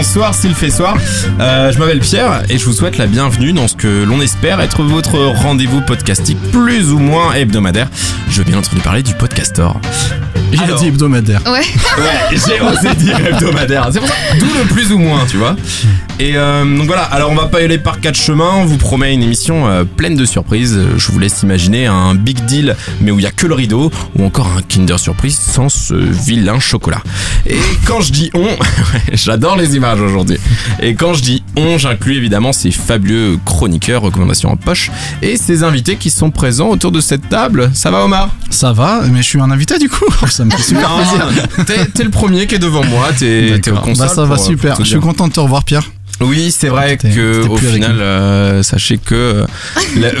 bonsoir s'il fait soir. Euh, je m'appelle Pierre et je vous souhaite la bienvenue dans ce que l'on espère être votre rendez-vous podcastique plus ou moins hebdomadaire. Je veux bien entendu parler du podcastor. Alors. dit hebdomadaire. Ouais. Ouais, j'ai osé dire hebdomadaire. C'est pour ça, d'où le plus ou moins, tu vois. Et euh, donc voilà, alors on va pas y aller par quatre chemins. On vous promet une émission euh, pleine de surprises. Je vous laisse imaginer un big deal, mais où il y a que le rideau, ou encore un Kinder Surprise sans ce vilain chocolat. Et quand je dis on, j'adore les images aujourd'hui. Et quand je dis on, j'inclus évidemment ces fabuleux chroniqueurs, recommandations en poche, et ces invités qui sont présents autour de cette table. Ça va Omar? Ça va, mais je suis un invité du coup. Ça me fait super plaisir. T'es le premier qui est devant moi, t'es au. Bah ça va pour- super. pour Je suis content de te revoir Pierre. Oui, c'est vrai que au final, euh, sachez que euh, la- non,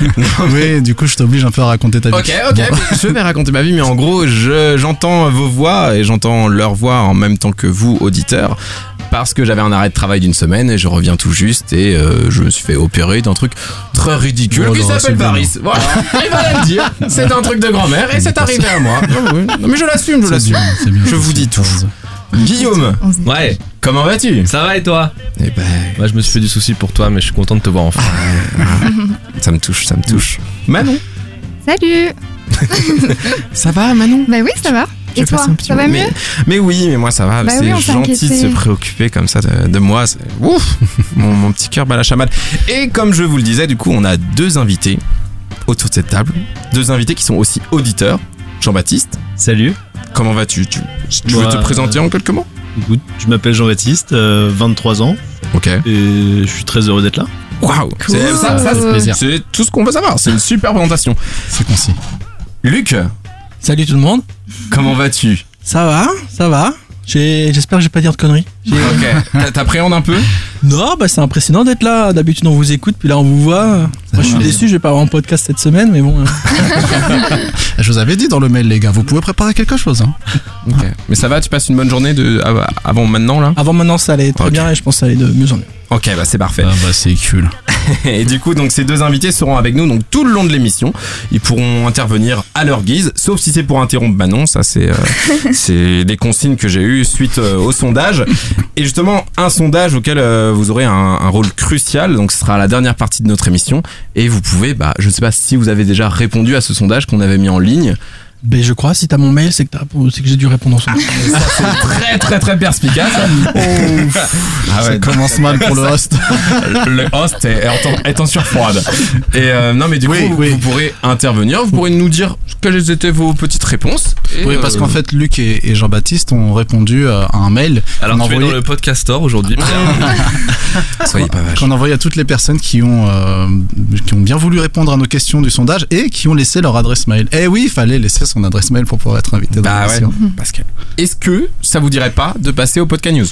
mais- non, mais- Oui, du coup je t'oblige un peu à raconter ta vie. Ok, ok, Bon. je vais raconter ma vie, mais en gros, je- j'entends vos voix et j'entends leur voix en même temps que vous, auditeurs, parce que j'avais un arrêt de travail d'une semaine et je reviens tout juste et euh, je me suis fait opérer d'un truc très ridicule Oh qui c'est s'appelle bien. varice. Voilà, il va le dire. C'est un truc de grand-mère et c'est arrivé à moi. Oui. Non, mais je l'assume, je C'est l'assume. bien, c'est bien. Je vous dis tout. Guillaume, Ouais, comment vas-tu? Ça va et toi? Eh ben, Moi je me suis fait du souci pour toi mais je suis content de te voir enfin. ça me touche, ça me touche. Manon, Salut ça va, Manon? Bah oui, ça va. Je Et toi, ça va mieux? Mais, mais oui, mais moi ça va. Bah c'est oui, gentil de se préoccuper comme ça de, de moi. Ouf, mon, mon petit cœur bat la chamade. Et comme je vous le disais, du coup, on a deux invités autour de cette table. Deux invités qui sont aussi auditeurs. Jean-Baptiste, Salut, comment vas-tu Tu, tu veux Bah, te présenter en quelques mots écoute, je m'appelle Jean-Baptiste, euh, 23 ans Ok. et je suis très heureux d'être là. Waouh C'est- ça, ça, Ça fait plaisir. c'est tout ce qu'on veut savoir. C'est une super présentation. C'est concis. Luc, Salut tout le monde. comment vas-tu Ça va, ça va. J'espère que j'ai pas dire de conneries. Ok. T'a- T'appréhendes un peu? Non, bah c'est impressionnant d'être là. D'habitude on vous écoute, puis là on vous voit. Moi je suis déçu, je vais pas avoir un podcast cette semaine, mais bon. euh, Je vous avais dit dans le mail les gars, vous pouvez préparer quelque chose. Hein. Ok. Mais ça va, tu passes une bonne journée de, av- avant maintenant là? Avant maintenant ça allait très bien et je pense que ça allait de mieux en mieux. Ok, bah c'est parfait. Ah bah c'est cool. Et du coup, donc ces deux invités seront avec nous donc tout le long de l'émission. Ils pourront intervenir à leur guise, sauf si c'est pour interrompre Manon. Ça, c'est euh, c'est des consignes que j'ai eues suite euh, au sondage. Et justement, un sondage auquel euh, vous aurez un, un rôle crucial. Donc, ce sera la dernière partie de notre émission. Et vous pouvez, bah, je ne sais pas si vous avez déjà répondu à ce sondage qu'on avait mis en ligne. Ben je crois, si t'as mon mail, c'est que, t'as- c'est que j'ai dû répondre en son. Ça, c'est très, très, très perspicace. Ah Ça commence mal pour le host. le host est, est en, est en surfroide. Et euh, non, mais du Oui, coup, oui. vous pourrez intervenir, vous pourrez nous dire quelles étaient vos petites réponses. Et, Oui, parce euh, qu'en fait Luc et, et Jean-Baptiste ont répondu euh, à un mail Alors tu envoyait- dans le podcastor aujourd'hui. soyez pas vaches. qu'on envoyait à toutes les personnes qui ont euh, qui ont bien voulu répondre à nos questions du sondage et qui ont laissé leur adresse mail. Eh oui, il fallait laisser son adresse mail pour pouvoir être invité dans Bah ouais, l'émission. parce que. Est-ce que ça vous dirait pas de passer au podcast news?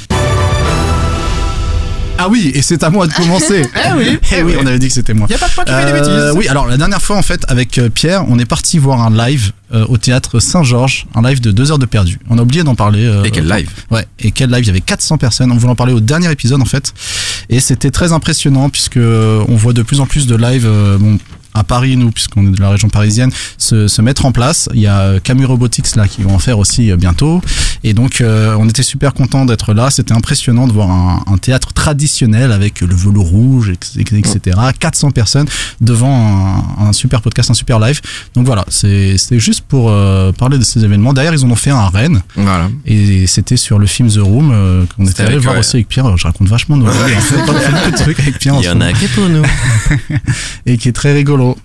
Ah oui, et c'est à moi de commencer. Eh oui, Eh oui, on avait dit que c'était moi. Y a pas de des Euh, bêtises. oui, alors la dernière fois en fait avec euh, Pierre, on est parti voir un live euh, au théâtre Saint-Georges, un live de deux heures de perdu. On a oublié d'en parler. euh, Et quel live? Ouais, et quel live? Il y avait 400 personnes. On voulait en parler au dernier épisode en fait, et c'était très impressionnant puisque on voit de plus en plus de lives. bon, à Paris, nous, puisqu'on est de la région parisienne, se, mettre en place. Il y a Camus Robotics là qui vont en faire aussi euh, bientôt. Et donc, euh, on était super content d'être là. C'était impressionnant de voir un, un théâtre traditionnel avec le velours rouge, etc. etc. 400 personnes devant un, un super podcast, un super live. Donc voilà, c'était juste pour euh, parler de ces événements. D'ailleurs, ils en ont fait un à Rennes. Voilà. Et c'était sur le film The Room euh, qu'on était allé voir ouais. aussi avec Pierre. Je raconte vachement. En fait beaucoup de trucs avec Pierre en ce moment. qui pour nous. et qui est très rigolo.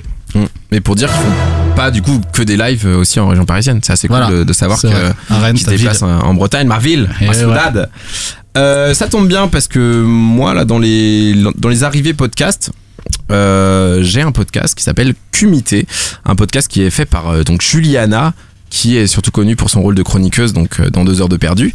Mais pour dire qu'ils font pas du coup que des lives euh, aussi en région parisienne. C'est assez cool Voilà. de, de savoir C'est que vrai. à Rennes, qui se déplacent en, Bretagne, ma ville, Eh ma ouais. Euh, ça tombe bien parce que moi là dans les dans les arrivées podcast. euh, j'ai un podcast qui s'appelle Cumité, un podcast qui est fait par euh, donc Juliana, qui est surtout connue pour son rôle de chroniqueuse donc dans deux heures de perdu,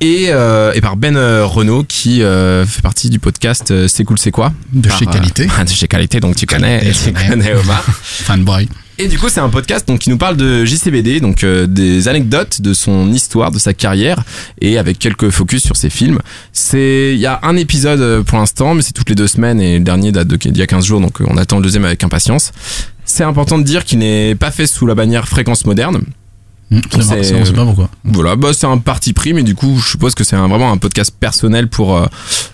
et, euh, et par Ben euh, Renault qui euh, fait partie du podcast euh, C'est cool c'est quoi De Par, chez euh, Qualité. de chez Qualité donc tu connais, tu connais. Omar. Fanboy. Et du coup, c'est un podcast donc qui nous parle de JCVD, donc euh, des anecdotes de son histoire, de sa carrière, et avec quelques focus sur ses films. C'est, il y a un épisode pour l'instant, mais c'est toutes les deux semaines, et le dernier date de- d'il y a 15 jours, donc on attend le deuxième avec impatience. C'est important de dire qu'il n'est pas fait sous la bannière fréquence moderne. Mmh, c'est on sait pas pourquoi. Voilà, bah c'est un parti pris, mais du coup, je suppose que c'est vraiment un podcast personnel pour euh,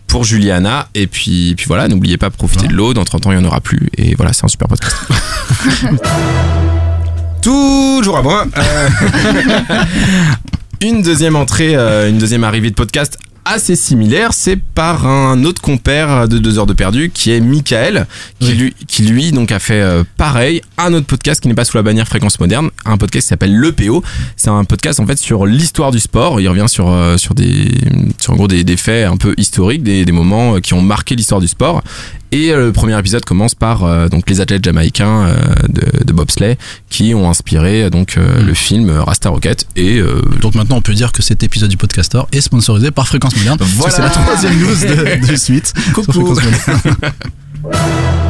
pour Juliana. Et puis, puis voilà, n'oubliez pas, profitez de l'eau. Dans 30 ans, il y en aura plus. Et voilà, c'est un super podcast. Toujours à moi. Euh, une deuxième entrée, euh, une deuxième arrivée de podcast assez similaire, c'est par un autre compère de deux heures de perdu qui est Michael, qui, Oui. lui, qui lui donc a fait euh, pareil, un autre podcast qui n'est pas sous la bannière fréquence moderne, un podcast qui s'appelle Le PO. C'est un podcast en fait sur l'histoire du sport. Il revient sur euh, sur des sur en gros des, des faits un peu historiques, des, des moments euh, qui ont marqué l'histoire du sport. Et euh, le premier épisode commence par euh, donc les athlètes jamaïcains euh, de, de bobsleigh qui ont inspiré euh, donc euh, le film Rasta Rocket et euh, Donc maintenant, on peut dire que cet épisode du Podcaster est sponsorisé par Fréquence Que Voilà. C'est la troisième news de, de suite. Coucou.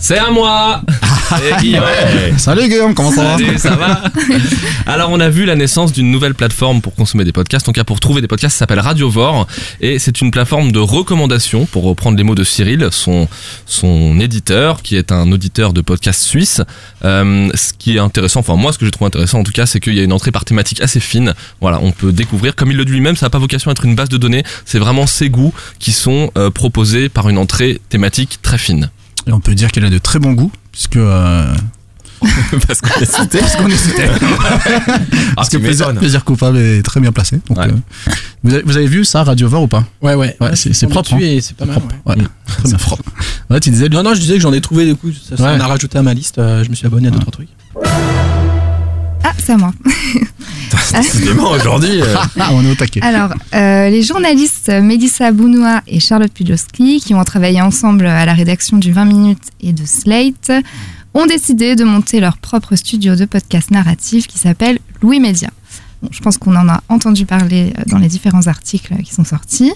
C'est à moi Et Guillaume. Salut Guillaume, comment ça va Salut, ça va Alors on a vu la naissance d'une nouvelle plateforme pour consommer des podcasts, en tout cas pour trouver des podcasts, ça s'appelle Radiovore et c'est une plateforme de recommandation pour reprendre les mots de Cyril, son son éditeur qui est un auditeur de podcasts suisse. Euh, ce qui est intéressant, enfin moi ce que je trouve intéressant en tout cas, c'est qu'il y a une entrée par thématique assez fine. Voilà, on peut découvrir comme il le dit lui-même, ça n'a pas vocation à être une base de données, c'est vraiment ses goûts qui sont euh, proposés par une entrée thématique très fine. Et on peut dire qu'elle a de très bons goûts, puisque. euh, parce qu'on est cité. parce qu'on est cité. Ah, Parce que tu plaisir, plaisir coupable est très bien placé. Donc, Ouais. euh, vous, avez, vous avez vu ça, Radio Vor ou pas? Ouais, ouais. Ouais, c'est- c'est on est propre, Et c'est pas mal. ouais. Ouais, très bien propre. Ouais, tu disais, Non, non, je disais que j'en ai trouvé du coup. Ça, en a rajouté à ma liste. euh, je me suis abonné à deux, trois trucs. Ah, c'est à moi. Décidément, aujourd'hui. euh, ah, on est au taquet. Alors, euh, les journalistes Mélissa Bounois et Charlotte Pudlowski, qui ont travaillé ensemble à la rédaction du 20 minutes et de Slate, ont décidé de monter leur propre studio de podcast narratif qui s'appelle Louis Média. Bon, je pense qu'on en a entendu parler euh, dans les différents articles qui sont sortis.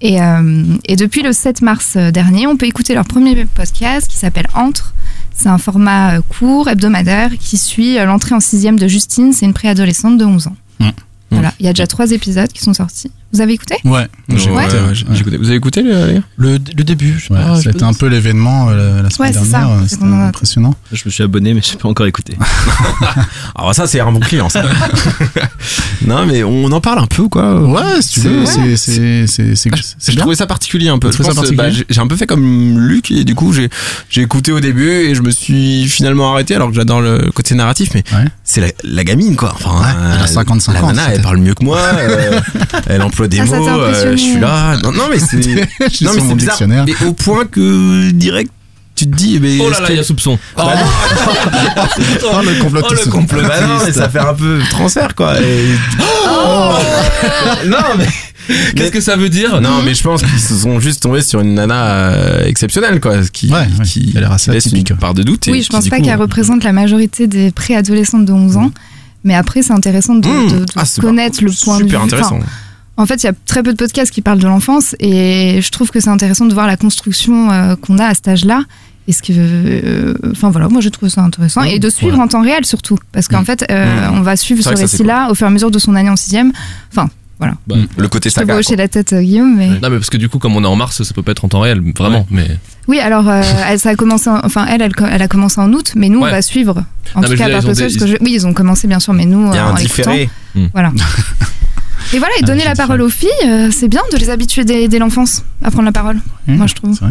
Et, euh, et depuis le 7 mars dernier, on peut écouter leur premier podcast qui s'appelle Entre. C'est un format euh, court, hebdomadaire, qui suit euh, l'entrée en sixième de Justine. C'est une préadolescente de 11 ans. Mm. Voilà, il y a déjà trois épisodes qui sont sortis. Vous avez écouté Ouais, j'ai ouais, écouté, ouais. Vous avez écouté Le, le début, je Ouais, je C'était un peu l'événement euh, la semaine Ouais, c'est ça. dernière. euh, C'est C'était impressionnant. Je me suis abonné mais j'ai pas encore écouté. Alors ça, c'est un bon client, ça. non, mais on en parle un peu, quoi? Ouais, si tu veux, Ah, J'ai trouvé ça particulier un peu. Je que, bah, j'ai un peu fait comme Luc et du coup j'ai j'ai écouté au début et je me suis finalement arrêté alors que j'adore le côté narratif mais Ouais. C'est la, la gamine quoi. Enfin, Ouais, elle a 55 la ans, nana, elle parle mieux que moi. euh, elle emploie des Ah, ça mots. euh, je suis là. Non, non mais c'est Je suis non mais c'est mon bizarre. dictionnaire. Mais au point que direct tu te dis mais Oh là là, que- il y a soupçon. Bah non, Oh, le complot Oh, le complot. bah non, mais ça fait un peu transfert quoi. Et- non mais Qu'est-ce que ça veut dire Non, mais je pense qu'ils se sont juste tombés sur une nana euh, exceptionnelle, quoi. Qui, Ouais, ouais, qui, qui a l'air assez laisse atypique. une part de doute. et Oui, je pense pas qu'elle euh, représente la majorité des préadolescentes de 11 ans. Mais après, c'est intéressant de, Mmh. de- de Ah, connaître le point de vue. Super intéressant. Enfin, en fait, il y a très peu de podcasts qui parlent de l'enfance et je trouve que c'est intéressant de voir la construction euh, qu'on a à cet âge-là. Et ce que, euh, enfin voilà, moi j'ai trouvé ça intéressant et de suivre en temps réel surtout, parce qu'en Mmh. fait, euh, Mmh. on va suivre ce récit-là au fur et à mesure de son année en sixième. Enfin, le côté je te saga. vois quoi. hocher la tête, euh, Guillaume, mais Non mais parce que du coup comme on est en mars ça peut pas être en temps réel vraiment mais oui. Alors, euh, elle, ça a commencé, en- enfin elle, elle, elle a commencé en août, mais nous Ouais. on va suivre. En Non, tout cas, je par dire, Possel, des- parce que je- oui, ils ont commencé bien sûr, mais nous, Il y a en différé. Voilà. Et voilà, et Ah, donner la parole aux filles, euh, c'est bien de les habituer dès, dès l'enfance à prendre la parole. Mmh, Moi, je trouve. vrai.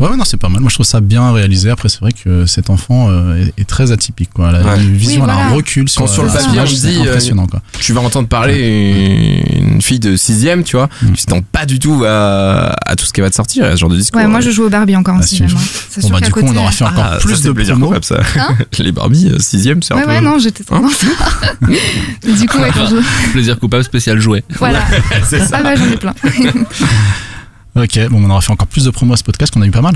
Ouais, ouais, non, c'est pas mal. Moi, je trouve ça bien réalisé. Après, c'est vrai que cet enfant euh, est, est très atypique. Quoi. La Ouais. une vision, Oui, elle a un recul sur, Quand sur le euh, papier, c'est euh, impressionnant. Quoi. Tu vas entendre parler une fille de sixième, tu vois. Mm. Tu t'attends pas du tout à, à tout ce qui va te sortir, à ce genre de discours. Ouais, moi je joue au Barbie encore en Ah, sixième. suivre. hein. Bon, bah, du coup, côté. on aura fait encore Ah, plus ça, de plaisir coupable, ça. Hein Les Barbie, euh, sixième, c'est un Ouais, peu. ouais, non, j'étais Hein tendance. du coup, ouais, plaisir coupable spécial jouet. Voilà. c'est ça. Ah bah, j'en ai plein. Ok, bon, on aura fait encore plus de promos à ce podcast qu'on a eu pas mal.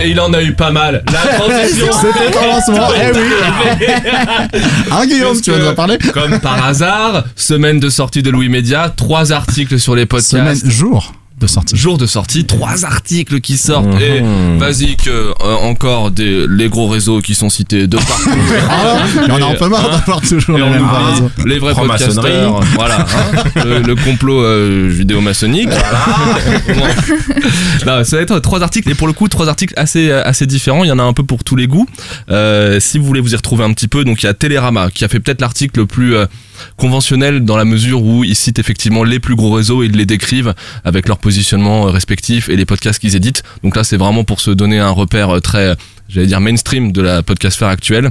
Et il en a eu pas mal. La transition. C'était un lancement, eh oui Hein, Guillaume, Parce tu vas nous en parler Comme par hasard, semaine de sortie de Louis Média, trois articles sur les podcasts. Semaine, jour. De sortie. jour de sortie, trois articles qui sortent. Et Mhm. vas-y que euh, encore des les gros réseaux qui sont cités de partout. Ah, y en a un peu marre d'avoir toujours Et les on mêmes réseaux. les vrais podcasteurs, voilà, hein, le, le complot euh, judéo-maçonnique. Non, ça va être trois articles et pour le coup trois articles assez assez différents. Il y en a un peu pour tous les goûts. Euh, si vous voulez vous y retrouver un petit peu, donc il y a Télérama qui a fait peut-être l'article le plus euh, conventionnel dans la mesure où ils citent effectivement les plus gros réseaux et ils les décrivent avec leur positionnement euh, respectif et les podcasts qu'ils éditent. Donc là c'est vraiment pour se donner un repère euh, très, euh, j'allais dire mainstream de la podcast sphère actuelle.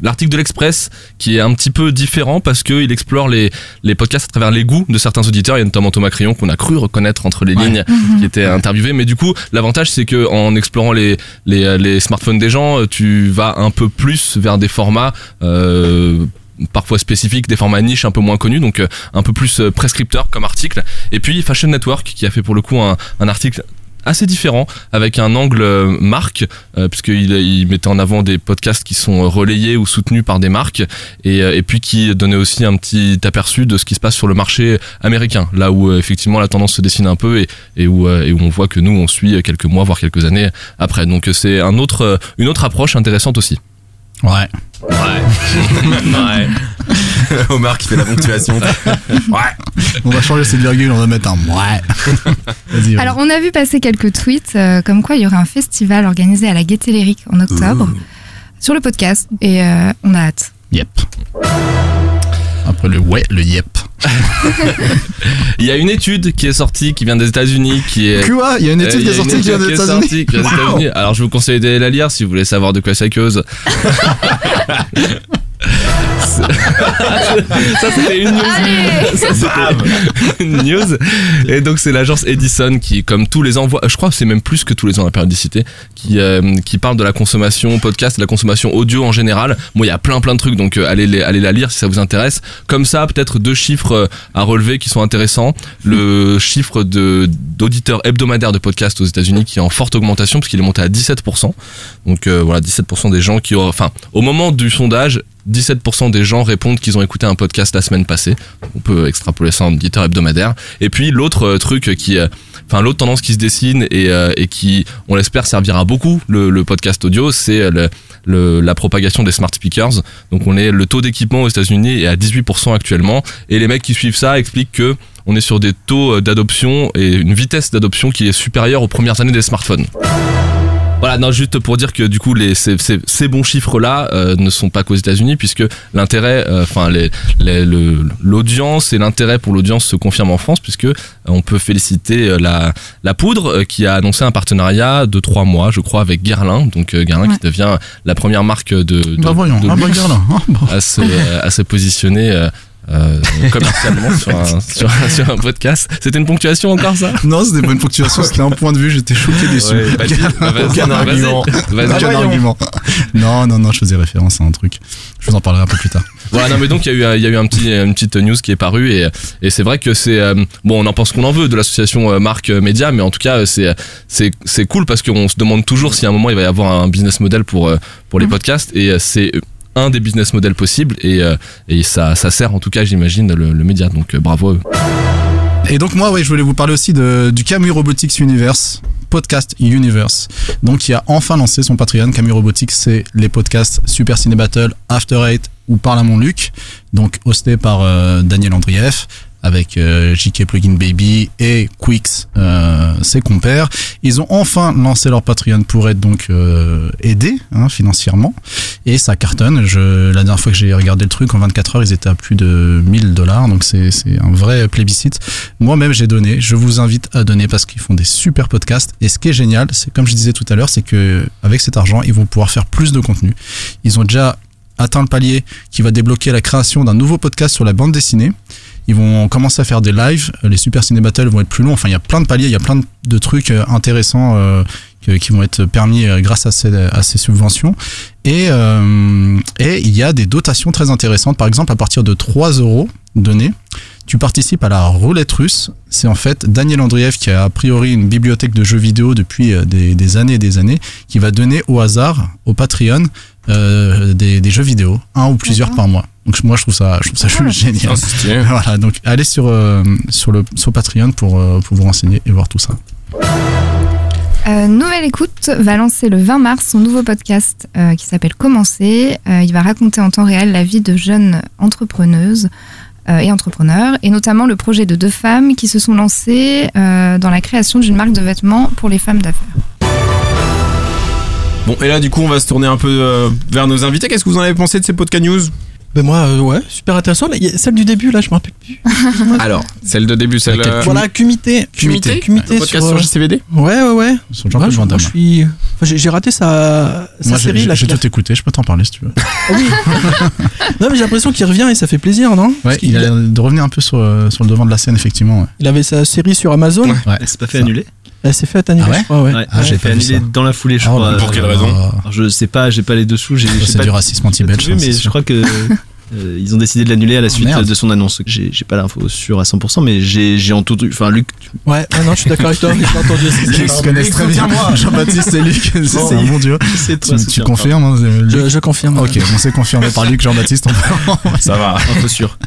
L'article de l'Express qui est un petit peu différent parce qu'il explore les, les podcasts à travers les goûts de certains auditeurs. Il y a notamment Thomas Crayon qu'on a cru reconnaître entre les Ouais. lignes qui était interviewé. Mais du coup, l'avantage c'est que en explorant les, les, les smartphones des gens, tu vas un peu plus vers des formats euh, parfois spécifiques, des formats niches un peu moins connus, donc euh, un peu plus euh, prescripteurs comme article. Et puis Fashion Network qui a fait pour le coup un, un article assez différent avec un angle euh, marque puisqu'il il mettait en avant des podcasts qui sont relayés ou soutenus par des marques et, et puis qui donnait aussi un petit aperçu de ce qui se passe sur le marché américain là où effectivement la tendance se dessine un peu et, et où, et où on voit que nous on suit quelques mois voire quelques années après donc c'est un autre une autre approche intéressante aussi Ouais. ouais Omar qui fait la ponctuation. ouais. On va changer cette virgule, on va mettre un ouais. Vas-y. Alors, on a vu passer quelques tweets euh, comme quoi il y aurait un festival organisé à la Gaîté Lyrique en octobre sur le podcast et euh, on a hâte. Yep. Après le ouais, le yep. il y a une étude qui est sortie qui vient des États-Unis qui est Quoi? Il y a une Euh, étude qui est une sortie qui vient des Wow. États-Unis. Alors je vous conseille d'aller la lire si vous voulez savoir de quoi ça cause. ça c'était une news. Ça, c'était une news. Et donc c'est l'agence Edison qui, comme tous les ans, voit- je crois que c'est même plus que tous les ans la périodicité, qui euh, qui parle de la consommation podcast, de la consommation audio en général. Bon, il y a plein plein de trucs, donc euh, allez les- allez la lire si ça vous intéresse. Comme ça, peut-être deux chiffres euh, à relever qui sont intéressants. Le chiffre de d'auditeurs hebdomadaires de podcasts aux États-Unis qui est en forte augmentation puisqu'il est monté à 17%. Donc euh, voilà, 17% des gens qui ont, enfin, au moment du sondage, 17% des gens répondent qu'ils ont écouté un podcast la semaine passée. On peut extrapoler ça en auditeur hebdomadaire. Et puis l'autre euh, truc qui, euh, enfin l'autre tendance qui se dessine et, euh, qui, on l'espère, servira beaucoup le, podcast audio, c'est la propagation des smart speakers. Donc on est le taux d'équipement aux États-Unis est à 18% actuellement. Et les mecs qui suivent ça expliquent que on est sur des taux d'adoption et une vitesse d'adoption qui est supérieure aux premières années des smartphones. Voilà, non, juste pour dire que du coup, les, ces, ces, ces bons chiffres-là euh, ne sont pas qu'aux États-Unis, puisque l'intérêt, euh, enfin, les, les- le- l'audience et l'intérêt pour l'audience se confirment en France, puisque euh, on peut féliciter la, la Poudre euh, qui a annoncé un partenariat de trois mois, je crois, avec Guerlain, donc euh, Guerlain Ouais. qui devient la première marque de, de, Bah voyons, de ah bah. Ah, bah. à se, à se positionner. Euh, commercialement sur un, sur, un, sur un podcast. C'était une ponctuation encore ça? Non, c'était pas une ponctuation, c'était un point de vue, j'étais choqué déçu. Ouais, bah, dis, bah, vas-y, Aucun vas-y, argument. vas-y. Aucun voyons. argument. Non, non, non, je faisais référence à un truc. Je vous en parlerai un peu plus tard. Voilà, non mais donc il y a eu, y a eu un petit, une petite news qui est parue et, et c'est vrai que c'est euh, bon, on en pense qu'on en veut de l'association euh, Marque euh, Média, mais en tout cas c'est c'est c'est cool parce qu'on se demande toujours si à un moment il va y avoir un business model pour pour les Mhm. podcasts et c'est un des business models possibles et euh, ça sert en tout cas j'imagine le, média donc euh, bravo à eux. Et donc moi, oui, je voulais vous parler aussi du Camus Robotics Universe, Podcast Universe. Donc il a enfin lancé son Patreon. Camus Robotics, c'est les podcasts Super Ciné Battle, After Eight ou Parle à mon Luc, donc hosté par euh, Daniel Andrieff avec euh, JK Plugin Baby et Quix, euh, ses compères. Ils ont enfin lancé leur Patreon pour être donc euh, aidés hein, financièrement et ça cartonne. Je, la dernière fois que j'ai regardé le truc en 24 heures, ils étaient à plus de 1000 dollars, donc c'est un vrai plébiscite. Moi-même, j'ai donné. Je vous invite à donner parce qu'ils font des super podcasts. Et ce qui est génial, c'est comme je disais tout à l'heure, c'est que avec cet argent, ils vont pouvoir faire plus de contenu. Ils ont déjà atteint le palier qui va débloquer la création d'un nouveau podcast sur la bande dessinée. Ils vont commencer à faire des lives. Les Super Ciné Battle vont être plus longs. Enfin, il y a plein de paliers, il y a plein de- trucs euh, intéressants euh, qui vont être permis euh, grâce à ces, à ces subventions. Et, euh, et il y a des dotations très intéressantes. Par exemple, à partir de 3 euros donnés, tu participes à la roulette russe. C'est en fait Daniel Andrieff qui a a priori une bibliothèque de jeux vidéo depuis euh, des, des années et des années, qui va donner au hasard, au Patreon, euh, des, des jeux vidéo, un ou plusieurs par mois. Donc moi je trouve ça, je trouve ça génial. Ah, stylé. Voilà, donc allez sur, euh, sur, le, sur Patreon pour, euh, pour vous renseigner et voir tout ça. Euh, Nouvelle Écoute va lancer le 20 mars son nouveau podcast euh, qui s'appelle Commencer. Euh, il va raconter en temps réel la vie de jeunes entrepreneuses euh, et entrepreneurs, et notamment le projet de deux femmes qui se sont lancées euh, dans la création d'une marque de vêtements pour les femmes d'affaires. Bon, et là, du coup, on va se tourner un peu euh, vers nos invités. Qu'est-ce que vous en avez pensé de ces podcast news? Ben moi, euh, ouais, super intéressant. Il y a celle du début, là, je me rappelle plus. Alors, celle de début, celle. Laquelle euh, Voilà, Cumité. Cumité Cumité Le podcast sur, sur JCVD Ouais, ouais, ouais. Sur Ouais, Jean-Claude je, moi, je suis. Enfin, j'ai j'ai raté sa, sa Moi j'ai série, là. j'ai je l'ai- tout écouté, je peux t'en parler si tu veux. Ah oui. non, mais j'ai l'impression qu'il revient et ça fait plaisir, non? Ouais, il a l'air de revenir un peu sur, euh, sur le devant de la scène, effectivement. ouais. il avait sa série sur Amazon. Ouais. Ouais. Elle s'est pas fait Ça. Elle s'est faite annuler, Ah ouais je crois, ouais. Ouais, Ah, j'ai j'ai fait annuler dans la foulée, je Oh crois. Pour quelle là raison je sais pas, j'ai pas les dessous, j'ai j'ai C'est pas du racisme anti-belge. hein, mais c'est je crois que euh, ils ont décidé de l'annuler à la suite merde. de son annonce. J'ai j'ai pas l'info sûre à 100%, mais j'ai j'ai entendu. Enfin, Luc, tu- Ouais, non, je suis d'accord avec toi. J'ai entendu. Ils se connaissent très bien. Jean-Baptiste et Luc, c'est Bon. c'est un bon duo. c'est Tu, tu confirmes hein, Je, Luc je confirme. Ok, on s'est confirmé par Luc, Jean-Baptiste. on Ça va. un peu sûr.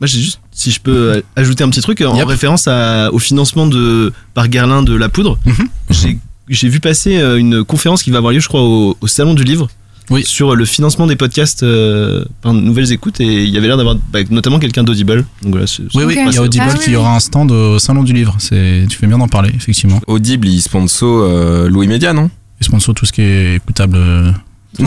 Moi, j'ai juste, si je peux euh, ajouter un petit truc en Yep. référence à- au financement de par Guerlain de la poudre. Mhm. J'ai j'ai vu passer euh, une conférence qui va avoir lieu, je crois, au, au salon du livre. Oui. Sur le financement des podcasts euh, par nouvelles écoutes et il y avait l'air d'avoir bah, notamment quelqu'un d'Audible. Donc voilà, c'est- Oui, oui, il y a Audible Ah, qui oui, aura un stand au Salon du Livre. C'est, tu fais bien d'en parler, effectivement. Audible, il sponsor euh, Louis Média, non? Et sponsor tout ce qui est écoutable. euh,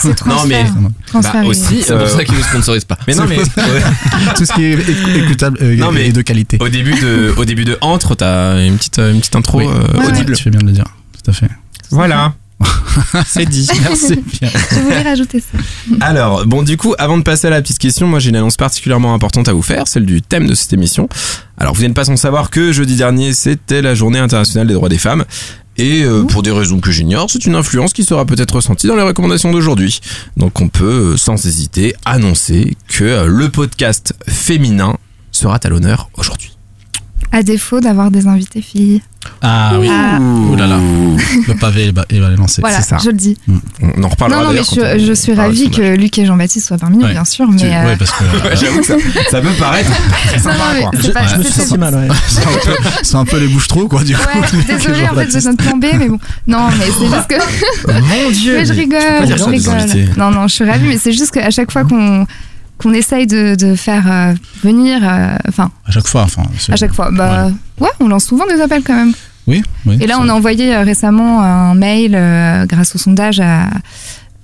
C'est. Non, mais- Bah, aussi, C'est pour euh, ça qu'ils ne sponsorisent pas. Mais non, mais tout ce qui est éc- écoutable euh, Non, mais- et de qualité. au début de, au début de Entre, t'as une petite, une petite intro Oui. euh, Ouais, audible. Tu fais bien de le dire, tout à fait. Voilà. C'est dit. Merci. Bien. Je voulais rajouter ça. Alors, bon, du coup, avant de passer à la petite question, moi j'ai une annonce particulièrement importante à vous faire, celle du thème de cette émission. Alors, vous n'êtes pas sans savoir que jeudi dernier, c'était la journée internationale des droits des femmes. Et euh, pour des raisons que j'ignore, c'est une influence qui sera peut-être ressentie dans les recommandations d'aujourd'hui. Donc, on peut, euh, sans hésiter, annoncer que euh, le podcast féminin sera à l'honneur aujourd'hui. À défaut d'avoir des invités filles. Ah oui. Ah. Oh là là. Le pavé est ba- est lancé. Voilà, c'est ça. je le dis. On en reparlera Non, non, mais je, on je suis de ravie sondage. que Luc et Jean-Baptiste soient parmi nous, Ouais. bien sûr. Tu- Mais, euh, ouais, parce que euh, J'avoue que ça, ça peut paraître non, mais pas, Je me suis c'était- senti mal, ouais. c'est un peu- c'est un peu les bouches trop, quoi, du coup. Désolée en fait de Jean-Baptiste. notre plan B, mais bon. Non, mais c'est juste que. Mon Dieu mais je rigole, je rigole. Non, non, je suis ravie, mais c'est juste qu'à chaque fois qu'on qu'on essaye de, de faire euh, venir, euh, enfin, À chaque fois, enfin. à chaque fois, bah ouais, on lance souvent des appels quand même. Oui, oui. Et là, on a envoyé euh, récemment un mail grâce au sondage à,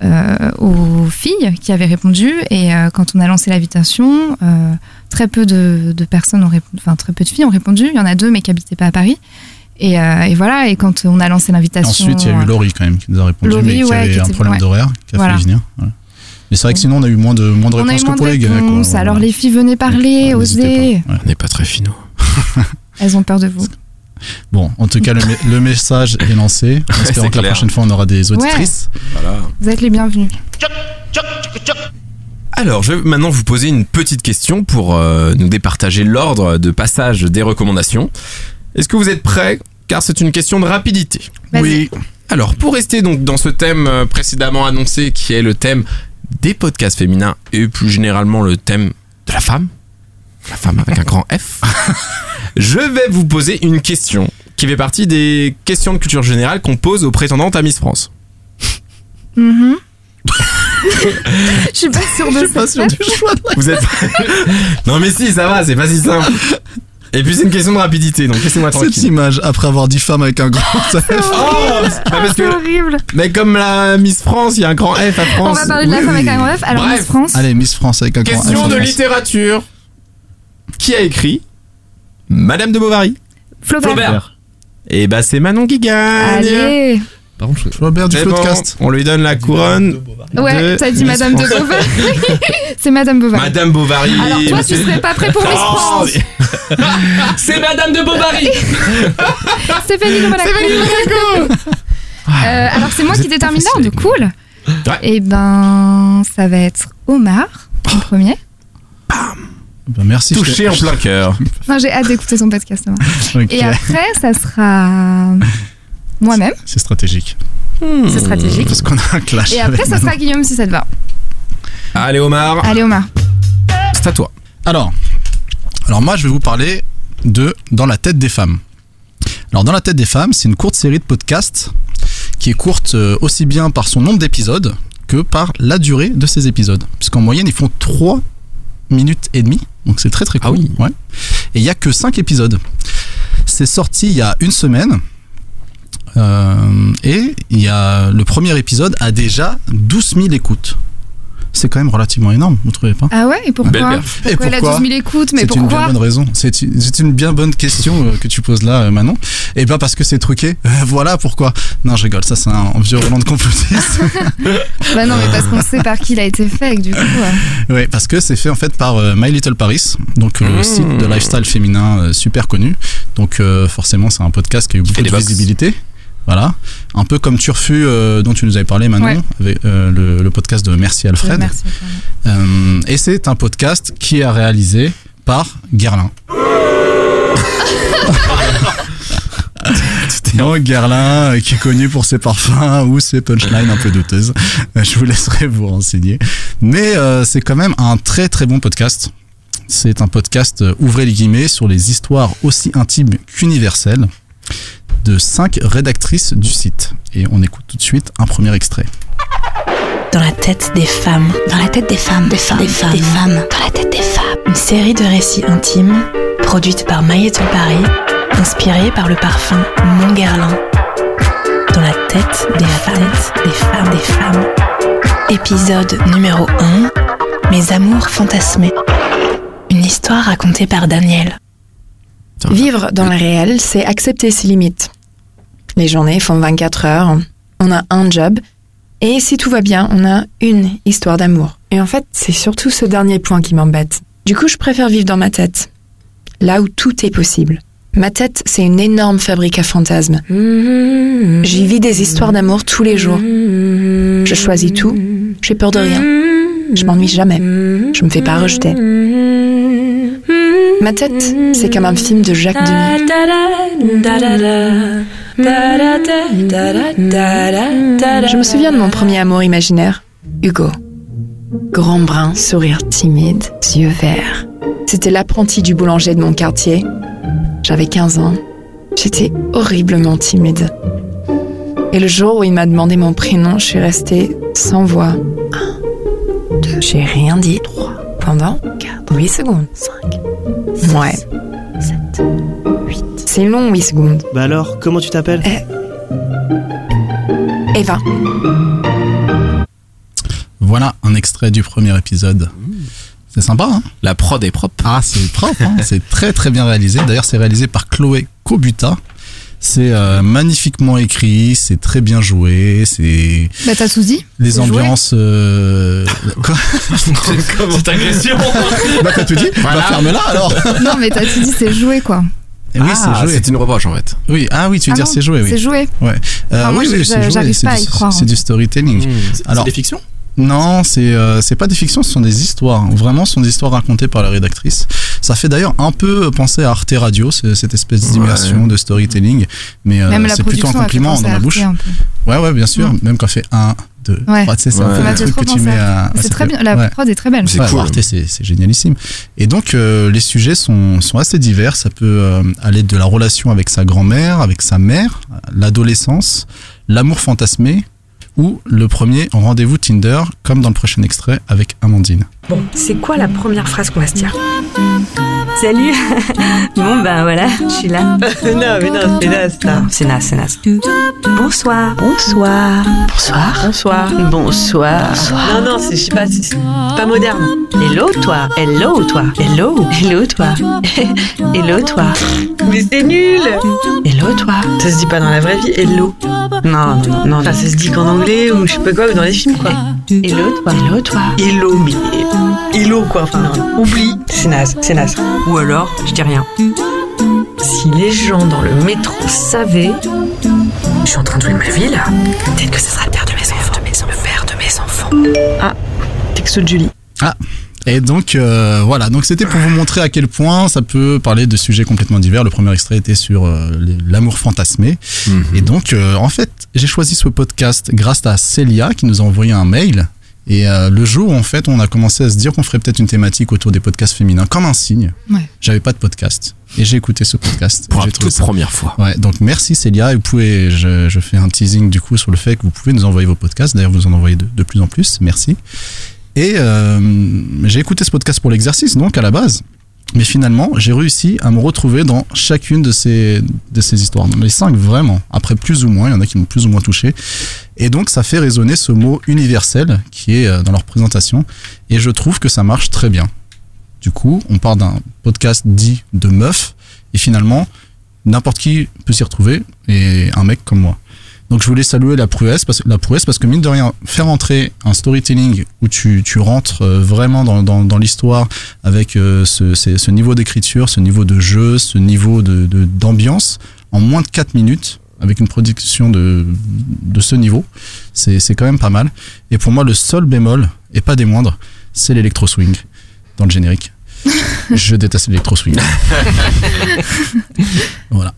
euh, aux filles qui avaient répondu. Et euh, quand on a lancé l'invitation, euh, très peu de, de personnes ont répondu, enfin très peu de filles ont répondu. Il y en a deux, mais qui n'habitaient pas à Paris. Et, et voilà. Et quand on a lancé l'invitation, Ensuite, il y a eu Laurie quand même qui nous a répondu, Laurie, mais qui ouais, avait qui un était- problème ouais. d'horaire, qui a Voilà. fallu venir. voilà. Mais c'est vrai que sinon, on a eu moins de, moins de on réponses que pour les gars. quoi. réponses. Voilà. Alors les filles, venez parler, osez. On n'est pas très finaux. Elles ont peur de vous. Bon, en tout cas, le, me- le message est lancé. En espérant que la prochaine fois, on aura des auditrices. Voilà. Vous êtes les bienvenus. Alors, je vais maintenant vous poser une petite question pour euh, nous départager l'ordre de passage des recommandations. Est-ce que vous êtes prêts? Car c'est une question de rapidité. Oui. Alors, pour rester donc dans ce thème euh, précédemment annoncé, qui est le thème des podcasts féminins et plus généralement le thème de la femme, la femme avec un grand F, je vais vous poser une question qui fait partie des questions de culture générale qu'on pose aux prétendantes à Miss France. Mhm. Je suis pas sûre de Je suis pas sûr cette du choix. de la- Vous êtes Non mais si, ça va, c'est pas si simple. Et puis c'est une question de rapidité, donc laissez-moi Cette tranquille. image, après avoir dit femme avec un grand F. Oh bah parce que, horrible. mais comme la Miss France, il y a un grand F à On France. va parler de la oui, femme avec un grand F. Alors, Bref. Miss France. Allez, Miss France avec un grand F. Question de littérature. Qui a écrit Madame de Bovary? Flaubert. Flaubert. Et bah c'est Manon qui gagne. Allez. Par contre, je- Flaubert du bon, Floodcast. on lui donne la couronne. Ouais, de t'as dit Madame de. Bovary. c'est Madame Bovary. Madame Bovary. Alors, toi, tu c'est- serais pas prêt pour Miss Oh, France. C'est Madame de Bovary Stéphanie de Monaco. Euh, alors, c'est moi qui détermine l'ordre. Cool. Ouais. Et ben, ça va être Omar en premier. Bah, merci. je Touché en plein cœur. Non, j'ai hâte d'écouter son podcast. Omar. Et après, ça sera moi-même. C'est stratégique. C'est stratégique. Parce qu'on a un clash. Et après, ça sera Guillaume si ça te va. Allez Omar. Allez, Omar. c'est à toi. Alors, alors moi, je vais vous parler de Dans la tête des femmes. Alors, Dans la tête des femmes, c'est une courte série de podcasts qui est courte euh, aussi bien par son nombre d'épisodes que par la durée de ces épisodes. Puisqu'en moyenne, ils font 3 minutes et demie. Donc, c'est très très court. Ah oui. Ouais. Et il n'y a que 5 épisodes. C'est sorti il y a une semaine. Euh, et il y a le premier épisode a déjà 12 000 écoutes. C'est quand même relativement énorme, vous trouvez pas? Ah ouais, et pourquoi? Pourquoi Et il a pourquoi? 12 000 écoutes Mais C'est une bien pourquoi bonne raison. C'est une, bien bonne question euh, que tu poses là, euh, Manon. Et pas parce que c'est truqué. Euh, voilà pourquoi. Non, je rigole. Ça, c'est un, un vieux Roland de complotiste. Bah non, mais parce qu'on sait par qui il a été fait, du coup. euh, oui, parce que c'est fait en fait par euh, My Little Paris, donc euh, le Mmh. site de lifestyle féminin euh, super connu. Donc euh, forcément, c'est un podcast qui a eu beaucoup de box. visibilité. Voilà, un peu comme Turfu euh, dont tu nous avais parlé Manon, Ouais. avec euh, le, le podcast de Merci Alfred. Merci. Euh, et c'est un podcast qui est réalisé par Guerlain. Non, Guerlain, euh, qui est connu pour ses parfums ou ses punchlines un peu douteuses. Je vous laisserai vous renseigner. Mais c'est quand même un très très bon podcast. C'est un podcast, ouvrez les guillemets, sur les histoires aussi intimes qu'universelles de cinq rédactrices du site. Et on écoute tout de suite un premier extrait. Dans la tête des femmes. Dans la tête des femmes, des femmes, des femmes, des femmes. Dans la tête des femmes. Une série de récits intimes produite par Mailleton Paris, inspirée par le parfum Montguerlin. Dans la tête des femmes, des femmes, des femmes. Épisode numéro 1. Mes amours fantasmés. Une histoire racontée par Daniel. Vivre dans le réel, c'est accepter ses limites. Les journées font 24 heures, on a un job, et si tout va bien, on a une histoire d'amour. Et en fait, c'est surtout ce dernier point qui m'embête. Du coup, je préfère vivre dans ma tête, là où tout est possible. Ma tête, c'est une énorme fabrique à fantasmes. J'y vis des histoires d'amour tous les jours. Je choisis tout, j'ai peur de rien. Je m'ennuie jamais, je me fais pas rejeter. Ma tête, c'est comme un film de Jacques Denis. Je me souviens de mon premier amour imaginaire, Hugo. Grand brun, sourire timide, yeux verts. C'était l'apprenti du boulanger de mon quartier. J'avais 15 ans. J'étais horriblement timide. Et le jour où il m'a demandé mon prénom, je suis restée sans voix. Un, deux, j'ai rien dit. Trois. Pendant 4, 8 secondes. 5, Ouais. 7, 8. C'est long, 8 secondes. Bah alors, comment tu t'appelles Eva. Voilà un extrait du premier épisode. C'est sympa, hein La prod est propre. Ah, c'est propre, hein c'est très très bien réalisé. D'ailleurs, c'est réalisé par Chloé Kobuta. C'est euh, magnifiquement écrit, c'est très bien joué, c'est Bah t'as tout dit. les ambiances. euh, Quoi C'est ta question. Bah t'as tout dit Bah ferme-la alors. Non, mais t'as tout dit, c'est joué quoi. Et oui, Ah, c'est joué. C'est une reproche en fait. Oui, ah oui, tu veux Ah dire non, c'est joué, oui. C'est joué. Ouais. Euh, Ah, moi, oui, oui, c'est joué, pas à du- y croire, C'est du storytelling. Alors- c'est des fictions Non, c'est euh, c'est pas des fictions, ce sont des histoires. Vraiment, ce sont des histoires racontées par la rédactrice. Ça fait d'ailleurs un peu penser à Arte Radio, ce- cette espèce d'immersion, Ouais. de storytelling. Mais euh, Même la c'est plutôt un compliment dans la bouche. un. Ouais, ouais, bien sûr. Même quand on fait 1, 2, Ouais. 3, tu sais, c'est un truc que tu mets à- à. C'est ça très bien. La ouais. prod est très belle. C'est Ouais, cool. Arte, c'est c'est génialissime. Et donc, euh, les sujets sont, sont assez divers. Ça peut euh, aller de la relation avec sa grand-mère, avec sa mère, l'adolescence, l'amour fantasmé, ou le premier rendez-vous Tinder, comme dans le prochain extrait avec Amandine. Bon, c'est quoi la première phrase qu'on va se dire Salut Bon ben voilà, je suis là. non, mais non, c'est ça. C'est naze, c'est naze. Bonsoir. Bonsoir. Bonsoir. Bonsoir. Bonsoir. Non, non, c'est, je sais pas, c'est pas moderne. Hello toi, hello toi, hello, hello toi, hello toi. Mais c'est nul Hello toi. Ça se dit pas dans la vraie vie, hello. Non, non, non. Enfin, ça se dit qu'en anglais ou je sais pas quoi, ou dans les films quoi. Hello toi, hello toi. Hello, mais hello quoi, enfin, non, oublie. C'est naze, c'est naze. Ou alors, je dis rien. Si les gens dans le métro savaient, je suis en train de jouer ma vie là. Peut-être que ce sera le père de mes enfants. De mes enfants. Le père de mes enfants. Ah, texto de Julie. Et donc euh, voilà, donc c'était pour vous montrer à quel point ça peut parler de sujets complètement divers. Le premier extrait était sur euh, l'amour fantasmé. Et donc euh, en fait, j'ai choisi ce podcast grâce à Célia qui nous a envoyé un mail Et euh, le jour où en fait on a commencé à se dire qu'on ferait peut-être une thématique autour des podcasts féminins, comme un signe, Ouais. j'avais pas de podcast. Et j'ai écouté ce podcast. Pour la toute ça- première fois. Ouais, donc merci Célia. Et vous pouvez, je, je fais un teasing du coup sur le fait que vous pouvez nous envoyer vos podcasts. D'ailleurs, vous en envoyez de, de plus en plus. Merci. Et euh, j'ai écouté ce podcast pour l'exercice, donc à la base. Mais finalement, j'ai réussi à me retrouver dans chacune de ces, de ces histoires. Dans les cinq, vraiment. Après, plus ou moins, il y en a qui m'ont plus ou moins touché. Et donc, ça fait résonner ce mot universel qui est euh, dans leur présentation. Et je trouve que ça marche très bien. Du coup, on part d'un podcast dit de meuf. Et finalement, n'importe qui peut s'y retrouver. Et un mec comme moi. Donc je voulais saluer la prouesse parce, la prouesse parce que mine de rien, faire entrer un storytelling où tu, tu rentres euh, vraiment dans, dans, dans l'histoire avec euh, ce, ce, ce niveau d'écriture, ce niveau de jeu, ce niveau de de- d'ambiance en moins de 4 minutes avec une production de, de ce niveau, c'est c'est quand même pas mal. Et pour moi, le seul bémol, et pas des moindres, c'est l'électro swing dans le générique. Je déteste l'électro swing. voilà.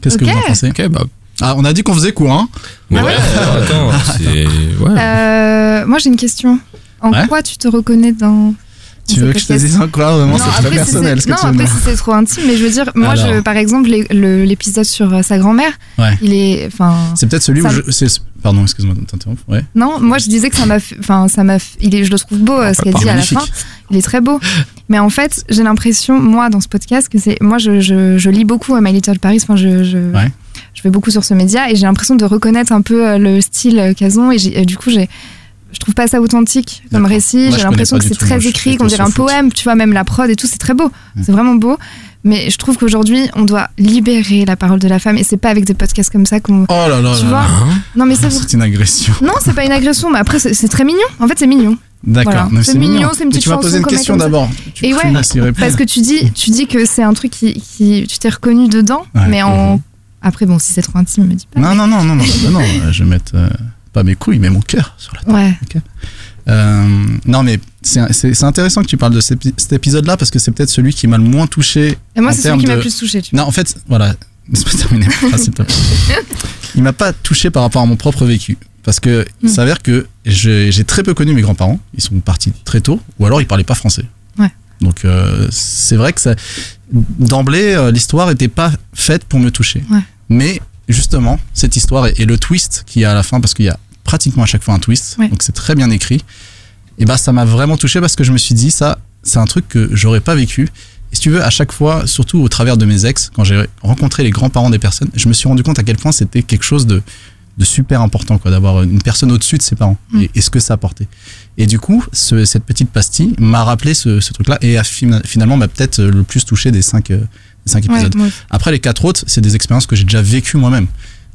Qu'est-ce que vous en pensez? Bah. Ah, on a dit qu'on faisait quoi, hein Ouais, ouais attends, c'est. Ouais. Euh, moi, j'ai une question. En Ouais. quoi tu te reconnais dans. Tu veux que je te dise quoi Vraiment, Non, c'est très si personnel ce c'est- que tu non, me après, si c'est trop intime, mais je veux dire, moi, je, Alors. par exemple, les- le- l'épisode sur euh, sa grand-mère, Ouais. il est. Enfin. C'est peut-être celui ça- où je. c'est- Pardon, excuse-moi de t'interrompre. Ouais. Non, moi je disais que ça m'a, fait- enfin ça m'a, fait- il est, je le trouve beau euh, ce qu'elle dit à la fin. Il est très beau. Mais en fait, j'ai l'impression, moi, dans ce podcast, que c'est, moi, je, je, je lis beaucoup à My Little Paris. Enfin, je, je, Ouais. Je vais beaucoup sur ce média et j'ai l'impression de reconnaître un peu euh, le style euh, Cazon et, et du coup, j'ai, je trouve pas ça authentique comme récit. J'ai l'impression que c'est très écrit, qu'on dirait un foot. poème. Tu vois, même la prod et tout, c'est très beau. Mm. C'est vraiment beau. Mais je trouve qu'aujourd'hui, on doit libérer la parole de la femme et c'est pas avec des podcasts comme ça qu'on. Oh là là Tu là vois là. Non, mais c'est C'est une agression. non, c'est pas une agression, mais après, c'est très mignon. En fait, c'est mignon. D'accord. Voilà. mais C'est mignon, c'est une Mais petite tu vas chanson poser une question d'abord. Tu Et ouais. Parce que tu dis, tu dis que c'est un truc qui, qui tu t'es reconnu dedans, Ouais. mais en. Après, bon, si c'est trop intime, me dis pas. Non, non, non, non, non, bah non, euh, je vais mettre euh, pas mes couilles, mais mon cœur sur la table. Ouais. Euh, non, mais c'est intéressant que tu parles de cet épi- cet épisode-là parce que c'est peut-être celui qui m'a le moins touché. Et moi, c'est celui qui m'a le plus touché, tu vois. Non, en fait, voilà. Laisse-moi terminer. Il m'a pas touché par rapport à mon propre vécu. Parce que il Mm. s'avère que j'ai très peu connu mes grands-parents. Ils sont partis très tôt, ou alors ils parlaient pas français. Ouais. Donc euh, c'est vrai que d'emblée, l'histoire était pas faite pour me toucher. Ouais. Mais justement, cette histoire et, et le twist qu'il y a à la fin, parce qu'il y a pratiquement à chaque fois un twist, Ouais. donc c'est très bien écrit. Et bah ça m'a vraiment touché parce que je me suis dit ça, c'est un truc que j'aurais pas vécu. Et si tu veux, à chaque fois, surtout au travers de mes ex, quand j'ai rencontré les grands-parents des personnes, je me suis rendu compte à quel point c'était quelque chose de, de super important, quoi, d'avoir une personne au-dessus de ses parents Mm. et, et ce que ça apportait. Et du coup, ce- cette petite pastille m'a rappelé ce, ce truc-là et a fina- finalement m'a peut-être le plus touché des cinq, euh, cinq épisodes. Après, les quatre autres, c'est des expériences que j'ai déjà vécues moi-même.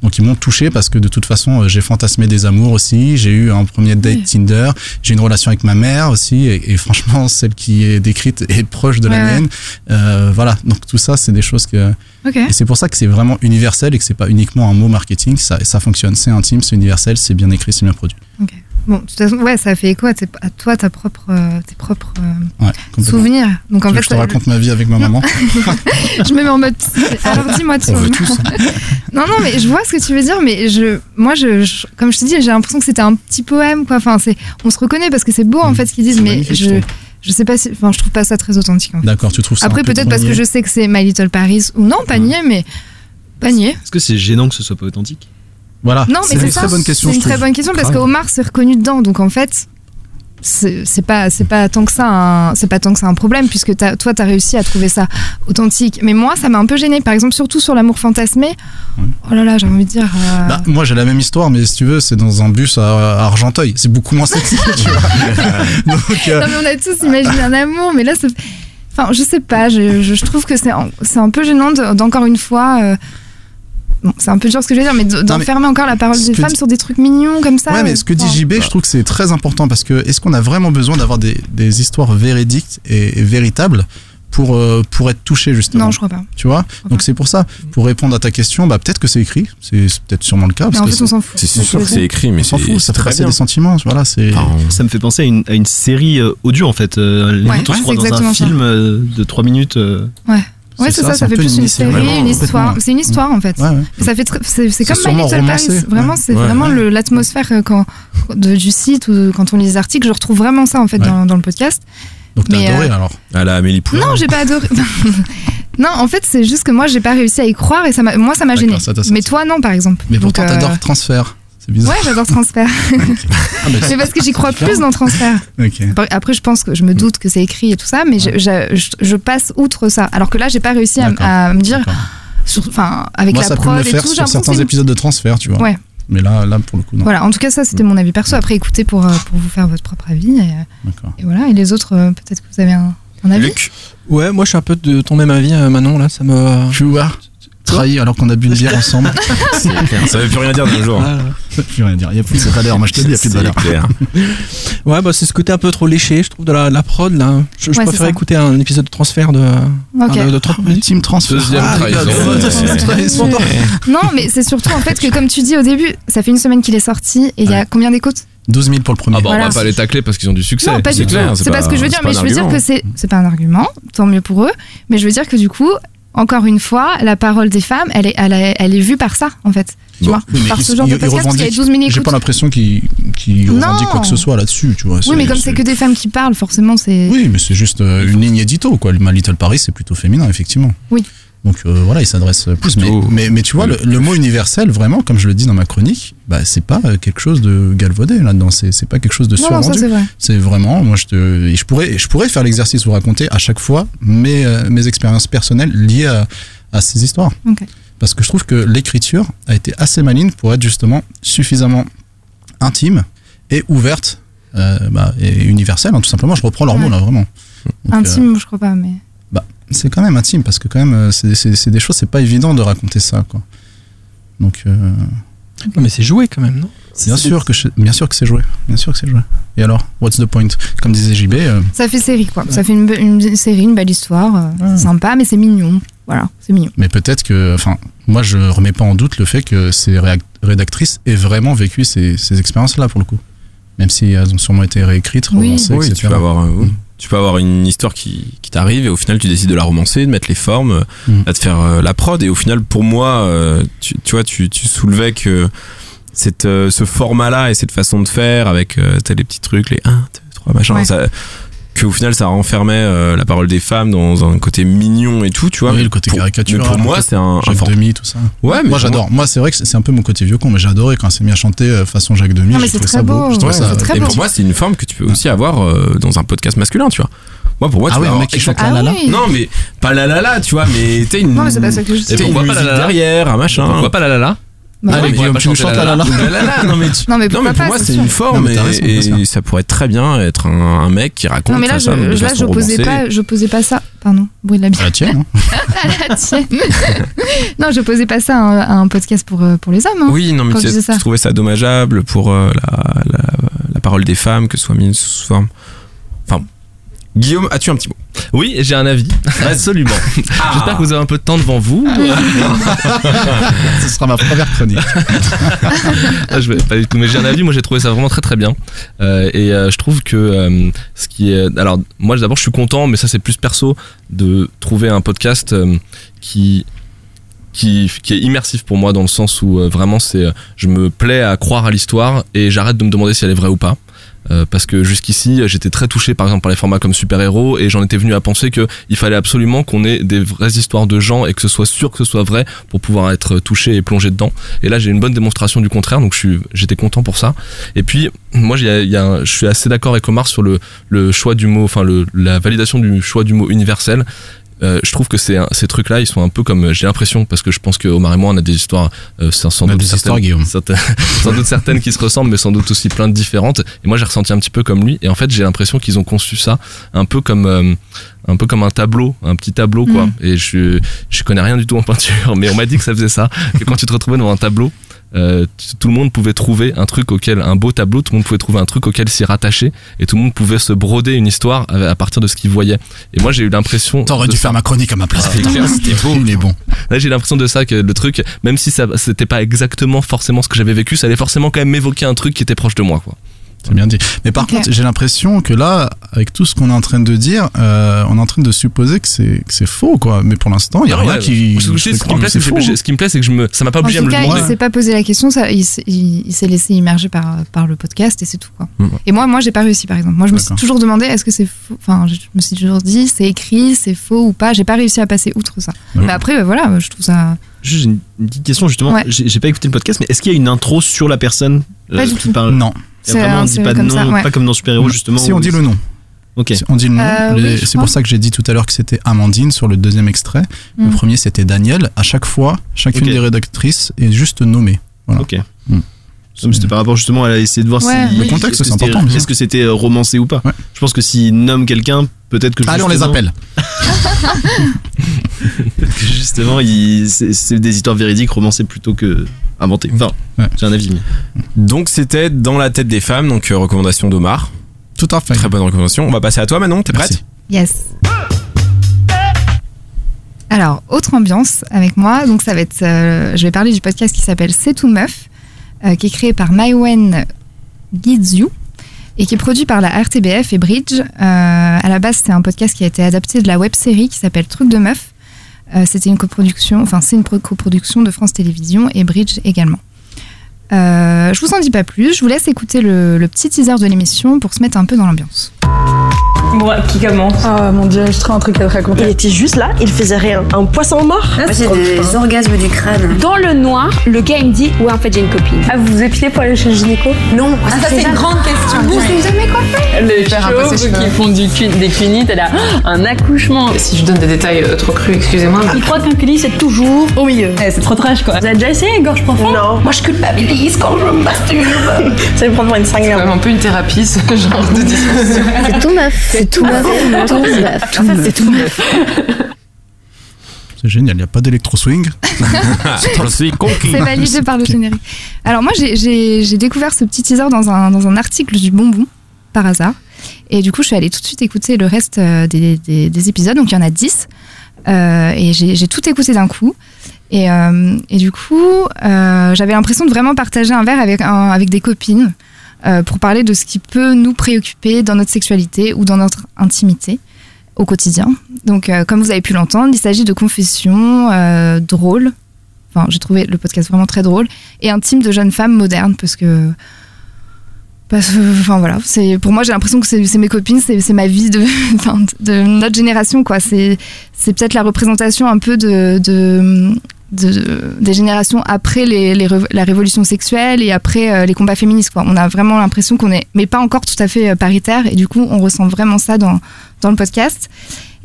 Donc ils m'ont touché parce que de toute façon, euh, j'ai fantasmé des amours aussi. J'ai eu un premier date Oui. Tinder. J'ai une relation avec ma mère aussi. Et, et franchement, celle qui est décrite est proche de la ouais. mienne. Euh, voilà. Donc tout ça, c'est des choses que. Et c'est pour ça que c'est vraiment universel et que c'est pas uniquement un mot marketing. Ça, ça fonctionne. C'est intime, c'est universel, c'est bien écrit, c'est bien produit. Bon, de toute façon, ouais, ça fait écho à, tes- à toi, ta propre, euh, tes propres euh, Ouais. souvenirs. Donc en Tu veux fait, que je te raconte ma vie avec ma maman. je me mets en mode. Alors dis-moi tout. On veut tous. Non, non, mais je vois ce que tu veux dire, mais je, moi, je, je- comme je te dis, j'ai l'impression que c'était un petit poème, quoi. Enfin, c'est, on se reconnaît parce que c'est beau, en Mm. fait, ce qu'ils disent, mais je je, trouve. je sais pas si, enfin, je trouve pas ça très authentique. en fait. D'accord, tu trouves ça Après, peu peut-être parce que je sais que c'est My Little Paris, ou non, pas nier, mais pas nier. Est-ce que c'est gênant que ce soit pas authentique? Voilà. Non, mais c'est une ça. très bonne question. C'est une très bonne question parce qu'Omar s'est reconnu dedans, donc en fait. C'est pas c'est pas tant que ça un, c'est pas tant que ça un problème puisque t'as- toi t'as réussi à trouver ça authentique mais moi ça m'a un peu gêné par exemple surtout sur l'amour fantasmé oh là là j'ai envie de dire euh, Bah, moi j'ai la même histoire, mais si tu veux, c'est dans un bus à, à Argenteuil. C'est beaucoup moins sexy, tu vois. Donc, euh, Non, mais on a tous imaginé un amour, mais là, c'est- enfin, je sais pas, je, je- je trouve que c'est c'est un peu gênant de- d'encore une fois. euh, Bon, c'est un peu dur ce que je veux dire, mais de- d'enfermer encore la parole des femmes dit- sur des trucs mignons comme ça. ouais, mais ce que dit JB, je trouve que c'est très important parce que est-ce qu'on a vraiment besoin d'avoir des, des histoires véridiques et, et véritables pour, euh, pour être touché justement Non, je crois pas. Tu vois Donc c'est pour ça, pour répondre à ta question, bah, peut-être que c'est écrit, c'est peut-être sûrement le cas. Mais Parce en que fait, on s'en fout. C'est sûr que c'est écrit, mais on s'en c'est fout, ça fait très passer bien. des sentiments, voilà, c'est... Enfin, Ça me fait penser à une, à une série euh, audio en fait. Euh, limite, Ouais, on se c'est croit dans un ça. film euh, de 3 minutes. euh, Ouais, c'est ça, ça, un fait plus une série, Vraiment, une histoire. C'est une histoire en fait. Ouais, ouais. Ça c'est comme My Little Paris. Vraiment, ouais. c'est Ouais. vraiment l'atmosphère euh, quand de, du site ou quand on lit les articles, je retrouve vraiment ça en fait Ouais. dans, dans le podcast. Donc t'as adoré euh, alors. À la Amélie Poulain. Non, j'ai pas adoré. non, en fait, c'est juste que moi, j'ai pas réussi à y croire et ça moi, ça m'a gêné. ça. Mais toi, non, par exemple. Mais pourtant euh, t'adores transfert. C'est bizarre. Ouais, j'adore transfert. Ah, mais parce que j'y crois plus dans transfert. Après- je pense que je me doute que c'est écrit et tout ça, mais je, je, je- je passe outre ça. Alors que là, j'ai pas réussi à, me dire, enfin, avec Moi la ça peut me prod le et faire tout, j'ai sur certains épisodes de transfert, tu vois. Ouais. Mais là, là pour le coup non. Voilà, en tout cas, ça, c'était mon avis perso. Après, écoutez pour, euh, pour vous faire votre propre avis. Et, euh, D'accord. et voilà, et les autres, euh, peut-être que vous avez un, un avis. Luc? Ouais, moi je suis un peu de ton même avis, euh, Manon, là, ça me. Tu vois Trahi alors qu'on a bu une bière ensemble. Clair. Ça veut plus rien dire de nos jours. Ça fait rien dire. Il y a plus de valeur. Moi je te dis, il y a plus de valeur. clair. Ouais, bah c'est ce côté un peu trop léché, je trouve, de la, prod, là. Je, je Ouais, préfère écouter un épisode de transfert de, Ok. enfin, de, de 30 minutes. Team transfert. Deuxième Ah, trahison. regarde, deuxième trahison. Non, mais c'est surtout en fait que, comme tu dis au début, ça fait une semaine qu'il est sorti et il y a combien d'écoutes? 12 000 pour le premier. Ah bah on Voilà. va pas les tacler parce qu'ils ont du succès. Non, pas c'est clair, pas, pas- ce que je veux dire, mais je veux dire argument. que c'est c'est pas un argument, tant mieux pour eux. Mais je veux dire que du coup, encore une fois, la parole des femmes, elle est, elle est, elle est vue par ça, en fait. Tu Bon. vois, Oui, par ce genre de podcast, parce qu'il y a revendiquent- 12 000 J'ai pas l'impression qu'ils revendiquent quoi que ce soit là-dessus, tu vois. Oui, mais comme c'est que des femmes qui parlent, forcément, c'est. Oui, mais c'est juste euh, une ligne édito, quoi. My Little Paris, c'est plutôt féminin, effectivement. Oui. Donc euh, voilà, il s'adresse plus. Mais, Plutôt- mais, mais tu vois, le, le mot universel, vraiment, comme je le dis dans ma chronique, bah, c'est pas euh, quelque chose de galvaudé là-dedans. C'est c'est pas quelque chose de Non, non, ça survendu. c'est vrai. C'est vraiment, moi je te, et je pourrais, je pourrais faire l'exercice vous raconter à chaque fois mes, euh, mes expériences personnelles liées à, à ces histoires. Parce que je trouve que l'écriture a été assez maligne pour être justement suffisamment intime et ouverte euh, bah, et universelle, hein, tout simplement. Je reprends leur Ouais. mot là, vraiment. Donc, euh, Intime, je crois pas, mais. C'est quand même intime parce que quand même, euh, c'est- des choses, c'est pas évident de raconter ça, quoi. Donc, euh, Non, mais c'est joué quand même, non? Bien sûr que je- bien sûr que c'est joué, bien sûr que c'est joué. Et alors, what's the point? Comme disait JB, euh, Ça fait série, quoi. Ça fait une, série, une belle histoire. euh, Ouais. C'est sympa, mais c'est mignon. Voilà, c'est mignon. Mais peut-être que, enfin, moi je remets pas en doute le fait que ces rédactrices aient vraiment vécu ces, ces expériences-là pour le coup. Même si elles ont sûrement été réécrites, Oui. romancées, Oui, etc. tu peux avoir, euh, oui. Tu peux avoir une histoire qui, qui t'arrive et au final tu décides de la romancer, de mettre les formes, euh, Mm. à te faire euh, la prod et au final pour moi, euh, tu, tu vois, tu, tu soulevais que cette, euh, ce format-là et cette façon de faire avec euh, t'as les petits trucs, les 1, 2, 3 machin, Ouais. ça, que au final ça renfermait euh, la parole des femmes dans un côté mignon et tout, tu vois. Oui, mais le côté pour, caricatural, pour moi c'est un, un Jacques for- Demy, tout ça. Ouais, mais moi j'adore. Moi, c'est vrai que c'est un peu mon côté vieux con, mais j'adorais quand c'est mis à chanter euh, façon Jacques Demy. Non, mais c'est très ça beau. beau. Je trouvais Ouais, ça- c'est très Et beau. pour moi, c'est une forme que tu peux aussi avoir euh, dans un podcast masculin, tu vois. Moi, pour moi, tu Ah oui, un mec qui chante Ah la la la. Non, mais pas la la la, tu vois, mais t'as une. Non, mais c'est pas ça que je dis. Et pourquoi pas la la? derrière, un machin. Pourquoi pas la la la? Bah, Allez. Guillaume, tu nous chantes la la non mais tu- Non, mais non pourquoi mais pour pas, moi c'est une forme Non, et, ça pourrait très bien être un, un mec qui raconte Non, mais là, je, ça de là, j'opposais romancée. pas, j'opposais pas ça. Pardon, bruit de la bière. Ah, hein. à la tienne. non, je posais pas ça à un, à podcast pour, euh, pour les hommes. hein. Oui, non mais je trouvais ça dommageable pour euh, la, la, la parole des femmes que ce soit mis sous forme. Guillaume, as-tu un petit mot? Oui, j'ai un avis. Absolument. J'espère que vous avez un peu de temps devant vous. Ce sera ma première chronique. Ah, je vais pas du tout, mais j'ai un avis. Moi, j'ai trouvé ça vraiment très très bien. Euh, et euh, je trouve que euh, ce qui est, alors moi d'abord, je suis content, mais ça c'est plus perso de trouver un podcast euh, qui qui, qui est immersif pour moi dans le sens où euh, vraiment c'est euh, je me plais à croire à l'histoire et j'arrête de me demander si elle est vraie ou pas Euh, parce que jusqu'ici j'étais très touché par exemple par les formats comme super héros et j'en étais venu à penser que il fallait absolument qu'on ait des vraies histoires de gens et que ce soit sûr que ce soit vrai pour pouvoir être touché et plongé dedans. Et là j'ai une bonne démonstration du contraire donc j'étais content pour ça. Et puis moi je suis assez d'accord avec Omar sur le, choix du mot enfin la validation du choix du mot universel euh, je trouve que ces, ces trucs-là, ils sont un peu comme j'ai l'impression, parce que je pense que Omar et moi, on a des histoires, euh, sans, On a doute des certaines- histoires, Guillaume. certaines- sans doute certaines qui se ressemblent, mais sans doute aussi plein de différentes. Et moi, j'ai ressenti un petit peu comme lui. Et en fait, j'ai l'impression qu'ils ont conçu ça un peu comme euh, un peu comme un tableau, un petit tableau, quoi. Mm. Et je je connais rien du tout en peinture, mais on m'a dit que ça faisait ça. Que quand tu te retrouvais devant un tableau, euh, tout le monde pouvait trouver un truc auquel, un beau tableau, tout le monde pouvait trouver un truc auquel s'y rattacher, et tout le monde pouvait se broder une histoire à, à partir de ce qu'il voyait. Et moi, j'ai eu l'impression. T'aurais dû ça. faire ma chronique à ma place. Clair, c'était beau. Il est bon. Là, j'ai l'impression de ça que le truc, même si ça c'était pas exactement forcément ce que j'avais vécu, ça allait forcément quand même m'évoquer un truc qui était proche de moi, quoi. C'est bien dit. Mais par contre, j'ai l'impression que là, avec tout ce qu'on est en train de dire, euh, on est en train de supposer que c'est que c'est faux, quoi. Mais pour l'instant, il y a Ah rien ouais, qui. sais, ce qui me plaît, c'est que ce qui me plaît, c'est que je me, ça m'a pas En obligé à tout me cas, le il dire. s'est pas posé la question, ça, il, s'est- il- il s'est laissé immerger par, par le podcast et c'est tout. Quoi. Mm. Et moi, moi, j'ai pas réussi, par exemple. Moi, je me suis toujours demandé, est-ce que c'est faux Enfin, je me suis toujours dit, c'est écrit, c'est faux ou pas. J'ai pas réussi à passer outre ça. Mais après, euh, voilà, je trouve ça. Juste une une petite question justement. Ouais. J'ai pas écouté le podcast, mais est-ce qu'il y a une intro sur la personne euh, du qui tout. parle Non. Il y a vraiment, on dit pas de comme nom, ça, ouais. pas comme dans Super Héros justement. Si on dit le nom. Ok. Si On dit le nom. Euh, oui, c'est pour ça que j'ai dit tout à l'heure que c'était Amandine sur le deuxième extrait. Le Mm. premier c'était Daniel. À chaque fois, chacune des rédactrices est juste nommée. Voilà. Ok. Mm. Mais C'était par rapport justement à essayer de voir Ouais. si Le contexte, c'est important. Est-ce que c'était euh, romancé ou pas Ouais. Je pense que s'il nomme quelqu'un, peut-être que Allez, on les appelle. justement, c'est des histoires véridiques romancées plutôt que inventées. Enfin, Ouais. j'ai un avis. mais- Donc c'était dans la tête des femmes, donc euh, recommandation d'Omar. Tout à fait. Très bonne recommandation. On va passer à toi Manon, t'es prête? Yes. Alors, autre ambiance avec moi. Donc, ça va être. euh, je vais parler du podcast qui s'appelle C'est tout meuf, euh, qui est créé par Maïwen Gizu et qui est produit par la RTBF et Bridge. Euh, à la base, c'est un podcast qui a été adapté de la web série qui s'appelle Truc de meuf. Euh, C'était une coproduction, enfin, c'est une pro- coproduction de France Télévisions et Bridge également. Je vous en dis pas plus, je vous laisse écouter le, le petit teaser de l'émission pour se mettre un peu dans l'ambiance. Bon, qui commence Oh mon dieu, j'ai trop un truc à te raconter. Il était juste là, il faisait rien. Un poisson mort J'ai des orgasmes du crâne. Dans le noir, le gars il me dit Ouais, en fait, j'ai une copine. Ah, vous vous épilez pour aller chez le gynéco? Non, Ah, ça, c'est une grande question. Vous n'avez jamais quoi faire Les chauves qui font du cul, des cunis, t'as là, un accouchement. Si je donne des détails euh, trop crus, excusez-moi. Il croit qu'un culis c'est toujours au milieu. Eh, c'est trop trash quoi. Vous avez déjà essayé, gorge profonde? Non, Moi, je culpabilise quand je me masturbe. ça va me prendre une C'est cinglante. quand même un peu une thérapie, ce genre de discussion. C'est tout meuf. C'est tout. Tout meuf. C'est tout meuf. C'est génial. Il n'y a pas d'électro-swing. C'est validé par le générique. Alors moi, j'ai- découvert ce petit teaser dans un, dans un article du Bonbon, par hasard. Et du coup, je suis allée tout de suite écouter le reste euh, des, des- des épisodes. Donc il y en a 10. Euh, et j'ai j'ai tout écouté d'un coup. Et, euh, et du coup, euh, j'avais l'impression de vraiment partager un verre avec, un- avec des copines euh, pour parler de ce qui peut nous préoccuper dans notre sexualité ou dans notre intimité au quotidien. Donc, euh, comme vous avez pu l'entendre, il s'agit de confessions euh, drôles. Enfin, j'ai trouvé le podcast vraiment très drôle et intime de jeunes femmes modernes parce que. Parce enfin voilà, c'est pour moi j'ai l'impression que c'est mes copines, c'est ma vie de, notre génération quoi. C'est c'est peut-être la représentation un peu de, de, de- des générations après les, les rev- la révolution sexuelle et après euh, les combats féministes quoi. On a vraiment l'impression qu'on est, mais pas encore tout à fait euh, paritaire et du coup on ressent vraiment ça dans dans le podcast.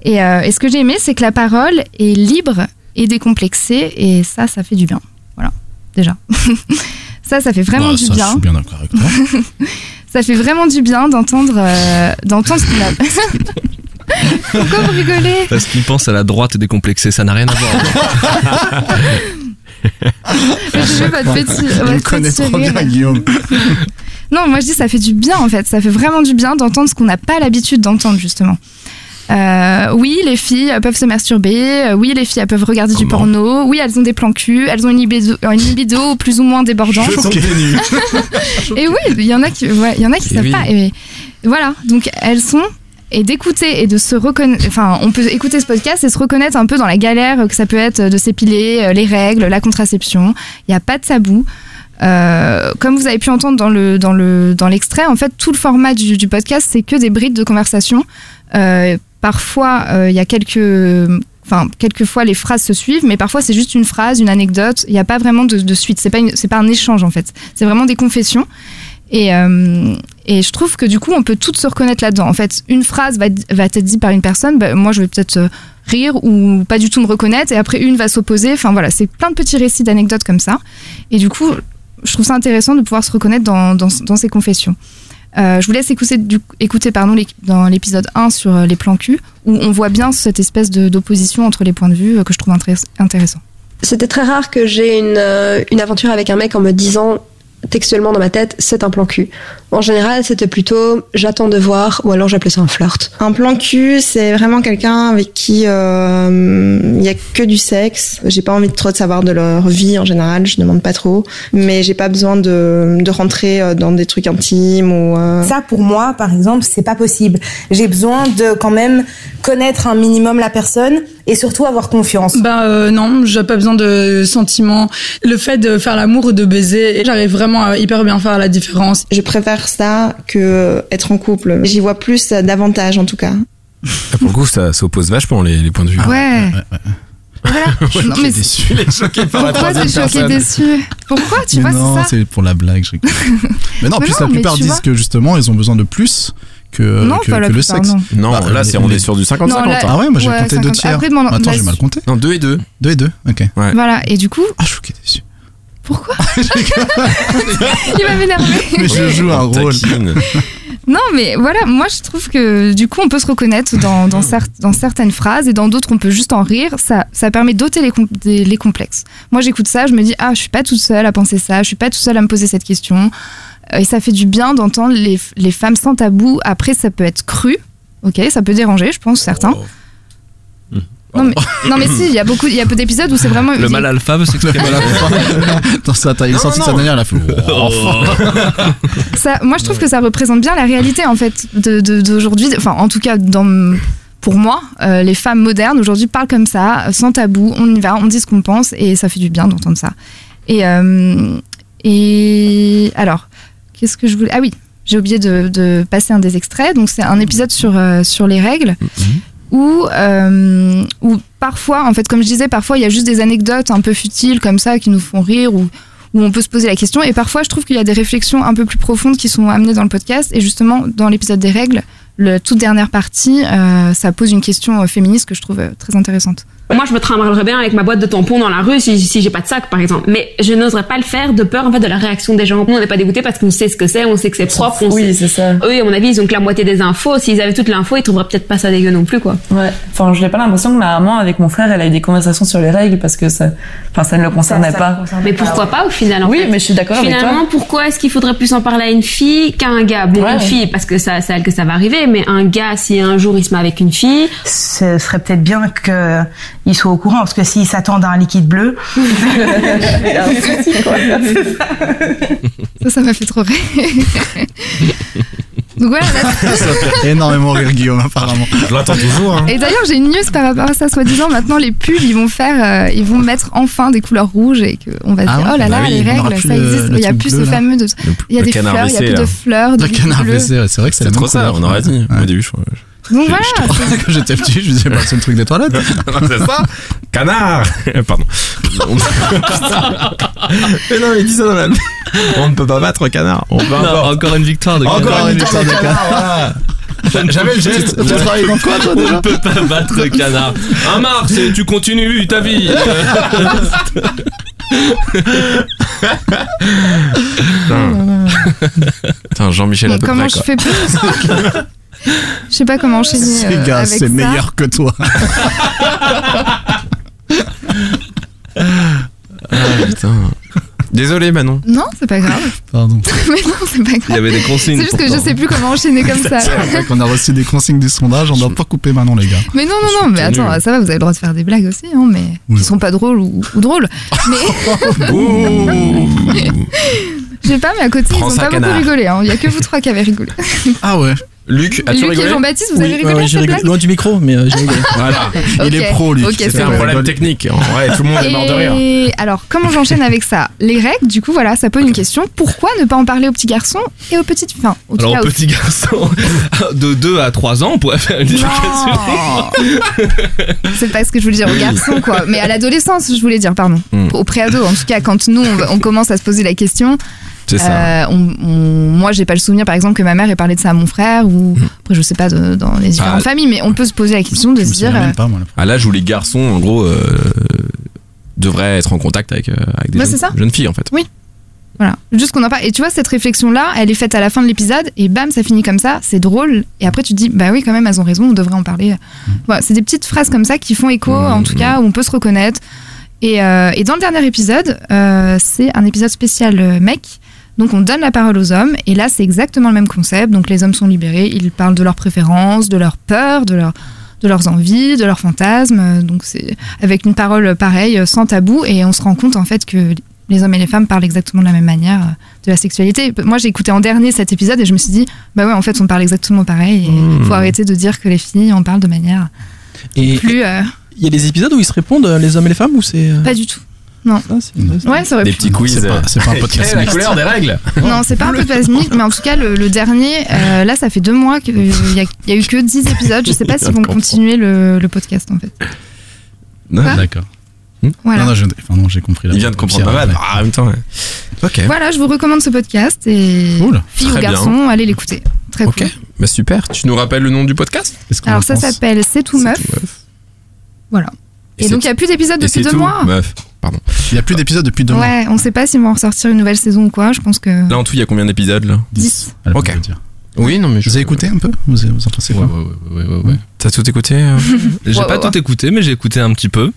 Et, euh, et ce que j'ai aimé, c'est que la parole est libre et décomplexée, et ça, ça fait du bien. Voilà, déjà. ça, ça fait vraiment Bah, du ça, bien. Je suis bien d'accord avec toi. Ça fait vraiment du bien d'entendre euh, d'entendre ce qu'on a. Pourquoi vous rigolez Parce qu'il pense à la droite décomplexée, ça n'a rien à voir. Je veux votre petit, Il me votre connaît petit trop rire. bien, Guillaume. Non, moi je dis ça fait du bien en fait. Ça fait vraiment du bien d'entendre ce qu'on n'a pas l'habitude d'entendre justement. Euh, oui, les filles peuvent se masturber. Euh, Oui, les filles elles peuvent regarder du porno. Oui, elles ont des plans cul. Elles ont une libido, une libido plus ou moins débordante. Je. Et oui, il y en a qui, ouais, il y en a qui savent oui. pas. Et voilà, donc elles sont et d'écouter et de se reconnaître. Enfin, on peut écouter ce podcast et se reconnaître un peu dans la galère que ça peut être de s'épiler, euh, les règles, la contraception. Il n'y a pas de tabou. Euh, comme vous avez pu entendre dans le dans le dans l'extrait, en fait, tout le format du, podcast, c'est que des brides de conversation. Euh, parfois, il y a quelques Enfin, quelquefois les phrases se suivent, mais parfois c'est juste une phrase, une anecdote. Il n'y a pas vraiment de, suite. C'est pas c'est pas un échange en fait. C'est vraiment des confessions. Et, et je trouve que du coup, on peut toutes se reconnaître là-dedans. En fait, une phrase va, être dite par une personne, bah, moi je vais peut-être euh, rire ou pas du tout me reconnaître, et après une va s'opposer. Enfin voilà, c'est plein de petits récits d'anecdotes comme ça. Et du coup, je trouve ça intéressant de pouvoir se reconnaître dans, ces confessions. Euh, je vous laisse écouter, du, écouter pardon, dans l'épisode 1 sur euh, les plans cul, où on voit bien cette espèce d'opposition entre les points de vue que je trouve intéressant. C'était très rare que j'ai une, une aventure avec un mec en me disant textuellement dans ma tête, c'est un plan cul. En général, c'était plutôt j'attends de voir ou alors j'appelais ça un flirt. Un plan cul, c'est vraiment quelqu'un avec qui euh, il y a que du sexe. J'ai pas envie de trop de savoir de leur vie en général, je demande pas trop, mais j'ai pas besoin de, de rentrer euh, dans des trucs intimes ou. euh, Ça, pour moi, par exemple, c'est pas possible. J'ai besoin de quand même connaître un minimum la personne et surtout avoir confiance. Bah euh, non, j'ai pas besoin de sentiments. Le fait de faire l'amour ou de baiser, j'arrive vraiment à hyper bien faire la différence. Je préfère ça que être en couple. J'y vois plus d'avantages en tout cas. Ah, Pour le coup, ça s'oppose vachement les, les points de vue. Ouais. Voilà. Non, mais déçu, par la Pourquoi t'es choqué déçu Pourquoi Tu Mais vois, non, c'est ça c'est pour la blague. je rigole. mais non, en Mais plus non, la plupart disent vois. que justement ils ont besoin de plus que, Non, que, que le plupart, sexe. Non, Bah, là, c'est, on est sur du 50-50. Non, là- hein. Ah ouais, moi j'ai Ouais, compté deux 50. tiers. Après, demande- Attends, j'ai mal compté. Non, 2 et 2. Deux et deux, ok. Ouais. Voilà, et du coup. Ah, je suis choqué déçu. Pourquoi Il va m'énerver. Mais je joue un rôle. Non, mais voilà, moi je trouve que du coup on peut se reconnaître dans, dans, cer- dans certaines phrases et dans d'autres on peut juste en rire. Ça, ça permet d'ôter les, com- des- les complexes. Moi j'écoute ça, je me dis, ah, je suis pas toute seule à penser ça, je suis pas toute seule à me poser cette question. Euh, Et ça fait du bien d'entendre les, les femmes sans tabou. Après, ça peut être cru, ok, ça peut déranger, je pense, certains. Non mais, non mais si, il y a beaucoup, il y a peu d'épisodes où c'est vraiment. Le mal alpha veut s'exprimer. Dans sa taille, il est sorti de sa dernière, il a fait. Oh. ça, moi, je trouve que ça représente bien la réalité en fait de- de- d'aujourd'hui. Enfin, en tout cas, dans, pour moi, euh, les femmes modernes aujourd'hui parlent comme ça, sans tabou. On y va, on dit ce qu'on pense et ça fait du bien d'entendre ça. Et euh, et alors, qu'est-ce que je voulais Ah oui, j'ai oublié de, de passer un des extraits. Donc c'est un épisode sur euh, sur les règles. Euh, où parfois, en fait, comme je disais, parfois il y a juste des anecdotes un peu futiles comme ça qui nous font rire ou où on peut se poser la question. Et parfois, je trouve qu'il y a des réflexions un peu plus profondes qui sont amenées dans le podcast. Et justement, dans l'épisode des règles, la toute dernière partie, euh, ça pose une question euh, féministe que je trouve très intéressante. Moi, je me trimballerais bien avec ma boîte de tampons dans la rue si, si j'ai pas de sac, par exemple. Mais je n'oserais pas le faire de peur, en fait, de la réaction des gens. Nous, on n'est pas dégoûtés parce qu'on sait ce que c'est, on sait que c'est propre. on Oui, sait- c'est ça. Eux, à mon avis, ils ont que la moitié des infos. S'ils avaient toute l'info, ils trouveraient peut-être pas ça dégueu non plus, quoi. Ouais. Enfin, je n'ai pas l'impression que ma maman, avec mon frère, elle a eu des conversations sur les règles parce que ça, enfin, ça ne le concernait pas. Mais pourquoi pas, au final, en Oui, fait mais je suis d'accord avec toi. Finalement, pourquoi est-ce qu'il faudrait plus en parler à une fille qu'à un gars? Bon, Ouais. une fille, parce que ça, c'est à elle que ça va arriver, mais un gars, si un jour il se met avec une fille, Ce serait peut-être bien qu'ils soient au courant, parce que s'ils s'attendent à un liquide bleu. Ça, ça m'a fait trop rire. Donc voilà. là- Ça fait énormément rire Guillaume apparemment. Je l'attends toujours. hein. Et d'ailleurs, j'ai une news par rapport à ça. Soi-disant, maintenant, les pubs, ils vont faire, euh, ils vont mettre enfin des couleurs rouges et qu'on va se Ah dire, ouais oh là Bah là, oui, les règles, ça le- existe. Il y a plus bleu, ce là. fameux de, il y a des fleurs, il y a plus de fleurs, de Le canard bleu. C'est vrai que c'est trop ça, on aurait dit au début. Je crois. Donc voilà. Quand j'étais petit, je disais, bah, c'est le truc des toilettes. c'est ça Canard Pardon. On- Mais non, mais dis ça dans la. On ne peut pas battre canard. On peut Non, encore. encore une victoire de Encore Canard. une victoire de canard. voilà. J'avais le geste. Tu travailles dans quoi, toi, On ne peut pas battre canard. Un Mars, et tu continues ta vie. Putain. Putain, Jean-Michel à peu comment près, je quoi. fais pour Je sais pas comment enchaîner Ces euh, gars, avec c'est meilleur que toi. Ah, putain. Désolé, Manon. Non, c'est pas grave. Pardon. Mais non, c'est pas grave. Il y avait des consignes C'est juste que je sais plus comment enchaîner comme ça. C'est vrai qu'on a reçu des consignes du sondage, on doit pas couper maintenant, les gars. Mais non, non, non, mais attends, ça va, vous avez le droit de faire des blagues aussi, hein, mais qui sont pas drôles ou, ou drôles. Mais. Je sais pas, mais à côté, Prends ils ont pas canard. beaucoup rigolé. hein. Il y a que vous trois qui avez rigolé. Ah ouais. Luc, as-tu Luc et rigolé Jean-Baptiste, vous Oui, avez rigolé ouais, à j'ai cette rigolé. blague Loin du micro, mais euh, j'ai rigolé. Voilà. Il est pro, lui. ok, C'est un bon. problème technique. Ouais, tout le monde est mort de rire. Et alors, comment j'enchaîne avec ça? Les règles, du coup, voilà, ça pose une question. Pourquoi ne pas en parler aux petits garçons et aux petites filles Enfin, en tout Alors, cas, aux- petit garçon, de 2 à 3 ans, on pourrait faire une éducation. C'est pas ce que je voulais dire aux garçons, quoi. Mais à l'adolescence, je voulais dire, pardon. Hmm. Au préado, en tout cas, quand nous, on, on commence à se poser la question. C'est ça. euh, on- on- moi, j'ai pas le souvenir, par exemple, que ma mère ait parlé de ça à mon frère, ou après, je sais pas, de- dans les différentes Ah. familles, mais on peut se poser la question de se dire. euh, À l'âge où les garçons, en gros, euh, devraient être en contact avec, euh, avec des Ouais, jeunes, c'est ça. jeunes filles, en fait. Oui. Voilà, juste qu'on en parle. Et tu vois, cette réflexion-là, elle est faite à la fin de l'épisode, et bam, ça finit comme ça, c'est drôle. Et après, tu te dis, bah oui, quand même, elles ont raison, on devrait en parler. Mm. Voilà, c'est des petites phrases comme ça qui font écho, en tout cas, où on peut se reconnaître. Et, euh, et dans le dernier épisode, euh, c'est un épisode spécial euh, mec. Donc on donne la parole aux hommes et là c'est exactement le même concept. Donc les hommes sont libérés, ils parlent de leurs préférences, de leurs peurs, de leurs de leurs envies, de leurs fantasmes. Donc c'est avec une parole pareille, sans tabou et on se rend compte en fait que les hommes et les femmes parlent exactement de la même manière euh, de la sexualité. Moi, j'ai écouté en dernier cet épisode et je me suis dit, bah ouais, en fait, on parle exactement pareil. Il Mmh. faut arrêter de dire que les filles, on parle de manière Et plus. euh, il y a des épisodes où ils se répondent, euh, les hommes et les femmes, ou c'est. euh, pas du tout. Non. Ouais, ça aurait Des pu. petits quiz. C'est pas- c'est pas un podcast la mixte. couleur des règles Non, c'est pas un peu phasmique, mais en tout cas, le, le dernier, euh, là, ça fait deux mois qu'il y, a- il y a eu que 10 épisodes. Je sais pas s'ils vont continuer le, le podcast, en fait. Non, D'accord. Voilà. Non, non, je- enfin, non, j'ai compris. Il vient de comprendre pas mal. Ah, en même temps, ouais. Ok. Voilà, je vous recommande ce podcast et Cool. filles ou Très bien. garçons, allez l'écouter. Très Ok. cool. Bah super. Tu nous rappelles le nom du podcast? Alors ça s'appelle C'est tout meuf. Voilà. Et Et, c'est donc il n'y a plus d'épisodes Et depuis c'est deux tout mois? Meuf. Pardon. Il y a plus d'épisodes depuis deux mois. Ouais, on sait pas s'ils vont ressortir une nouvelle saison ou quoi. Je pense que Là en tout, il y a combien d'épisodes là? 10. Elle peut Ok. Oui, non mais je... Vous avez écouté un peu? Vous, avez- vous en pensez quoi? Ouais, ouais, ouais, ouais, ouais. T'as tout écouté euh? J'ai Ouais, pas ouais, tout écouté, mais j'ai écouté un petit peu.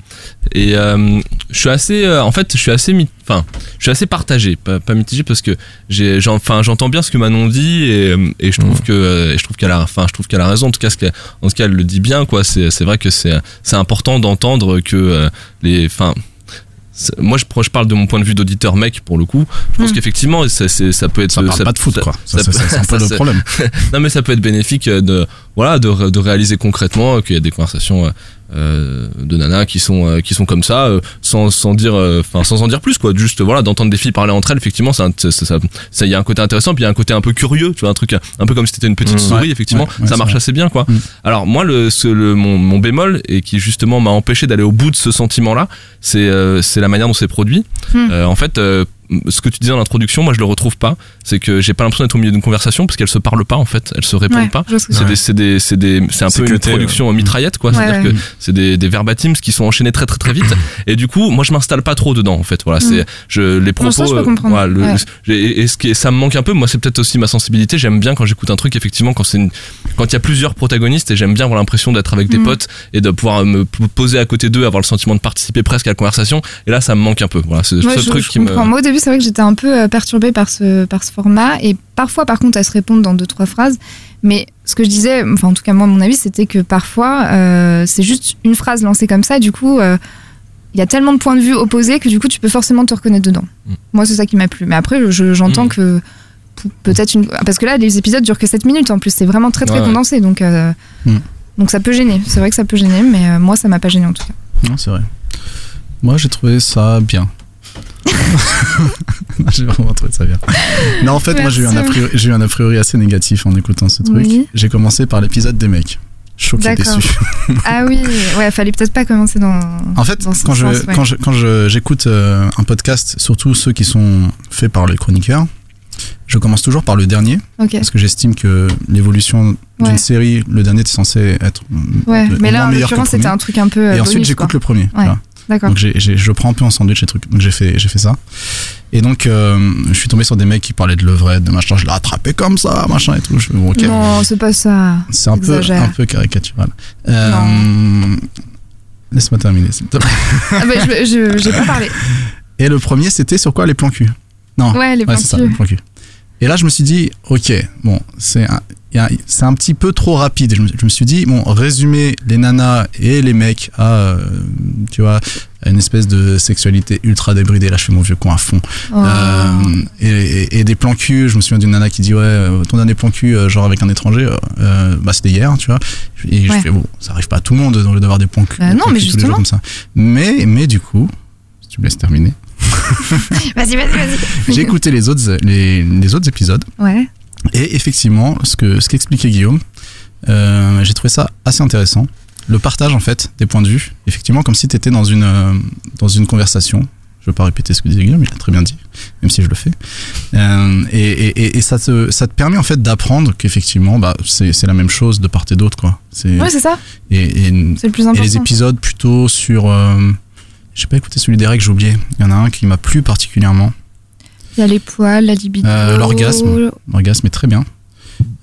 Et euh, je suis assez, euh, en fait, je suis assez, enfin, je suis assez partagé, pas, pas mitigé parce que j'ai, enfin, j'entends bien ce que Manon dit et, euh, et je trouve que, euh, et je trouve qu'elle a, enfin, je trouve qu'elle a raison. En tout cas, ce qu'elle- en tout cas, elle le dit bien, quoi. C'est, c'est vrai que c'est, c'est important d'entendre que euh, les, enfin. Moi, je, je parle de mon point de vue d'auditeur mec pour le coup. Je pense Mm. qu'effectivement, ça, c'est- ça peut être. Ça parle pas de foot, quoi. Ça, ça, ça, c'est un peu le problème. non, mais ça peut être bénéfique euh, de, voilà, de, de réaliser concrètement qu'il y a des conversations euh, euh, de nanas qui sont, euh, qui sont comme ça, euh, sans, sans dire, euh, enfin, sans en dire plus, quoi. Juste, voilà, d'entendre des filles parler entre elles, effectivement, ça, ça, ça, ça- il y a un côté intéressant, puis il y a un côté un peu curieux, tu vois, un truc un peu comme si c'était une petite Mmh. souris, Ouais, effectivement. ouais, ouais, ça c'est marche vrai. assez bien, quoi. Mmh. Alors, moi, le, ce, le, mon, mon bémol, et qui justement m'a empêché d'aller au bout de ce sentiment-là, c'est, euh, c'est la manière dont c'est produit. Euh, en fait, euh, ce que tu disais dans l'introduction, moi je le retrouve pas. C'est que j'ai pas l'impression d'être au milieu d'une conversation parce qu'elles se parlent pas en fait, elles se répondent Ouais, pas. ce C'est des, c'est des, c'est des, c'est un peu une production mitraillette quoi. Ouais, C'est-à-dire ouais. que c'est des, des verbatims qui sont enchaînés très très très vite. Et du coup, moi je m'installe pas trop dedans en fait. Voilà, c'est je les propos. ça, je peux euh, comprendre. voilà, le- Ouais. et, et ce qui ça me manque un peu. Moi, c'est peut-être aussi ma sensibilité. J'aime bien quand j'écoute un truc effectivement quand c'est une- quand il y a plusieurs protagonistes et j'aime bien avoir l'impression d'être avec des Mm. potes et de pouvoir me poser à côté d'eux, avoir le sentiment de participer presque à la conversation. Et là, ça me manque un peu. Voilà, c'est le je, truc je qui me. comprends. Moi, au début, c'est vrai que j'étais un peu euh, perturbée par ce, par ce format. Et parfois, par contre, elles se répondent dans deux, trois phrases. Mais ce que je disais, enfin, en tout cas, moi, mon avis, c'était que parfois, euh, c'est juste une phrase lancée comme ça. Et du coup, euh, il y a tellement de points de vue opposés que du coup, tu peux forcément te reconnaître dedans. Mm. Moi, c'est ça qui m'a plu. Mais après, je- j'entends Mm. que peut-être une. Parce que là, les épisodes durent que 7 minutes en plus. C'est vraiment très, très Ouais, ouais. condensé. Donc, euh, Mm. donc, ça peut gêner. C'est vrai que ça peut gêner. Mais euh, moi, ça m'a pas gêné en tout cas. Non, c'est vrai. Moi, j'ai trouvé ça bien. j'ai vraiment trouvé ça bien. Non, en fait, moi, j'ai eu, un a priori, j'ai eu un a priori assez négatif en écoutant ce truc. Oui. J'ai commencé par l'épisode des mecs. Choqué déçu. ah oui, ouais, fallait peut-être pas commencer dans. En fait, dans quand je, sens, ouais. quand je, quand je- j'écoute euh, un podcast, surtout ceux qui sont faits par les chroniqueurs, je commence toujours par le dernier. Parce que j'estime que l'évolution d'une Ouais. série, le dernier est censé être. Ouais, mais là, en l'occurrence, c'était un truc un peu. euh, Et ensuite, bonus, j'écoute quoi. le premier. Ouais, voilà. D'accord. Donc j'ai- j'ai- je prends un peu en sandwich les trucs. Donc j'ai fait, j'ai fait ça. Et donc euh, je suis tombé sur des mecs qui parlaient de levrette, de machin. Je l'ai attrapé comme ça, machin et tout. Je, bon, ok. Non, c'est pas ça. C'est un peu, un peu caricatural. Euh, Laisse-moi terminer, s'il te plaît. Ah bah, je j'ai pas parlé. Et le premier, c'était sur quoi Les plans cul? Non. Ouais, les plans c'est ça, les plans cul. Et là, je me suis dit, ok, bon, c'est un, c'est un petit peu trop rapide. Je me, je me suis dit, bon, résumer les nanas et les mecs à, euh, tu vois, à une espèce de sexualité ultra débridée. Là, je fais mon vieux con à fond. Oh. Euh, et, et- et des plans cul, je me souviens d'une nana qui dit, ouais, euh, ton dernier plan cul, euh, genre avec un étranger, euh, euh, bah, c'était hier, tu vois. Et je Ouais. fais, bon, ça arrive pas à tout le monde de- d'avoir des plans cul. Bah non, mais cul tous les jours justement. comme ça. Mais, mais du coup, si tu me laisses terminer. Vas-y, vas-y, vas-y. J'ai écouté les autres, les, les autres épisodes Ouais. et effectivement, ce que ce qu'expliquait Guillaume, euh, j'ai trouvé ça assez intéressant. Le partage en fait des points de vue, effectivement, comme si tu étais dans une euh, dans une conversation. Je veux pas répéter ce que disait Guillaume, il a très bien dit, même si je le fais. Euh, et, et, et- ça te ça te permet en fait d'apprendre qu'effectivement, bah c'est c'est la même chose de part et d'autre quoi. C'est Ouais, c'est ça. et, et- C'est le plus et important. les épisodes plutôt sur j'ai pas écouté celui d'Eric, j'ai oublié. Il y en a un qui m'a plu particulièrement. Il y a les poils, la libido. Euh, L'orgasme. L'orgasme est très bien.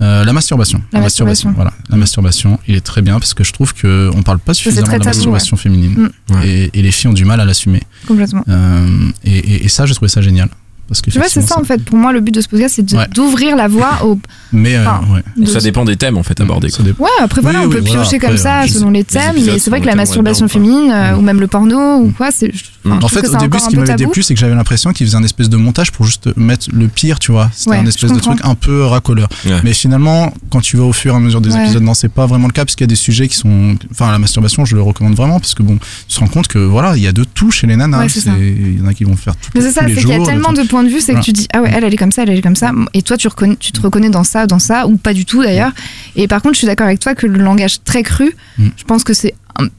Euh, la masturbation. La masturbation. Voilà. La masturbation, il est très bien parce que je trouve que on parle pas suffisamment de la tabou, masturbation féminine Mm. et, et les filles ont du mal à l'assumer. Complètement. Euh, et, et- et ça, j'ai trouvé ça génial Parce que Tu vois, c'est ça en fait. Pour moi, le but de ce podcast, c'est Ouais. d'ouvrir la voie au. Mais euh, Enfin, ouais. de- Ça dépend des thèmes en fait abordés. quoi. Ouais, après voilà, Oui, on oui, peut voilà, piocher après, comme ça euh, selon les thèmes, mais c'est vrai que la masturbation féminine euh, ou même le porno ou quoi, c'est. enfin, En fait, au début, ce qui m'avait déplu, c'est que j'avais l'impression qu'ils faisaient un espèce de montage pour juste mettre le pire, tu vois. C'était un espèce de truc un peu racoleur. Mais finalement, quand tu vas au fur et à mesure des épisodes, non, c'est pas vraiment le cas, parce qu'il y a des sujets qui sont. Enfin, la masturbation, je le recommande vraiment, parce que bon, tu te rends compte que voilà, il y a de tout chez les nanas. Il y en a qui vont faire tout, Mais c'est ça, tous c'est les qu'il y a jours, tellement le de truc. points de vue, c'est que tu dis ah ouais, elle, elle est comme ça, elle, elle est comme ça, et toi tu, reconnais, tu te reconnais dans ça, dans ça, ou pas du tout d'ailleurs. Et par contre, je suis d'accord avec toi que le langage très cru, Mm. je pense que c'est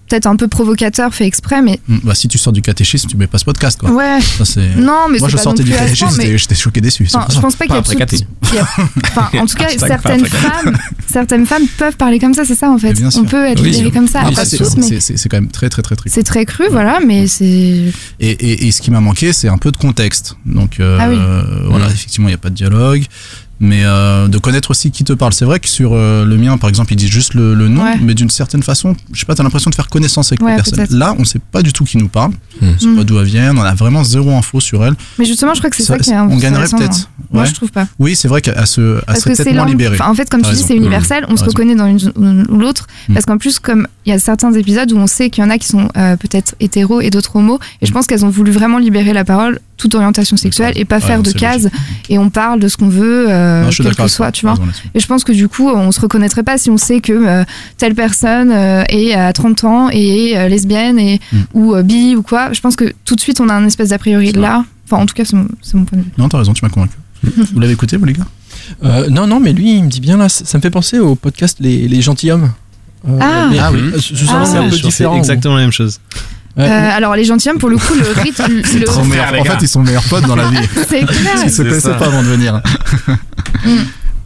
peut-être un peu provocateur, fait exprès, mais Mm, Bah, si tu sors du catéchisme, tu mets pas ce podcast, quoi. ouais. Ça, c'est- Non, mais Moi, c'est je pas sortais non du plus catéchisme, mais- j'étais- choqué déçu. Enfin, je pense pas qu'il y a après tout- caté. il y a- Enfin, en tout cas, certaines femmes, certaines femmes peuvent parler comme ça, c'est ça en fait. On peut être Oui, libéré comme ça. Après, pas c'est- mais c'est c'est- c'est quand même très, très, très, très c'est très cru, voilà, mais c'est. Et, et, et ce qui m'a manqué, c'est un peu de contexte. Donc euh, Ah oui. voilà, effectivement, il n'y a pas de dialogue. Mais euh, de connaître aussi qui te parle. C'est vrai que sur euh, le mien, par exemple, il dit juste le, le nom, Ouais. mais d'une certaine façon, je sais pas, t'as l'impression de faire connaissance avec Ouais, la personne. Là, on sait pas du tout qui nous parle. Hmm. On sait Hmm. pas d'où elle vient, on a vraiment zéro info sur elle. Mais justement, je crois que c'est ça, Ça- qui est on gagnerait peut-être. Moi, Ouais. je trouve pas. Oui, c'est vrai qu'à se, à se peut-être moins enfin, en fait, comme tu dis, c'est universel. On se raison. reconnaît dans l'une ou l'autre. Mm. Parce qu'en plus, comme il y a certains épisodes où on sait qu'il y en a qui sont euh, peut-être hétéros et d'autres homos, et je pense qu'elles ont voulu vraiment libérer la parole, toute orientation sexuelle, et pas Ouais, faire de c'est cases. Et on parle de ce qu'on veut, euh, Non, quel que soit, tu vois. Et je pense que du coup, on se reconnaîtrait pas si on sait que euh, telle personne euh, est à 30 ans et est euh, lesbienne et, Mm. ou euh, bi ou quoi. Je pense que tout de suite, on a un espèce d'a priori là. Enfin, en tout cas, c'est mon, c'est mon point de vue. Non, t'as raison, tu m'as convaincu. Vous l'avez écouté, vous, les gars? Euh, non, non, mais lui, il me dit bien là, ça ça me fait penser au podcast Les, les Gentilhommes. Euh, Ah. mais, Ah oui. un Ah. un peu différent. exactement la même chose. Euh, alors, les gentilshommes, pour le coup, le rythme. le- Trop. En fait, ils sont meilleurs potes dans la vie. C'est clair. Ils se connaissaient pas avant de venir.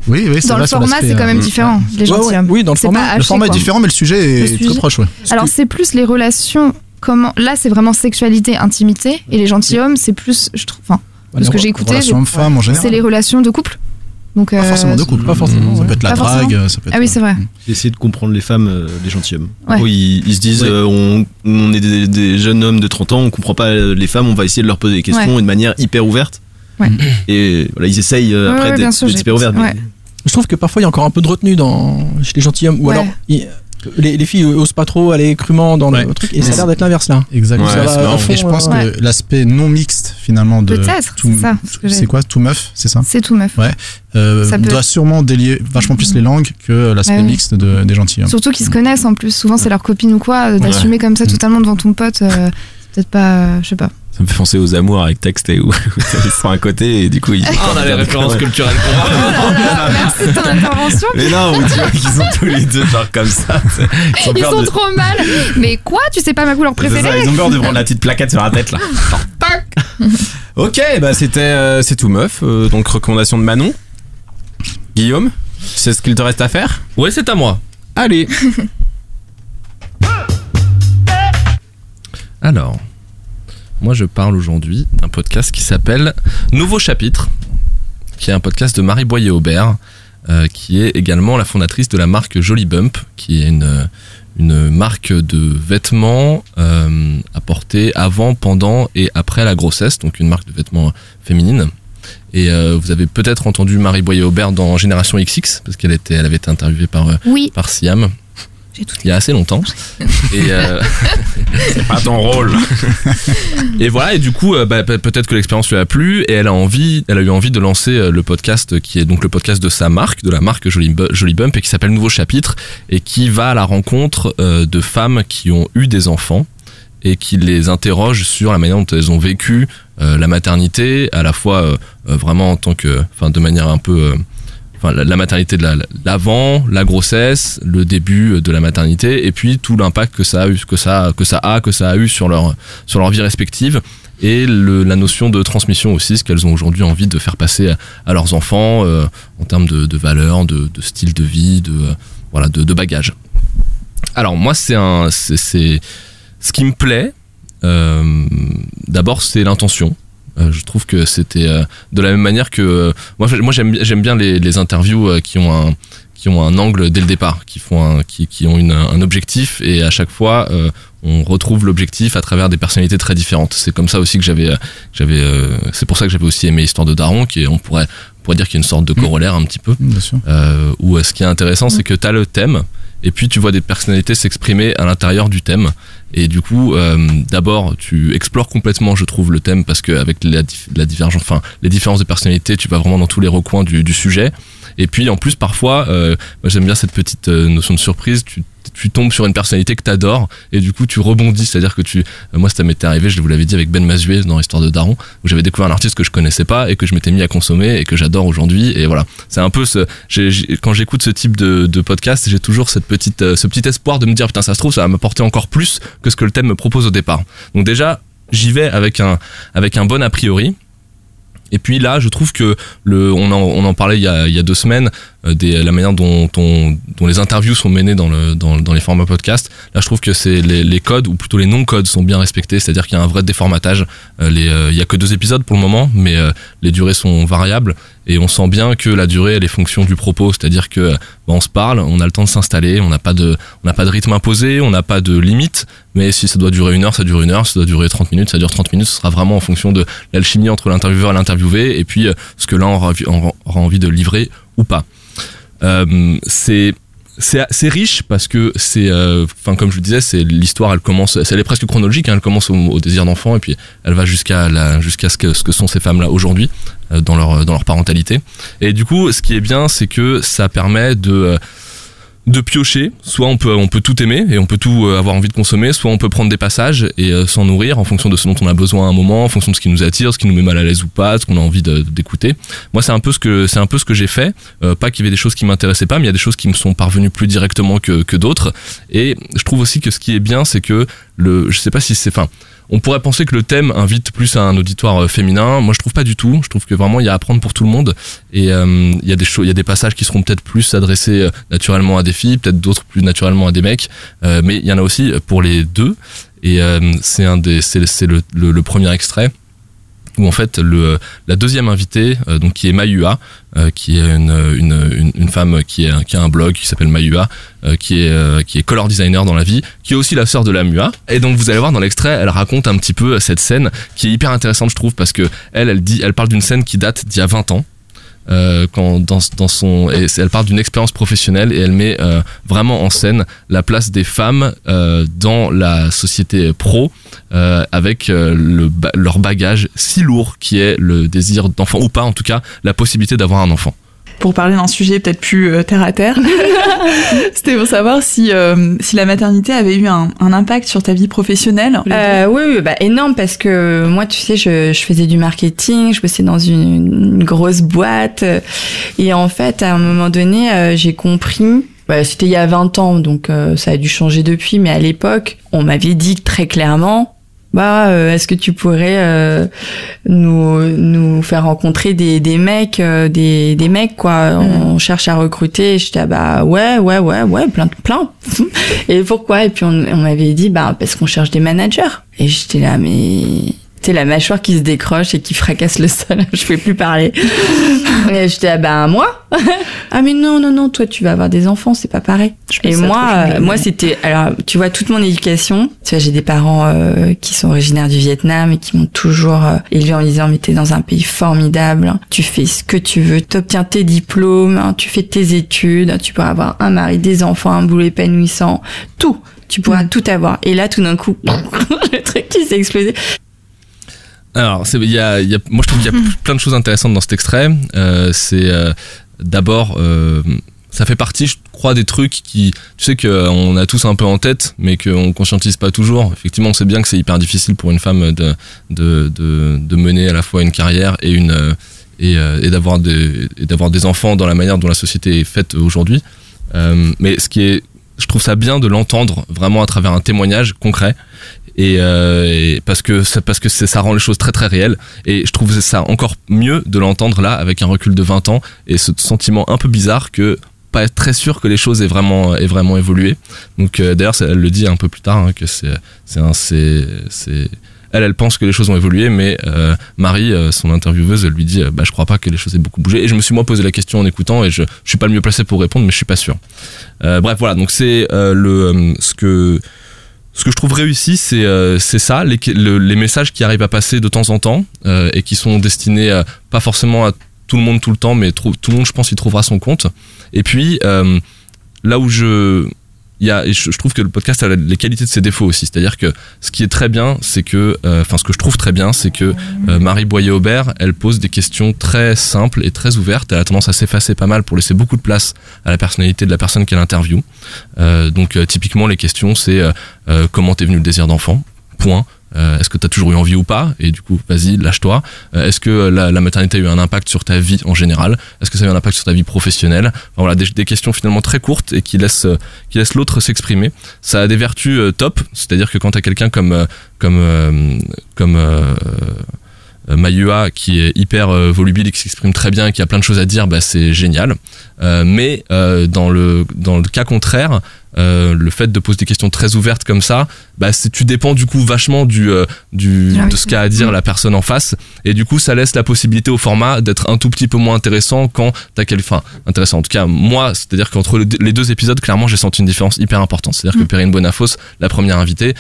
Oui, oui, c'est Dans le format, c'est quand même euh, différent, les Ouais, ouais, gentilshommes. oui, dans le format. Le format est différent, mais le sujet Le est sujet- très proche, ouais. Alors, c'est plus les relations. Comment Là, c'est vraiment sexualité, intimité. Et les gentilshommes, c'est plus, je trouve. Enfin, de ce que j'ai écouté, c'est les relations de couple. Donc, Pas euh, forcément de couple. Pas forcément, Ça ouais. peut être la Pas drague, forcément. ça peut être. Ah oui, c'est vrai. J'ai essayé de comprendre les femmes, euh, les gentilshommes. Ouais. En gros, ils, ils se disent, Ouais. euh, on, on est des, des jeunes hommes de 30 ans, on comprend pas euh, les femmes, on va essayer de leur poser des questions Ouais. de manière hyper ouverte. Ouais. Et voilà, ils essayent euh, Ouais, après ouais, d'être hyper ouverts. mais-. Je trouve que parfois il y a encore un peu de retenue dans, chez les gentilshommes. Ou Ouais. alors, il- les, les filles osent pas trop aller crûment dans Ouais. le truc. Et ça a l'air d'être l'inverse là. Exactement. Ouais, Ça fond, Et je pense euh, que l'aspect non mixte finalement de Peut-être, tout, c'est quoi tout meuf, c'est ça C'est tout meuf. Ouais. Euh, Ça peut- doit sûrement délier vachement plus les langues que l'aspect mixte de- des gentilshommes. Surtout qu'ils se connaissent en plus. Souvent, c'est leur copine ou quoi. euh, D'assumer comme ça totalement devant ton pote, euh, c'est peut-être pas. euh, je sais pas. Ça me fait penser aux amours avec texte et où ils sont à côté et du coup ils. On a les références culturelles qu'on a. Merci de ton intervention. Mais non, où tu vois qu'ils sont tous les deux genre comme ça. Ils sont de- trop mal. Mais quoi Tu sais pas ma couleur ça, préférée ils ont peur de prendre la petite plaquette sur la tête là. Ok, bah c'était euh, c'est tout meuf. euh, donc recommandation de Manon. Guillaume, c'est ce qu'il te reste à faire? Ouais, c'est à moi. Allez. Alors, moi je parle aujourd'hui d'un podcast qui s'appelle Nouveau Chapitre, qui est un podcast de Marie Boyer-Aubert, euh, qui est également la fondatrice de la marque Jolly Bump, qui est une, une marque de vêtements euh, à porter avant, pendant et après la grossesse, donc une marque de vêtements féminine. Et euh, vous avez peut-être entendu Marie Boyer-Aubert dans Génération XX, parce qu'elle était, elle avait été interviewée par, euh, Oui. par Siam. Il y a assez longtemps. et euh, C'est pas ton rôle. et voilà, et du coup, euh, bah, pe- peut-être que l'expérience lui a plu et elle a envie, elle a eu envie de lancer euh, le podcast qui est donc le podcast de sa marque, de la marque Jolly Bump et qui s'appelle Nouveau Chapitre et qui va à la rencontre de femmes qui ont eu des enfants et qui les interroge sur la manière dont elles ont vécu euh, la maternité, à la fois euh, vraiment en tant que, enfin, de manière un peu euh, la, maternité de la- l'avant, la grossesse, le début de la maternité, et puis tout l'impact que ça a eu, que ça, que ça a, que ça a eu sur leur sur leur vie respective, et la notion de transmission aussi, ce qu'elles ont aujourd'hui envie de faire passer à, leurs enfants euh, en termes de, valeurs, de, de style de vie, de voilà, de, bagages. Alors moi, c'est un, ce qui me plaît. euh, D'abord, c'est l'intention. Euh, je trouve que c'était euh, de la même manière que euh, moi, moi j'aime bien les, les interviews qui ont un qui ont un angle dès le départ, qui font un, qui, qui ont une, un objectif et à chaque fois euh, on retrouve l'objectif à travers des personnalités très différentes. C'est comme ça aussi que j'avais, j'avais, euh, c'est pour ça que j'avais aussi aimé Histoire de Daron, qui est, on pourrait, on pourrait dire qu'il y a une sorte de corollaire un petit peu. Bien sûr. Euh, où ce qui est intéressant, c'est que tu as le thème, et puis tu vois des personnalités s'exprimer à l'intérieur du thème. Et du coup, euh, d'abord, tu explores complètement, je trouve, le thème, parce qu'avec la, la divergence, enfin, les différences de personnalités, tu vas vraiment dans tous les recoins du, du sujet. Et puis, en plus, parfois, euh, j'aime bien cette petite euh, notion de surprise, tu tombes sur une personnalité que t'adores, et du coup, tu rebondis, c'est-à-dire que tu, euh, moi, ça m'était arrivé, je vous l'avais dit avec Ben Mazué dans Histoire de Daron, où j'avais découvert un artiste que je connaissais pas et que je m'étais mis à consommer et que j'adore aujourd'hui. Et voilà, c'est un peu ce, j'ai- quand j'écoute ce type de, podcast, j'ai toujours cette petite, euh, ce petit espoir de me dire putain, ça se trouve, ça va m'apporter encore plus que ce que le thème me propose au départ. Donc déjà, j'y vais avec un, avec un bon a priori. Et puis là, je trouve que le, on en, on en parlait il y a, il y a deux semaines, des, la manière dont, on- dont les interviews sont menées dans, le, dans, dans les formats podcast. Là, je trouve que c'est les, les codes ou plutôt les non-codes sont bien respectés, c'est-à-dire qu'il y a un vrai déformatage. Euh, euh, il y a que deux épisodes pour le moment, mais euh, les durées sont variables et on sent bien que la durée elle est fonction du propos, c'est-à-dire que euh, bah, on se parle, on a le temps de s'installer, on n'a pas de, pas de rythme imposé, on n'a pas de limite. Mais si ça doit durer une heure, ça dure une heure. Si ça doit durer 30 minutes, ça dure 30 minutes. Ce sera vraiment en fonction de l'alchimie entre l'intervieweur et l'interviewé, et puis euh, ce que l'un aura- aura envie de livrer ou pas. Euh, c'est c'est riche parce que c'est euh, enfin comme je vous disais c'est l'histoire elle commence elle est presque chronologique hein, elle commence au, désir d'enfant et puis elle va jusqu'à jusqu'à ce que ce que sont ces femmes là aujourd'hui euh, dans leur dans leur parentalité. Et du coup ce qui est bien c'est que ça permet de euh, de piocher. Soit on peut, on peut tout aimer et on peut tout euh, avoir envie de consommer, soit on peut prendre des passages et euh, s'en nourrir en fonction de ce dont on a besoin à un moment, en fonction de ce qui nous attire, ce qui nous met mal à l'aise ou pas, ce qu'on a envie d'écouter. Moi, c'est un peu ce que c'est un peu ce que j'ai fait. Euh, pas qu'il y avait des choses qui m'intéressaient pas, mais il y a des choses qui me sont parvenues plus directement que, que d'autres. Et je trouve aussi que ce qui est bien, c'est que le, je sais pas si c'est, enfin, on pourrait penser que le thème invite plus à un auditoire euh, féminin. Moi, je trouve pas du tout. Je trouve que vraiment il y a à apprendre pour tout le monde. Et euh, il y a des passages qui seront peut-être plus adressés euh, naturellement à des filles, peut-être d'autres plus naturellement à des mecs. Euh, mais il y en a aussi pour les deux. Et c'est un des, c'est le premier extrait où en fait la deuxième invitée euh, donc qui est Mayua euh, qui est une, femme qui, a un blog qui s'appelle Mayua euh, qui est qui est color designer dans la vie qui est aussi la sœur de la Mua. Et donc vous allez voir dans l'extrait elle raconte un petit peu cette scène qui est hyper intéressante je trouve parce que elle elle dit elle parle d'une scène qui date d'il y a 20 ans euh, quand dans, dans son elle parle d'une expérience professionnelle et elle met euh, vraiment en scène la place des femmes euh, dans la société pro avec leur bagage si lourd qui est le désir d'enfant ou pas en tout cas la possibilité d'avoir un enfant. Pour parler d'un sujet peut-être plus euh, terre à terre, c'était pour savoir si, euh, si la maternité avait eu un, un impact sur ta vie professionnelle. Euh, oui, oui, bah énorme parce que moi, tu sais, je, je faisais du marketing, je bossais dans une, une grosse boîte et en fait, à un moment donné, euh, j'ai compris. bah, C'était il y a 20 ans, donc euh, ça a dû changer depuis, mais à l'époque, on m'avait dit très clairement, bah, euh, est-ce que tu pourrais euh, nous nous faire rencontrer des des mecs, euh, des des mecs quoi? On cherche à recruter. J'étais ah, bah ouais, ouais, ouais, ouais, plein, plein. Et pourquoi? Et puis on, on m'avait dit bah parce qu'on cherche des managers. Et j'étais là mais c'est la mâchoire qui se décroche et qui fracasse le sol. Je pouvais plus parler. Et j'étais ah bah moi. ah mais non non non toi tu vas avoir des enfants c'est pas pareil. Et moi euh, moi c'était alors tu vois toute mon éducation. Tu vois j'ai des parents euh, qui sont originaires du Vietnam et qui m'ont toujours euh, élevé en me disant mais t'es dans un pays formidable. hein. Tu fais ce que tu veux, t'obtiens tes diplômes, hein, tu fais tes études, tu pourras avoir un mari, des enfants, un boulot épanouissant, tout. Tu pourras tout avoir. Et là tout d'un coup le truc qui s'est explosé. Alors, y a, y a- moi je trouve qu'il y a plein de choses intéressantes dans cet extrait. Euh, c'est euh, d'abord, euh, ça fait partie, je crois, des trucs qui, tu sais qu'on a tous un peu en tête, mais qu'on conscientise pas toujours. Effectivement, on sait bien que c'est hyper difficile pour une femme de, de, de, de mener à la fois une carrière et une et, et d'avoir des des enfants dans la manière dont la société est faite aujourd'hui. Mais ce qui est, je trouve ça bien de l'entendre vraiment à travers un témoignage concret euh, parce que ça, rend les choses très très réelles et je trouve ça encore mieux de l'entendre là avec un recul de 20 ans et ce sentiment un peu bizarre que pas être très sûr que les choses aient vraiment aient vraiment évolué donc euh, d'ailleurs elle le dit un peu plus tard hein, que c'est elle, elle pense que les choses ont évolué, mais euh, Marie, son intervieweuse, elle lui dit, bah, je crois pas que les choses aient beaucoup bougé. Et je me suis moi posé la question en écoutant, et je, je suis pas le mieux placé pour répondre, mais je suis pas sûr. Bref, voilà. Donc c'est le ce que ce que je trouve réussi, c'est euh, ça, les, le- les messages qui arrivent à passer de temps en temps euh, et qui sont destinés euh, pas forcément à tout le monde tout le temps, mais tout le monde, je pense, y trouvera son compte. Et puis euh, là où je il y a, je, trouve que le podcast a les qualités de ses défauts aussi. C'est-à-dire que ce qui est très bien, c'est que, euh, enfin, ce que je trouve très bien, c'est que euh, Marie Boyer-Aubert, elle pose des questions très simples et très ouvertes. Elle a tendance à s'effacer pas mal pour laisser beaucoup de place à la personnalité de la personne qu'elle interviewe. Euh, donc, typiquement, les questions, c'est comment t'es venu le désir d'enfant? Point. Euh, Est-ce que tu as toujours eu envie ou pas Et du coup, vas-y, lâche-toi. Euh, Est-ce que la, la maternité a eu un impact sur ta vie en général Est-ce que ça a eu un impact sur ta vie professionnelle Voilà, des, des questions finalement très courtes et qui laissent, euh, qui laissent l'autre s'exprimer. Ça a des vertus euh, top, c'est-à-dire que quand tu as quelqu'un comme, euh, comme, euh, comme euh, euh, Mayua qui est hyper euh, volubile et qui s'exprime très bien et qui a plein de choses à dire, bah, c'est génial. Euh, mais euh, dans, le, dans le cas contraire, euh, le fait de poser des questions très ouvertes comme ça, bah, tu dépends du coup vachement du, du, de ce qu'a à dire la personne en face. Et du coup, ça laisse la possibilité au format d'être un tout petit peu moins intéressant quand t'as quel, enfin, intéressant. En tout cas, moi, c'est-à-dire qu'entre le- les deux épisodes, clairement, j'ai senti une différence hyper importante. C'est-à-dire que Perrine Bonafos, la première invitée,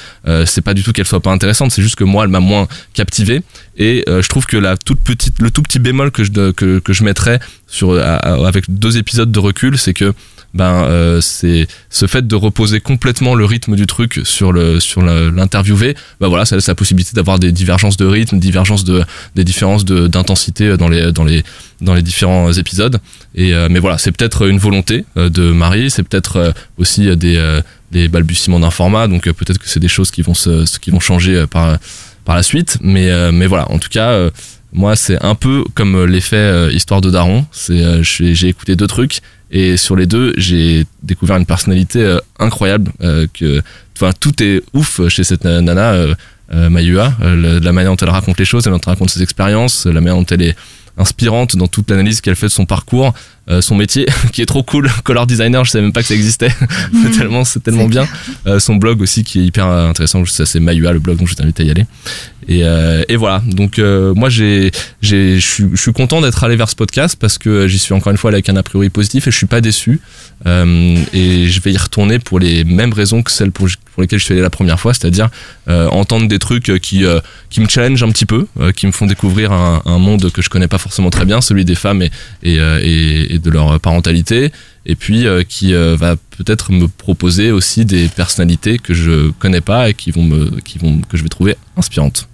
c'est pas du tout qu'elle soit pas intéressante, c'est juste que moi, elle m'a moins captivé. Et je trouve que la toute petite, le tout petit bémol que je, que, que je mettrais sur, à- à- avec deux épisodes de recul, c'est que ben euh, c'est ce fait de reposer complètement le rythme du truc sur le sur l'interviewé ben voilà ça laisse la possibilité d'avoir des divergences de rythme divergences de des différences d'intensité dans les dans les dans les différents épisodes. Et euh, mais voilà c'est peut-être une volonté euh, de Marie c'est peut-être euh, aussi euh, des euh, des balbutiements d'un format donc euh, peut-être que c'est des choses qui vont se qui vont changer euh, par par la suite. Mais euh, mais voilà en tout cas euh, moi c'est un peu comme euh, l'effet euh, histoire de Daron. C'est euh, j'ai écouté deux trucs et sur les deux j'ai découvert une personnalité incroyable que enfin tout est ouf chez cette nana Mayua. La, manière dont elle raconte les choses elle raconte ses expériences la manière dont elle est inspirante dans toute l'analyse qu'elle fait de son parcours euh, son métier qui est trop cool. Color designer je savais même pas que ça existait. C'est tellement c'est tellement bien Euh, son blog aussi qui est hyper intéressant. Ça c'est Mayua le blog donc je t'invite à y aller. Et, euh, et voilà. Donc moi j'ai je suis content d'être allé vers ce podcast parce que j'y suis encore une fois avec un a priori positif et je suis pas déçu. Et je vais y retourner pour les mêmes raisons que celles pour, pour lesquelles je suis allé la première fois c'est-à-dire entendre des trucs qui qui me challenge un petit peu qui me font découvrir un, un monde que je connais pas forcément très bien celui des femmes et et, et, et de leur parentalité et puis euh, qui euh, va peut-être me proposer aussi des personnalités que je connais pas et qui vont me qui vont que je vais trouver inspirantes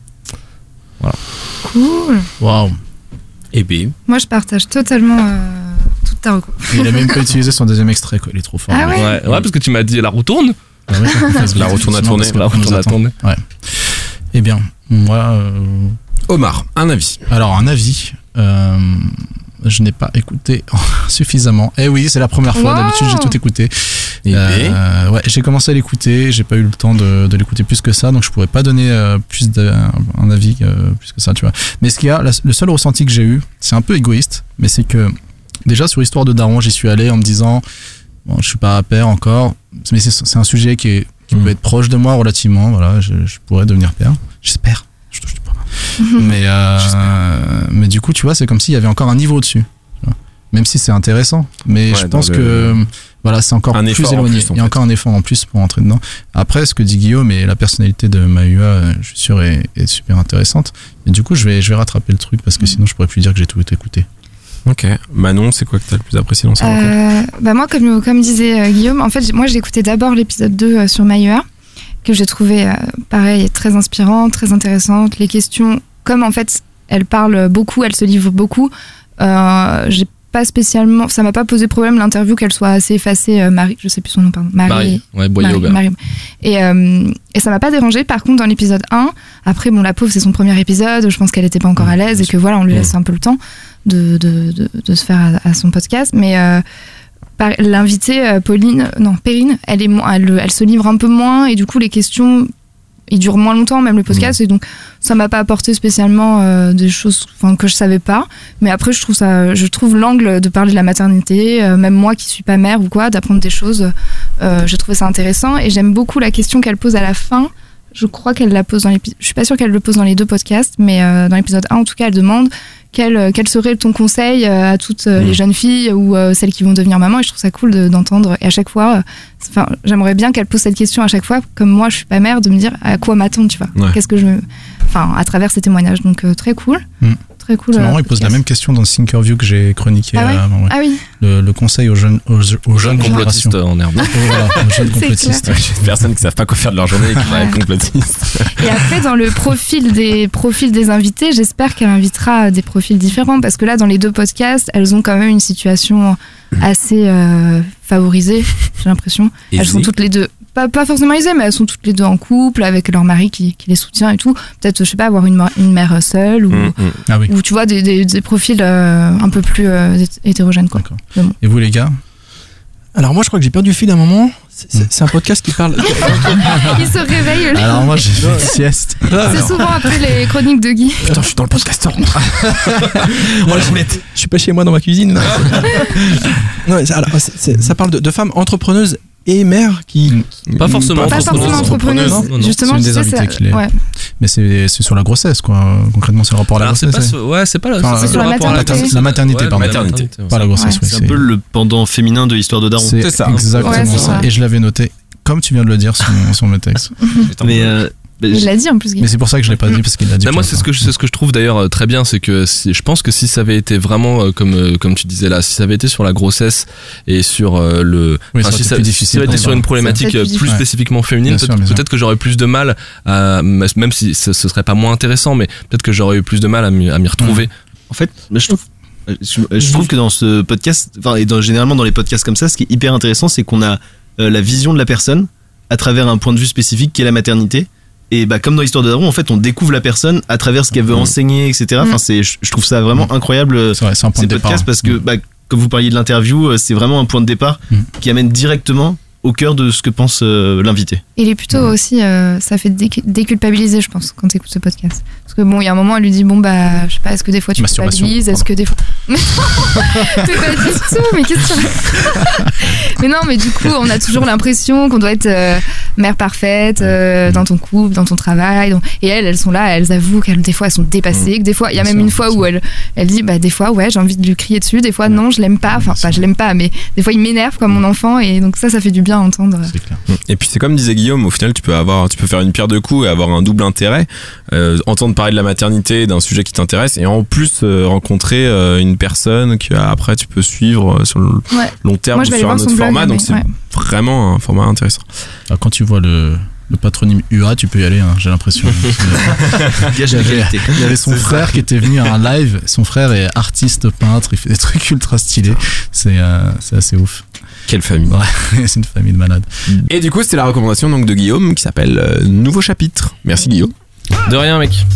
voilà Cool. Waouh. Et B. Moi, je partage totalement euh, toute ta reco. Il a même pas utilisé son deuxième extrait, quoi. Il est trop fort. Ah ouais ouais, ouais, parce que tu m'as dit la roue tourne Ah La retourne à tourner, la retourne à tourner. Ouais. Eh bien, moi. euh, Omar, un avis. Alors, un avis. euh, je n'ai pas écouté suffisamment. Eh oui, c'est la première fois. Wow. D'habitude, j'ai tout écouté. Et Euh, ouais, j'ai commencé à l'écouter. J'ai pas eu le temps de, de l'écouter plus que ça, donc je pourrais pas donner euh, plus d'un un avis euh, plus que ça, tu vois. Mais ce qu'il y a, la- le seul ressenti que j'ai eu, c'est un peu égoïste, mais c'est que déjà sur l'histoire de Daron, j'y suis allé en me disant, bon, je suis pas à père encore, mais c'est un sujet qui est qui peut être proche de moi relativement. Voilà, je, je pourrais devenir père. J'espère. Je bois. Mais euh, mais du coup, tu vois, c'est comme s'il y avait encore un niveau dessus. tu vois. Même si c'est intéressant, mais Ouais, je pense le- que voilà, c'est encore Un plus effort en éloigné. plus, en Il y a fait. encore un effort en plus pour entrer dedans. Après, ce que dit Guillaume et la personnalité de Mahua, euh, je suis sûr, est, est super intéressante. Et du coup, je vais, je vais rattraper le truc parce que sinon, je pourrais plus dire que j'ai tout écouté. Ok. Manon, c'est quoi que t'as le plus apprécié dans ça Euh, bah moi, comme, comme disait euh, Guillaume, en fait, j'ai- moi j'ai écouté d'abord l'épisode 2 euh, sur Mayua, que j'ai trouvé euh, pareil, très inspirant, très intéressante. Les questions, comme en fait, elle parle beaucoup, elle se livre beaucoup, euh, j'ai pas spécialement, ça m'a pas posé problème l'interview qu'elle soit assez effacée, euh, Marie, je sais plus son nom, pardon. Marie. Marie ouais Boyer Marie, Aubert. Marie. Et, euh, et ça m'a pas dérangé. Par contre, dans l'épisode 1, après, bon, la pauvre, c'est son premier épisode. Je pense qu'elle était pas encore à l'aise et que voilà, on lui laisse un peu le temps de, de, de, de se faire à, à son podcast. Mais euh, l'invitée, euh, Pauline, non, Perrine, elle, est, elle, elle se livre un peu moins et du coup, les questions, ils durent moins longtemps, même le podcast. Et donc, ça m'a pas apporté spécialement euh, des choses que je savais pas. Mais après, je trouve, ça, je trouve l'angle de parler de la maternité, euh, même moi qui suis pas mère ou quoi, d'apprendre des choses, euh, j'ai trouvé ça intéressant. Et j'aime beaucoup la question qu'elle pose à la fin. je crois qu'elle la pose dans l'épisode. Je suis pas sûre qu'elle le pose dans les deux podcasts, mais dans l'épisode 1, en tout cas, elle demande quel, euh, quel serait ton conseil euh, à toutes euh, les jeunes filles ou celles qui vont devenir maman. Et je trouve ça cool de- d'entendre. et à chaque fois, enfin, j'aimerais bien qu'elle pose cette question à chaque fois, comme moi, je suis pas mère, de me dire à quoi m'attendre, tu vois. Ouais. Qu'est-ce que je, enfin, à travers ces témoignages. Donc très cool, Mm. Très cool. C'est marrant, euh, il pose la même question dans le Thinkerview que j'ai chroniqué Ah ouais avant. ouais. Ah oui. Le, le conseil aux jeunes, aux, aux jeunes complotistes générations. en herbe. Voilà, aux jeunes complotistes. personnes qui savent pas quoi faire de leur journée et qui paraissent complotistes. Et après, dans le profil des profils des invités, j'espère qu'elle invitera des profils différents parce que là, dans les deux podcasts, elles ont quand même une situation assez euh, favorisée, j'ai l'impression. Elles sont toutes les deux, pas, pas forcément aisées, mais elles sont toutes les deux en couple avec leur mari qui, qui les soutient et tout. Peut-être, je sais pas, avoir une, mère seule ou, Mm, mm. Ah oui. ou tu vois, des, des, des profils euh, un peu plus euh, hétérogènes. Quoi. Bon. Et vous les gars? Alors moi je crois que j'ai perdu le fil à un moment. C'est- C'est un podcast qui parle. Il se réveille. lui. Alors moi j'ai fait une sieste. C'est souvent après les chroniques de Guy. Putain, je suis dans le podcast. Moi, je, je suis pas chez moi dans ma cuisine. non, ça- alors, parle de, de femmes entrepreneuses et mères qui. Pas forcément Pas forcément entrepreneuse. Non, non, non. Justement, C'est l'est. ouais. Mais c'est c'est sur la grossesse quoi. Concrètement c'est le rapport à la grossesse. pas, ouais, c'est pas, Enfin, c'est sur la rapport à maternité. La maternité, Ouais, pardon. la Maternité. Pas la grossesse, Ouais. oui. C'est un peu le pendant féminin de l'histoire de Daron. C'est ça. exactement ça. ça. Et je l'avais noté, comme tu viens de le dire sur, mon- sur mes textes. Mais, euh, mais Il l'a dit en plus. Mais c'est pour ça que je l'ai pas dit, parce qu'il l'a dit. Bah, moi, c'est ce que je, c'est ce que je trouve d'ailleurs euh, très bien, c'est que si, je pense que si ça avait été vraiment euh, comme euh, comme tu disais là, si ça avait été sur la grossesse et sur euh, le, Oui, ça si ça, plus si difficile ça avait été sur une problématique plus spécifiquement féminine, peut-être que j'aurais plus de mal, à, même si ce, ce serait pas moins intéressant, mais peut-être que j'aurais eu plus de mal à m'y retrouver. En fait, mais je trouve, je, je trouve que dans ce podcast, enfin, et dans, généralement dans les podcasts comme ça, ce qui est hyper intéressant, c'est qu'on a euh, la vision de la personne à travers un point de vue spécifique qui est la maternité. Et bah, comme dans l'histoire de Daron, en fait, on découvre la personne à travers ce qu'elle veut enseigner, etc. Enfin, c'est, je, trouve ça vraiment incroyable. euh, C'est vrai, c'est un point ces de départ. podcasts parce que, bah, comme vous parliez de l'interview, euh, c'est vraiment un point de départ Mm. qui amène directement au cœur de ce que pense euh, l'invité. Il est plutôt aussi, euh, ça fait décu- déculpabiliser, je pense, quand tu écoutes ce podcast. Parce que bon, il y a un moment, elle lui dit bon bah, je sais pas, est-ce que des fois tu bise, est-ce que des fois, mais c'est pas du tout, mais qu'est-ce que tu Mais non, mais du coup, on a toujours l'impression qu'on doit être euh, mère parfaite euh, dans ton couple, dans ton travail. donc- Et elles, elles sont là, elles avouent qu'elles des fois elles sont dépassées, que des fois, il y a Bien même sûr, une fois où elle, elle dit bah des fois ouais, j'ai envie de lui crier dessus, des fois non, je l'aime pas, enfin pas je l'aime pas, mais des fois il m'énerve comme mon enfant et donc ça, ça fait du bien à entendre. Clair. Et puis c'est comme disait Guillaume, au final tu peux avoir, tu peux faire une pierre de coups et avoir un double intérêt, euh, entendre parler de la maternité, d'un sujet qui t'intéresse, et en plus euh, rencontrer euh, une personne que après tu peux suivre sur le Ouais. long terme Moi, ou sur un autre blog, format, donc c'est ouais. vraiment un format intéressant. Alors, quand tu vois le, le patronyme UA, tu peux y aller, hein, j'ai l'impression. Il y avait- qualité. il y avait son frère qui était venu à un live. Son frère est artiste peintre, il fait des trucs ultra stylés. C'est euh, c'est assez ouf. Quelle famille. Ouais, c'est une famille de malades. Et du coup c'était la recommandation donc de Guillaume qui s'appelle euh, Nouveau chapitre. Merci Guillaume. De rien, mec.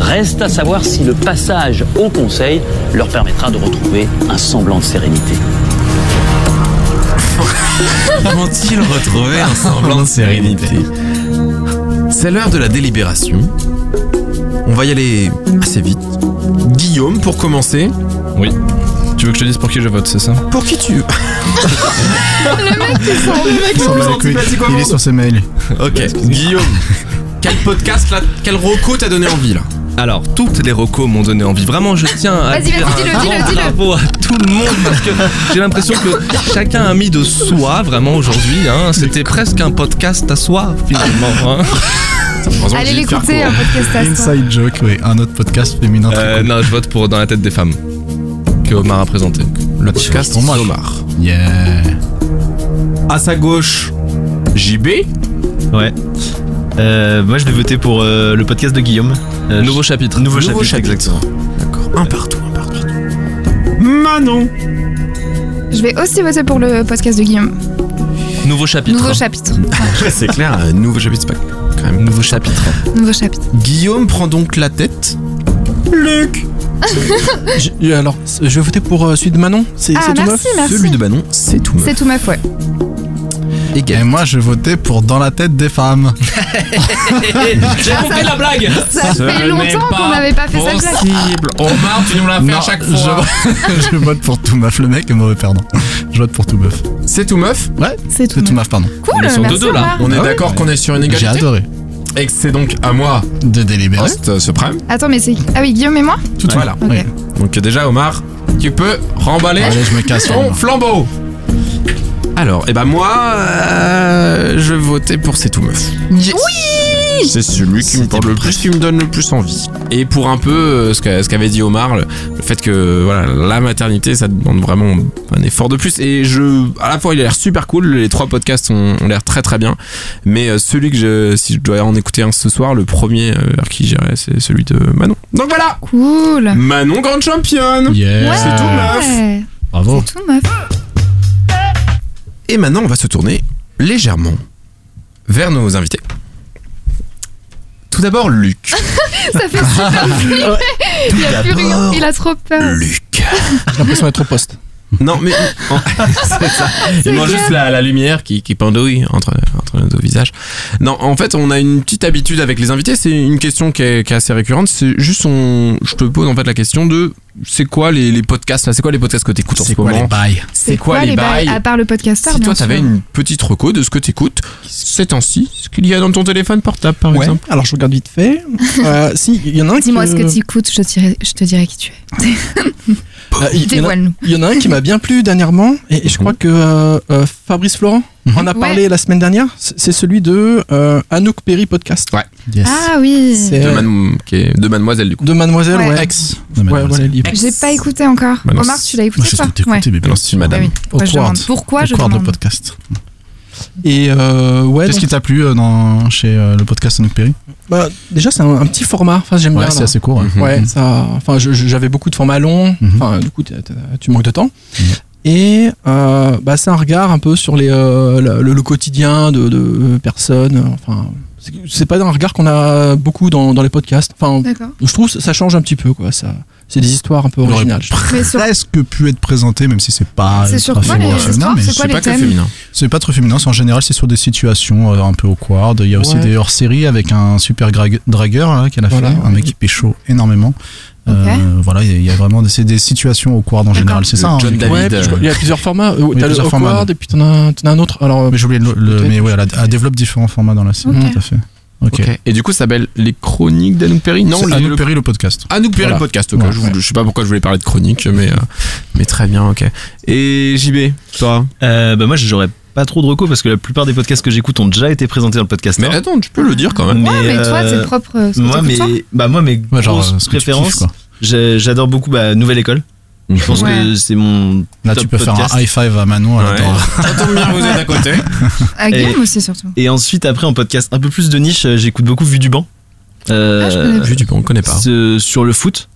Reste à savoir si le passage au conseil leur permettra de retrouver un semblant de sérénité. Vont-ils retrouver un semblant de sérénité? C'est l'heure de la délibération. On va y aller assez vite. Guillaume, pour commencer. Oui. Tu veux que je te dise pour qui je vote, c'est ça? Pour qui tu Le mec qui Sans blague, oui. Il est sur ses mails. Ok, Guillaume. Quel podcast là, quel roco t'a donné envie là? Alors, toutes les recos m'ont donné envie. Vraiment, je tiens à Vas-y, dire un grand bravo à tout le monde parce que j'ai l'impression que chacun a mis de soi vraiment aujourd'hui. Hein. C'était presque un podcast à soi finalement. hein. Allez l'écouter, un podcast. Inside Joke, oui. Un autre podcast féminin très Euh, cool. non, je vote pour Dans la tête des femmes que Omar a présenté. Le podcast moi, Omar. Yeah. À sa gauche, JB. Ouais. Euh, moi, je vais voter pour euh, le podcast de Guillaume. Euh, Nouveau chapitre. Nouveau, Nouveau chapitre, chapitre. exactement. D'accord. Un partout, un partout. Manon. Je vais aussi voter pour le podcast de Guillaume. Nouveau chapitre. Nouveau chapitre. c'est clair, nouveau chapitre, c'est pas quand même nouveau chapitre. Nouveau chapitre. Guillaume prend donc la tête. Luc. Je- alors, je vais voter pour euh, celui de Manon. C'est Ah, c'est tout merci, neuf merci. Celui de Manon, c'est tout. C'est tout meuf, ouais. Et moi, je votais pour Dans la tête des femmes. J'ai compris la blague Ça fait longtemps qu'on n'avait pas fait cette blague. Possible. Omar, tu nous l'as fait à chaque je- fois. je vote pour tout meuf, le mec est mauvais perdant. Je je vote pour tout meuf. C'est tout meuf Ouais, c'est tout, meuf, pardon. Cool, Ils sont merci, deux, deux, là. Omar. On est Ah ouais d'accord qu'on est sur une égalité J'ai adoré. Et que c'est donc à moi, De délibérer. host suprême. Attends, mais c'est. Ah oui, Guillaume et moi? Tout de Voilà. suite. Donc déjà, Omar, tu peux remballer Allez, je me casse. ton flambeau. Alors, et ben moi, euh, je vais voter pour C'est tout meuf. Oui C'est celui qui me parle le plus, qui me donne le plus envie. Et pour un peu euh, ce qu'a- ce qu'avait dit Omar, le, le fait que voilà, la maternité, ça demande vraiment un effort de plus. Et je, à la fois, il a l'air super cool. Les trois podcasts ont, ont l'air très très bien. Mais euh, celui que je, si je dois en écouter un ce soir, le premier euh, vers qui j'irai, c'est celui de Manon. Donc voilà, Cool Manon grande championne. Yeah. C'est tout meuf. Bravo. c'est tout meuf. Et maintenant, on va se tourner légèrement vers nos invités. Tout d'abord, Luc. Ça fait super flipper. Il a plus rien. Il a trop peur. Luc. J'ai l'impression d'être au poste. Non, mais c'est ça. Il manque juste la, la lumière qui, qui pendouille entre, entre nos deux visages. Non, en fait, on a une petite habitude avec les invités. C'est une question qui est, qui est assez récurrente. C'est juste, on, je te pose en fait la question de c'est quoi les, les podcasts C'est quoi les podcasts que t'écoutes en C'est ce quoi moment les bails C'est quoi, les bails À part le podcasteur, Si bien toi, t'avais une petite reco de ce que t'écoutes ces temps-ci, ce qu'il y a dans ton téléphone portable, par Ouais. exemple. Alors je regarde vite fait. Euh, si, il y en a un qui. Dis-moi ce que tu écoutes, je, te dirai- je te dirai qui tu es. Euh, il, il y en a, Dévoile-nous. il y en a un qui m'a bien plu dernièrement et, et je crois que euh, euh, Fabrice Florent en a Ouais. parlé la semaine dernière. C'est c'est celui de euh, Anouk Perry podcast. Ouais. Yes. Ah oui C'est De, Man- est de Mademoiselle, du coup. de Mademoiselle, Ouais. ouais. Ex. Ouais, voilà. J'ai pas écouté encore. Bah Omar, tu l'as Moi, écouté je ce que t'écoutais, mais Alors, si madame. Ah oui. Pourquoi je Awkward. demande Pourquoi je Awkward, le demande podcast. Et euh, ouais, Qu'est-ce qui t'a plu euh, dans, chez euh, le podcast Anouk Perry? Bah, déjà c'est un, un petit format. Enfin j'aime Ouais, bien. c'est là. assez court. ouais. Mhm. Ouais, ça. Enfin, je- je- j'avais beaucoup de formats longs. Mhm. Enfin, du coup, t'as- t'as- tu manques de temps. Mhm. Et euh, bah, c'est un regard un peu sur les, euh, le, le quotidien de, de personnes. Enfin, c'est- pas un regard qu'on a beaucoup dans, dans les podcasts. Enfin, je trouve que ça change un petit peu, quoi. Ça, c'est des histoires un peu originales. Mais sur- presque pu être présenté, même si c'est pas C'est sur ultra quoi les féminin, histoires mais C'est pas que thèmes féminin. c'est pas très féminin. En général, c'est sur des situations euh, un peu awkward. Il y a aussi Ouais. des hors-séries avec un super dragueur là, qu'elle a Voilà, fait, un mec qui pécho énormément. Euh, voilà, il y a- il y, a vraiment des, c'est des situations awkward en général. C'est ça. hein, John. David. Ouais, il y a plusieurs formats. Euh, Il y a T'as le plusieurs formats, awkward et puis t'en as, as un autre. Alors, Mais j'ai oublié le, mais ouais, elle, développe différents formats dans la série. Tout à fait. Ok. Ok. Et du coup, ça s'appelle Les Chroniques d'Anouk Perry? Non, les- Anouk Perry le podcast. Anouk Perry Voilà. le podcast. ok. Ouais, je, ouais. je sais pas pourquoi je voulais parler de chronique, mais, euh, mais très bien, ok. Et JB, toi? Euh, bah moi j'aurais pas trop de recours parce que la plupart des podcasts que j'écoute ont déjà été présentés dans le podcast. Mais attends, tu peux le dire quand même. Ouais, mais toi, euh, tes propres. ce que moi, mes, bah moi mes Ouais, genre, grosses euh, préférences, j'adore beaucoup bah, Nouvelle École. Je pense Ouais. que c'est mon Là, top tu peux podcast. faire un high five à Manon. Ouais. Ça tombe bien, vous êtes à côté. À Guillaume aussi, surtout. Et ensuite après en podcast un peu plus de niche, euh, j'écoute beaucoup Vue du banc. Euh, Ah, je connais pas. Vu du coup, on connaît pas. ce- sur le foot.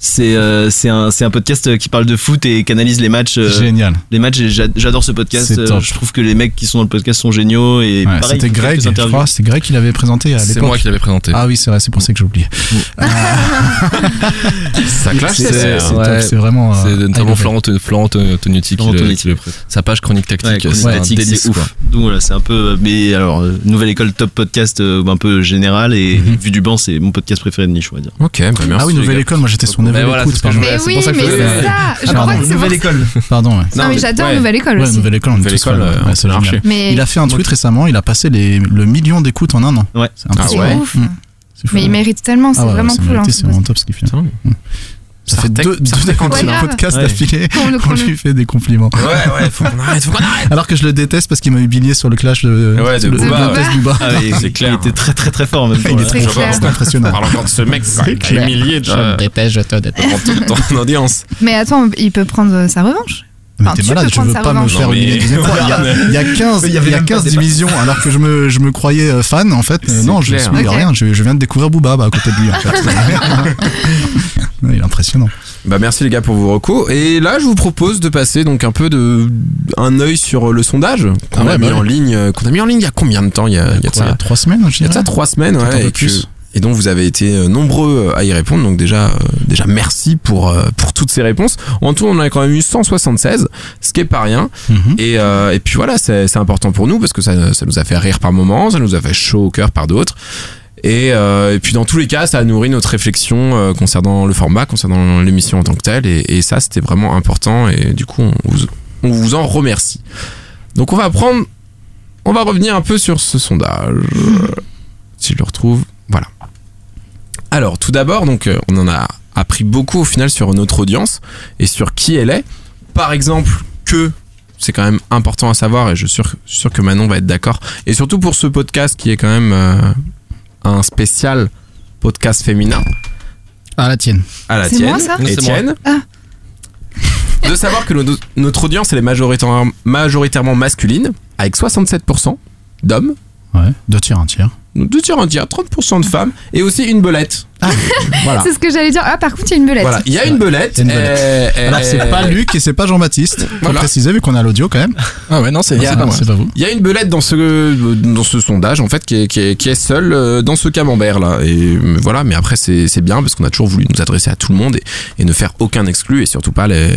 C'est euh, c'est un, c'est un podcast qui parle de foot et qui analyse les matchs. euh, Génial. les matchs, j'adore ce podcast. C'est euh. Je trouve que les mecs qui sont dans le podcast sont géniaux. Et Ouais, C'était Greg, je crois. C'était Greg qui l'avait présenté à C'est l'époque. moi qui l'avais présenté. Ah oui, c'est vrai, c'est pour ça que j'ai oublié. Ça clash, C'est c'est. c'est ouais. c'est vraiment. euh, C'est notamment Florent, Florent Tonuti qui le, prête. Sa page chronique Ouais, tactique, Chronique c'est un délice. c'est ouf. Donc voilà, c'est un peu. euh, Mais alors, euh, nouvelle école top podcast euh, un peu général et Mhm. Vue du banc, c'est mon podcast préféré de niche, on va dire. Ok, bah merci. Ah oui, Nouvelle. École, moi j'étais sur Nouvelle voilà, Écoute. c'est Mais oui, pour ça que mais c'est ça. Je crois que c'est Nouvelle pour ça. école. Pardon, ouais. Non, mais j'adore ouais. Nouvelle École Ouais, aussi. Nouvelle École, on est Nouvelle tous École, euh, c'est. Mais Il a fait un tweet récemment, il a passé les, le million d'écoutes en un an. Ouais. C'est. Ah ouais. ouf. Mm. Mais il mérite tellement, c'est Ah ouais, vraiment cool. hein, C'est ce vraiment top ce qu'il fait. Ça Ça fait deux, deux, grave. podcasts Ouais. d'affilée qu'on le- lui fait des compliments. Ouais, ouais, faut qu'on arrête, faut qu'on arrête. Alors que je le déteste parce qu'il m'a humilié sur le clash de, Ouais, de le, Booba, le test ouais. Booba. Ah oui, C'est clair. Il était très très très fort en même temps. Il est très clair. c'est impressionnant. On encore de ce mec, clair. humilié déjà. déteste, je te déteste. Toute ton audience. Mais attends, il peut prendre sa revanche. Mais Enfin, t'es malade, je veux pas me faire mais- une deuxième fois. Il y a, il y a 15, Il il y avait y a même pas 15 de débat. divisions alors que je me, je me croyais euh, fan en fait. Euh, non, je clair. suis rien. Je, je viens de découvrir Booba bah, à côté de lui en fait. Il est impressionnant. Bah merci les gars pour vos recos. Et là, je vous propose de passer donc un peu de un œil sur le sondage qu'on Ah ouais, a mis bah en ouais. ligne. euh, Qu'on a mis en ligne il y a combien de temps? Il y a, il y a de Quoi, il y ça a trois semaines, je Il y a de ça trois semaines, ouais, peu et, que- plus. Et donc vous avez été euh, nombreux à y répondre. Donc déjà, euh, déjà merci pour euh, pour toutes ces réponses. En tout, on a quand même eu 176, ce qui est pas rien. Mhm. Et, euh, et puis voilà, c'est important pour nous parce que ça, ça nous a fait rire par moments, ça nous a fait chaud au cœur par d'autres. Et, euh, et puis dans tous les cas, ça a nourri notre réflexion euh, concernant le format, concernant l'émission en tant que telle. Et, et ça, c'était vraiment important. Et du coup, on vous, on vous en remercie. Donc on va prendre, on va revenir un peu sur ce sondage. Euh, si je le retrouve. Alors tout d'abord, donc euh, on en a appris beaucoup au final sur notre audience et sur qui elle est. Par exemple, que c'est quand même important à savoir et je suis sûr, je suis sûr que Manon va être d'accord. Et surtout pour ce podcast qui est quand même euh, un spécial podcast féminin. À la tienne. À la C'est tienne. moi, ça Étienne. Ah. De savoir que notre, notre audience elle est majoritairement, majoritairement masculine, avec 67% d'hommes. Ouais, deux tiers, un tiers. Deux tiers, un tiers, 30% de femmes et aussi une belette. voilà. C'est ce que j'allais dire. Ah, par contre, il y a une belette. Voilà, il y a une belette. Une euh, Alors euh, c'est pas Luc et c'est pas Jean-Baptiste. Faut Voilà. le préciser vu qu'on a l'audio quand même. Ah ouais, non, c'est pas moi. C'est pas vous. Il y a une belette dans ce, dans ce sondage en fait qui est, qui est, qui est seule euh, dans ce camembert là et euh, voilà mais après c'est c'est bien parce qu'on a toujours voulu nous adresser à tout le monde et, et ne faire aucun exclu et surtout pas les,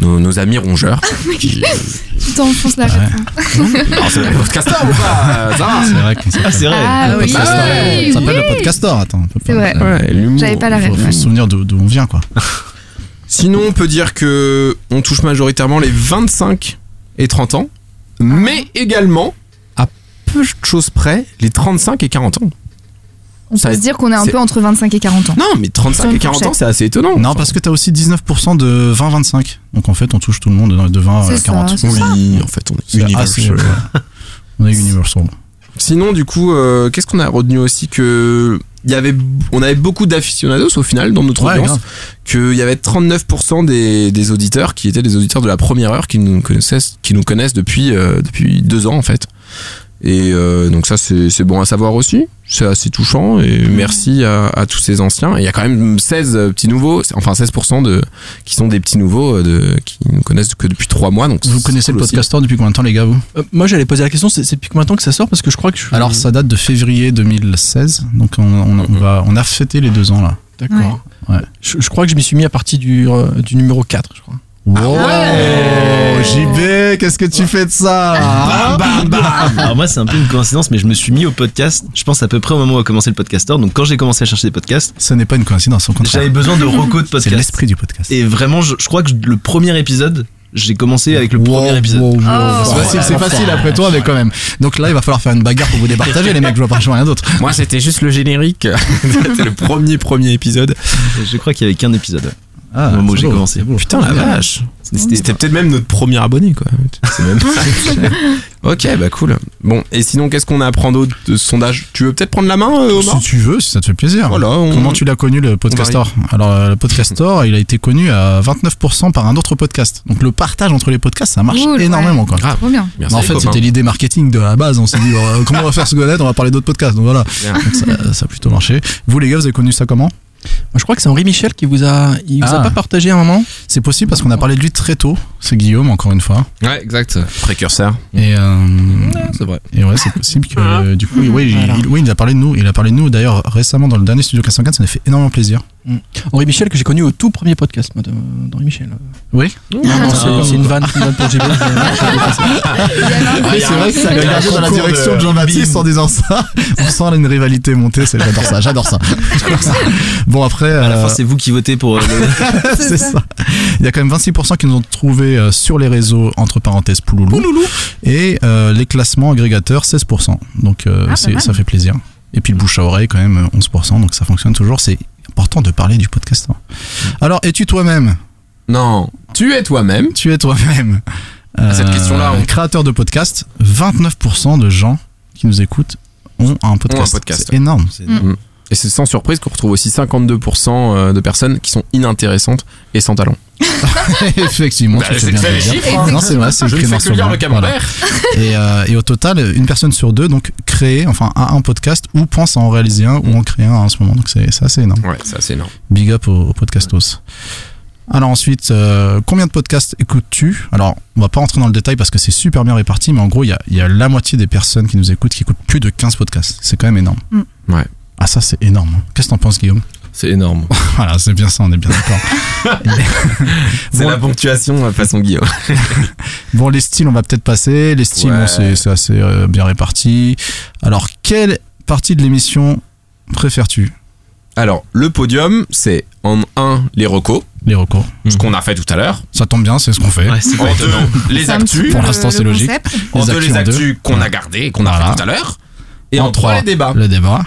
nos, nos amis rongeurs qui, Tu t'enfonces la Ouais. réponse. non c'est le podcasteur ou pas ça va C'est vrai qu'on s'appelle. Ah, c'est vrai. Ah Le oui, podcastor. oui, Ça s'appelle oui. le podcastor. Attends, on peut C'est pas- vrai. ouais l'humour J'avais pas la Faut, faut se souvenir d'où d'où on vient quoi. sinon on peut dire que on touche majoritairement les 25 et 30 ans mais également à peu de choses près les 35 et 40 ans On Ça peut se dire qu'on est un peu entre 25 et 40 ans. non mais 35 Sur et une 40 ans c'est assez étonnant Non, parce que t'as aussi 19% de 20-25. Donc en fait, on touche tout le monde de- de 20 à C'est ça, 40. c'est ça. oui en fait on est ouais. On est universal. Sinon, du coup, euh, qu'est-ce qu'on a retenu aussi que il y avait, on avait beaucoup d'aficionados au final dans notre Ouais, audience, qu'il y avait 39% des, des auditeurs qui étaient des auditeurs de la première heure qui nous connaissent, qui nous connaissent depuis euh, depuis deux ans en fait. Et euh, donc ça c'est c'est bon à savoir aussi, c'est assez touchant et merci à, à tous ces anciens. Et il y a quand même 16 petits nouveaux, enfin 16% de qui sont des petits nouveaux euh, de qui nous connaissent que depuis trois mois. Donc Vous connaissez le cool aussi. podcastor depuis combien de temps, les gars, vous? Euh, moi, j'allais poser la question, c'est depuis combien de temps que ça sort? Parce que je crois que je. Alors, ça date de février 2016. Donc, on, on- on va, on a fêté les deux ans là. D'accord. Ouais. Je, je crois que je m'y suis mis à partir du, euh, du numéro 4, je crois. Wow, JB, qu'est-ce que tu fais de ça hein Alors moi c'est un peu une coïncidence mais je me suis mis au podcast je pense à peu près au moment où a commencé le podcasteur donc quand j'ai commencé à chercher des podcasts Ce n'est pas une coïncidence, au contraire. j'avais besoin de recos de C'est podcast l'esprit du podcast. et vraiment je, je crois que le premier épisode j'ai commencé avec le Wow, premier épisode wow, wow. Oh. C'est facile, c'est facile après toi, mais quand même. Donc là, il va falloir faire une bagarre pour vous départager, les mecs. Je vois pas rien d'autre. Moi c'était juste le générique, c'était le premier premier épisode. je crois qu'il y avait qu'un épisode Ah, au moment où j'ai commencé. Putain la vache. C'était peut-être même notre premier abonné quoi. C'est même. ok bah cool. Bon et sinon qu'est-ce qu'on apprend d'autre de ce sondage? Tu veux peut-être prendre la main euh, Omar? Si tu veux, si ça te fait plaisir. Voilà, on- Comment tu l'as connu le podcastor Alors euh, le podcastor, il a été connu à 29% par un autre podcast. Donc le partage entre les podcasts, ça marche Cool, énormément ouais. quoi. Grave. Trop bien. Merci en fait, c'était l'idée marketing de la base. On s'est dit, euh, comment on va faire se connaître? On va parler d'autres podcasts. Donc voilà. Bien. Donc, ça, ça a plutôt marché. Vous, les gars, vous avez connu ça comment? Moi, je crois que c'est Henri Michel qui vous a, il vous Ah. a pas partagé à un moment C'est possible parce qu'on a parlé de lui très tôt. C'est Guillaume, encore une fois. Ouais, exact. Précurseur. Et, euh, C'est vrai. et ouais, c'est possible que Ah. euh, du coup, oui, Voilà. il- oui, il a parlé de nous. Il a parlé de nous d'ailleurs récemment dans le dernier studio 404. Ça nous a fait énormément plaisir. Henri Michel que j'ai connu au tout premier podcast moi, de- d'Henri Michel. Oui. Non, non, c'est c'est une vanne, une vanne pour JB. C'est vrai que ça regardé dans la direction de, Jean-Baptiste en disant ça. On sent une rivalité monter. c'est- J'adore ça. J'adore ça. J'adore ça. Bon après. à la euh, fin c'est vous qui votez pour euh, le c'est ça. Il y a quand même 26% qui nous ont trouvé euh, sur les réseaux, entre parenthèses, Pouloulou. Et euh, les classements agrégateurs, 16%. Donc euh, Ah, c'est- ça fait plaisir. Et puis le bouche à oreille, quand même, 11%. Donc ça fonctionne toujours. C'est important de parler du podcast. Alors, es-tu toi-même? Non, tu es toi-même. Tu es toi-même. À cette Euh, question-là, on- Créateur de podcast, 29% de gens qui nous écoutent ont un podcast. podcast, C'est énorme. Mm. Et c'est sans surprise qu'on retrouve aussi 52% euh, de personnes qui sont inintéressantes et sans talent. Effectivement, Bah, c'est bien de hein. Non, c'est vrai, c'est Je ne fais que lire le camembert. Et, euh, et au total, une personne sur deux donc crée, enfin a un podcast ou pense à en réaliser un ou en créer un en ce moment. Donc c'est c'est assez énorme. Ouais, c'est assez énorme. Big up au, au podcastos. Alors ensuite, euh, combien de podcasts écoutes-tu? Alors, on va pas rentrer dans le détail parce que c'est super bien réparti, mais en gros, il y a, il y a la moitié des personnes qui nous écoutent qui écoutent plus de 15 podcasts. C'est quand même énorme. Mm. Ouais. Ah ça, c'est énorme. Qu'est-ce que t'en penses, Guillaume? C'est énorme. Voilà, c'est bien ça, on est bien d'accord. C'est Bon. la ponctuation façon Guillaume. Bon, les styles, on va peut-être passer. Les styles, Ouais. bon, c'est c'est assez euh, bien réparti. Alors, quelle partie de l'émission préfères-tu? Alors, le podium, c'est en 1 les recos, Les recours. Ce qu'on a fait tout à l'heure. Ça tombe bien, c'est ce qu'on fait. En deux, les actus. Pour l'instant, c'est logique. En deux, les actus qu'on a gardées et qu'on a Voilà. fait tout à l'heure. Et en trois, les débats. Le débat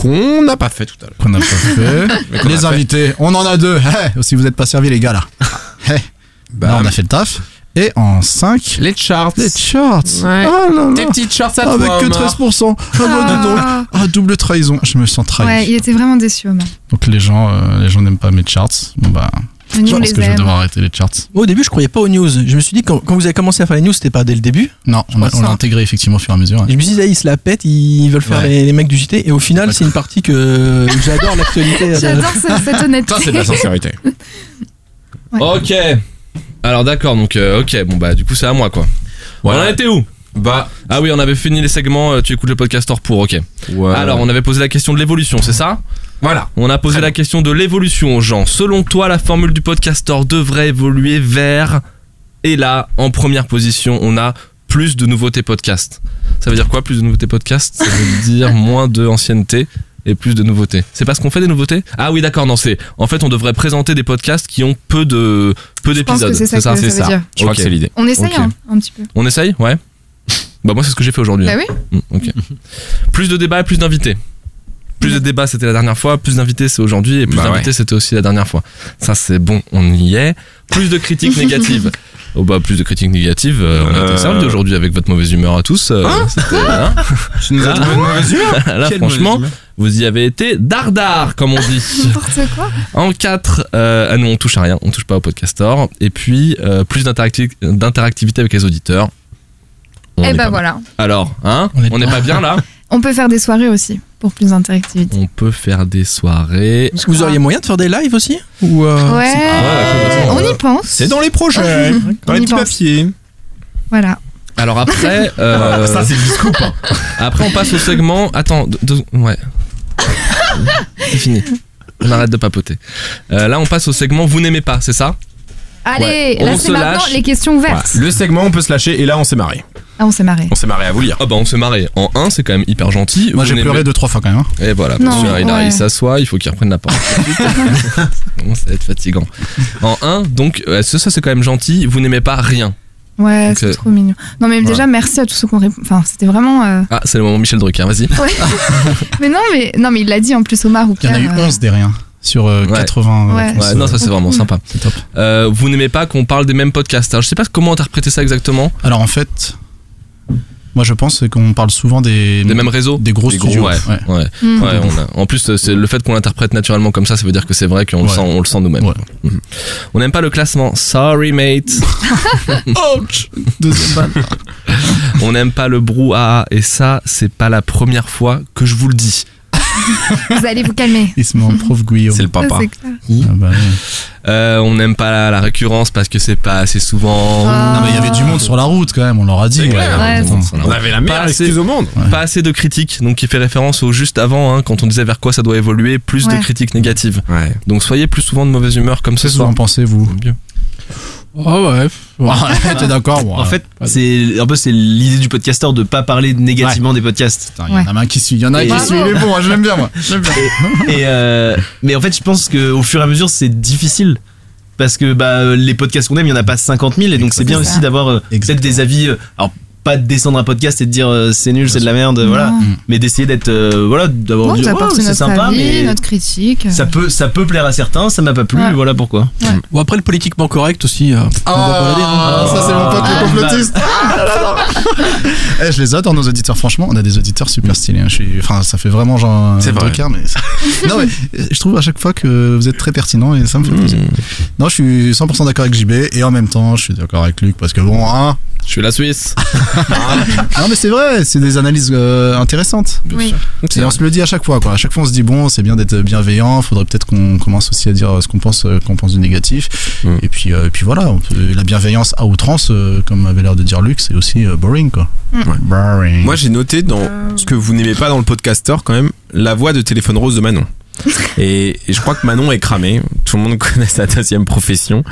Qu'on n'a pas fait tout à l'heure. qu'on n'a pas fait. Les fait. invités, on en a deux. Eh, si vous n'êtes pas servis, les gars, là. Eh. Là, on a fait le taf. Et en 5, Les charts. les charts. Ouais. Oh là là. Tes petites charts à Avec toi, que Omar. 13%. Ah, bah. Ah. Ah, double trahison. Je me sens trahi. Ouais, il était vraiment déçu, Omar. Donc les gens, euh, les gens n'aiment pas mes charts. Bon bah, nous, je pense que je vais devoir arrêter les charts. Moi, au début, je croyais pas aux news. Je me suis dit, quand, quand vous avez commencé à faire les news, c'était pas dès le début. Non, on, a- on l'a intégré effectivement au fur et à mesure. Et je me suis dit, ah, ils se la pètent, ils veulent faire Ouais. les, les mecs du JT. Et au final, c'est une partie que j'adore l'actualité. J'adore ce- cette honnêteté. Ça, c'est de la sincérité. Ouais. Ok. Alors d'accord, donc euh, ok, bon bah du coup c'est à moi quoi. Voilà. On en était où? Bah, Ah oui, on avait fini les segments, euh, tu écoutes le podcast hors pour, ok. ouais. Alors on avait posé la question de l'évolution, c'est ça? Voilà. On a posé Très la question de l'évolution aux gens. Selon toi, la formule du podcaster devrait évoluer vers... Et là, en première position, on a plus de nouveautés podcast. Ça veut dire quoi, plus de nouveautés podcast Ça veut dire moins de ancienneté et plus de nouveautés. C'est parce qu'on fait des nouveautés? Ah oui, d'accord, non, c'est... En fait, on devrait présenter des podcasts qui ont peu de peu d'épisodes. c'est ça que ça veut dire. Je crois que c'est l'idée. On essaye hein, un petit peu. On essaye Ouais Bah moi c'est ce que j'ai fait aujourd'hui. Bah hein. oui. Mm, ok. plus de débats et plus d'invités. Plus de débats c'était la dernière fois, plus d'invités c'est aujourd'hui et plus Bah ouais. d'invités c'était aussi la dernière fois. Ça c'est bon, on y est. Plus de critiques négatives. Oh bah plus de critiques négatives, euh, on a été Euh. servi aujourd'hui avec votre mauvaise humeur à tous. euh, c'était, hein Tu nous as trouvé une mauvaise humeur Là Quelle franchement, humeur. vous y avez été dardard comme on dit. N'importe quoi. En 4, euh, ah non, on touche à rien, on touche pas au podcaster. Et puis, euh, plus d'interacti- d'interactivité avec les auditeurs. On Et est bah pas voilà. alors, hein On est On n'est pas bien là On peut faire des soirées aussi pour plus d'interactivité. On peut faire des soirées. Est-ce que vous auriez moyen de faire des lives aussi Ou euh, Ouais, on y pense. C'est dans les projets. dans On les petits pense. papiers. Voilà. Alors après, euh, Ça, c'est du scoop. hein. après on passe au segment. Attends, deux- ouais. C'est fini. On arrête de papoter. Euh, là, on passe au segment Vous n'aimez pas, c'est ça? Allez, Ouais, on là se c'est maintenant lâche. les questions ouvertes. Le segment, on peut se lâcher et là, on s'est marré. Ah, on s'est marré. On s'est marré à vous lire. Ah bah on s'est marré. En 1, c'est quand même hyper gentil. Moi j'ai pleuré deux trois fois quand même. hein. Et voilà, Non, sûr, il, ouais. il s'assoit, il faut qu'il reprenne la parole. Ça commence à être fatigant. En 1, donc, euh, ça, ça, c'est quand même gentil. Vous n'aimez pas rien. Ouais, c'est euh, trop mignon. Non, mais déjà, merci à tous ceux qui ont répondu. Enfin, c'était vraiment. euh, Ah, c'est le moment Michel Drucker, vas-y. Ouais. mais non, mais non, mais il l'a dit en plus Omar ou Il y en a eu euh, 11 des riens sur euh, Ouais. 80. Ouais. non, ça c'est vraiment sympa. c'est top. Euh, vous n'aimez pas qu'on parle des mêmes podcasts. Alors, je sais pas comment interpréter ça exactement. Alors en fait, moi je pense qu'on parle souvent des, Des mêmes réseaux des gros Des studios. ouais. Ouais. Ouais. Mm. Ouais, on a- en plus, c'est le fait qu'on l'interprète naturellement comme ça, ça veut dire que c'est vrai qu'on le sent, on le sent nous-mêmes. Ouais. Mhm. On n'aime pas le classement. Sorry, mate. Ouch Deuxième balle. on n'aime pas le brouhaha. Et ça, c'est pas la première fois que je vous le dis. Vous allez vous calmer. Il se met en prof Guillaume. C'est le papa. clair. Ah bah ouais. Euh, on n'aime pas la, la récurrence parce que c'est pas assez souvent. Ah. Non mais il y avait du monde sur la route quand même, on leur a dit. C'est clair. Ouais, Bon. c'est- On avait la meilleure Pas assez. excuse au monde. Pas assez de critiques, donc qui fait référence au juste avant, hein, quand on disait vers quoi ça doit évoluer, plus Ouais. de critiques négatives. Ouais. Donc soyez plus souvent de mauvaise humeur comme ce Qu'est-ce que vous soir. en pensez vous Mieux. Oh ouais. Ouais, T'es d'accord moi. En fait, c'est un peu c'est l'idée du podcaster de pas parler négativement des podcasts. Il y en a un qui suit, il y en a un qui Et- suit, il est bon, hein, je l'aime bien moi. Bien. Et euh, mais en fait, je pense qu'au fur et à mesure, c'est difficile. Parce que bah, les podcasts qu'on aime, il n'y en a pas 50 000. Et donc, c'est bien ça. aussi d'avoir euh, peut-être des avis. euh, alors, pas de descendre un podcast et de dire euh, c'est nul, c'est de la merde, voilà. Non. Mais d'essayer d'être. euh, voilà, d'avoir vous oh, c'est sympa, avis, mais notre critique. ça peut, ça peut plaire à certains, ça m'a pas plu, Ouais. voilà pourquoi. Bon après le politiquement correct aussi. euh, on va pas le dire, hein. Ah, ça c'est mon pote Ah, le complotiste. Eh, je les adore nos auditeurs. Franchement, on a des auditeurs super stylés. hein. Je suis, enfin, ça fait vraiment genre. C'est un vrai. Drucker, mais non mais euh, je trouve à chaque fois que vous êtes très pertinent et ça me fait Hmm. plaisir. Non, je suis 100% d'accord avec JB et en même temps, je suis d'accord avec Luc parce que bon, hein. Je suis la Suisse. Non mais c'est vrai, c'est des analyses euh, intéressantes. Oui. Et on se le dit à chaque fois, quoi. À chaque fois, on se dit bon, c'est bien d'être bienveillant. Faudrait peut-être qu'on commence aussi à dire ce qu'on pense, euh, qu'on pense du négatif. Mm. Et puis, euh, et puis voilà. peut- la bienveillance à outrance, euh, comme avait l'air de dire Luc, c'est aussi euh, boring, quoi. Mm. Boring. Moi, j'ai noté dans ce que vous n'aimez pas dans le podcaster, quand même, la voix de téléphone rose de Manon. Et, et je crois que Manon est cramée. Tout le monde connaît sa deuxième profession.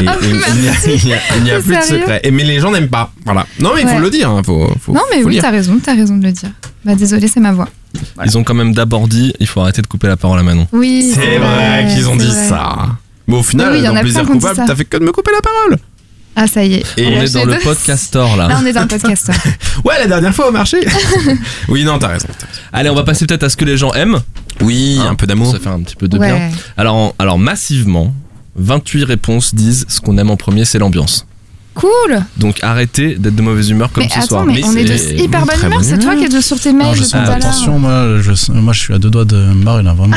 Et, et il n'y a, il y a- il n'y a C'est plus de secret. Et, mais les gens n'aiment pas. Voilà. Non, mais il faut le dire. hein, Faut, faut, Non, mais faut oui, t'as raison, t'as raison de le dire. Bah, désolé, c'est ma voix. Ils ont quand même d'abord dit il faut arrêter de couper la parole à Manon. Oui. C'est vrai qu'ils ont dit vrai. ça. Mais au final, oui, en dans a plaisir coupable, t'as fait que de me couper la parole. Ah, ça y est. Et on est dans le podcastor là. Là, on est dans le podcast. Ouais, la dernière fois au marché. oui, non, t'as raison. Allez, on va passer peut-être à ce que les gens aiment. Oui, un peu d'amour. Ça fait un petit peu de Ouais. bien. Alors, alors massivement, 28 réponses disent ce qu'on aime en premier, c'est l'ambiance. Cool. Donc arrêtez d'être de mauvaise humeur comme mais ce attends, soir. mais, on est de c'est- hyper bonne humeur. C'est toi qui es de sur tes mails Non, je de sens attention, moi je, moi je suis à deux doigts de me barrer là, vraiment.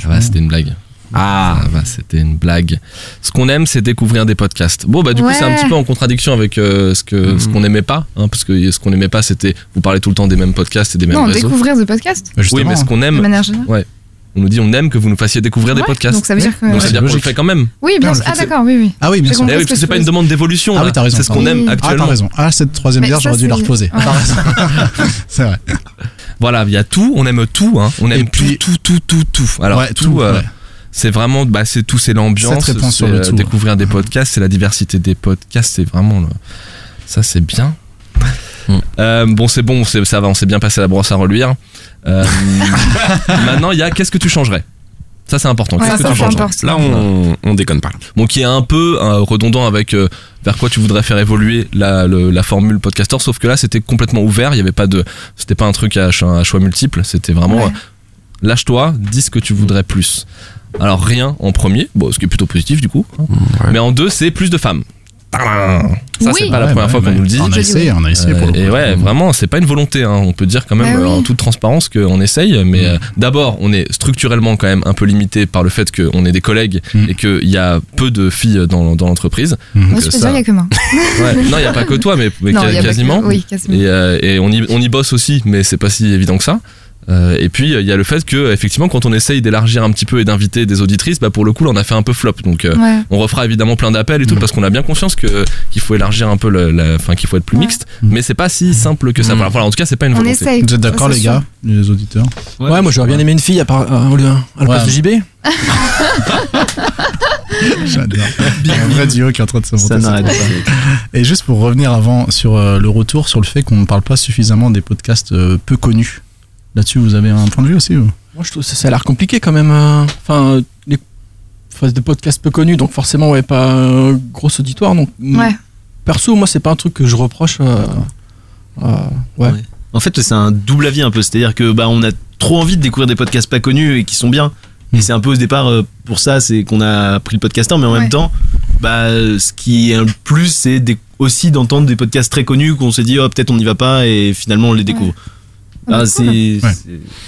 Ça va, c'était une blague. Ah, va, c'était une blague. Ce qu'on aime, c'est découvrir des podcasts. Bon, bah du coup, c'est un petit peu en contradiction avec euh, ce que ce qu'on n'aimait pas, hein, parce que ce qu'on n'aimait pas, c'était vous parlez tout le temps des mêmes podcasts et des mêmes Non, réseaux. découvrir des podcasts. oui, mais ce qu'on aime, De manière générale. ouais. On nous dit on aime que vous nous fassiez découvrir des podcasts. donc ça veut dire que- Donc ça veut dire qu'on le fait quand même. Oui, bien sûr. Ah, d'accord, oui, oui. Ah oui, bien sûr. Eh oui, parce que c'est pas une demande d'évolution. Ah oui, t'as raison. C'est ce qu'on aime Oui. Ah, actuellement. t'as raison. Ah, cette troisième bière, j'aurais dû la reposer. Ouais. T'as raison. c'est vrai. Voilà, il y a tout, on aime tout, hein. on aime tout, tout, tout, tout, tout. Alors Ouais, tout, tout, euh, ouais. C'est vraiment, bah, c'est tout, c'est l'ambiance, c'est sur le euh, découvrir des podcasts, c'est la diversité des podcasts, c'est vraiment, le- ça c'est bien. Euh, bon, c'est bon, c'est- ça va, on s'est bien passé la brosse à reluire. Euh, maintenant, il y a qu'est-ce que tu changerais? Ça c'est important. Ouais, Qu'est-ce que ça, tu important. Là, on, on déconne pas. Bon, qui est un peu euh, redondant avec euh, vers quoi tu voudrais faire évoluer la, le- la formule podcaster, sauf que là c'était complètement ouvert, il y avait pas de, c'était pas un truc à, choix- à choix multiples, c'était vraiment Ouais. euh, lâche-toi, dis ce que tu voudrais plus. Alors rien en premier, bon, ce qui est plutôt positif du coup, hein. mais en deux c'est plus de femmes. Ça Oui. c'est pas la Ouais, première bah fois qu'on nous le dit. On a essayé, on a essayé pour le Euh, et coup. ouais, vraiment, c'est pas une volonté. hein. On peut dire quand même Bah euh, oui. en toute transparence qu'on essaye, mais euh, d'abord, on est structurellement quand même un peu limité par le fait qu'on est des collègues Mm. et qu'il y a peu de filles dans, dans l'entreprise. Moi, Donc, je peux ça- dire, il y a que moi. Ouais. Non, il y a pas que toi, mais, mais Non, ca- il y a pas que- quasiment. oui, quasiment. Et, euh, et on, y, on y bosse aussi, mais c'est pas si évident que ça. Euh, et puis il y a le fait que effectivement quand on essaye d'élargir un petit peu et d'inviter des auditrices, bah pour le coup là on a fait un peu flop. Donc euh, Ouais. on refera évidemment plein d'appels et tout parce qu'on a bien conscience que qu'il faut élargir un peu le, la, enfin qu'il faut être plus Ouais. mixte. Mais c'est pas si simple que ça. Voilà, voilà, en tout cas c'est pas une On volonté. essaye. Vous êtes d'accord, Ça, les gars, les auditeurs? Ouais, moi j'aurais bien aimé une fille à, part, à, à la place de JB. J'adore. Un vrai duo qui est en train de se Ça monter. n'arrête pas. Et juste pour revenir avant sur euh, le retour sur le fait qu'on ne parle pas suffisamment des podcasts euh, peu connus. Là-dessus, vous avez un point de vue aussi ou Moi je trouve que ça, ça a l'air compliqué quand même. euh, Enfin, euh, les enfin, des podcasts peu connus, donc forcément ouais pas euh, gros auditoire. Donc mm, Ouais. perso, moi c'est pas un truc que je reproche. euh, euh, ouais. Ouais. En fait, c'est un double avis un peu. C'est-à-dire que bah, on a trop envie de découvrir des podcasts pas connus et qui sont bien. Et c'est un peu au départ euh, pour ça, c'est qu'on a pris le podcasteur, mais en Ouais. même temps, bah, ce qui est un plus, c'est aussi d'entendre des podcasts très connus qu'on s'est dit, oh, peut-être on n'y va pas et finalement on les découvre. Ah, c'est, Ouais. c'est-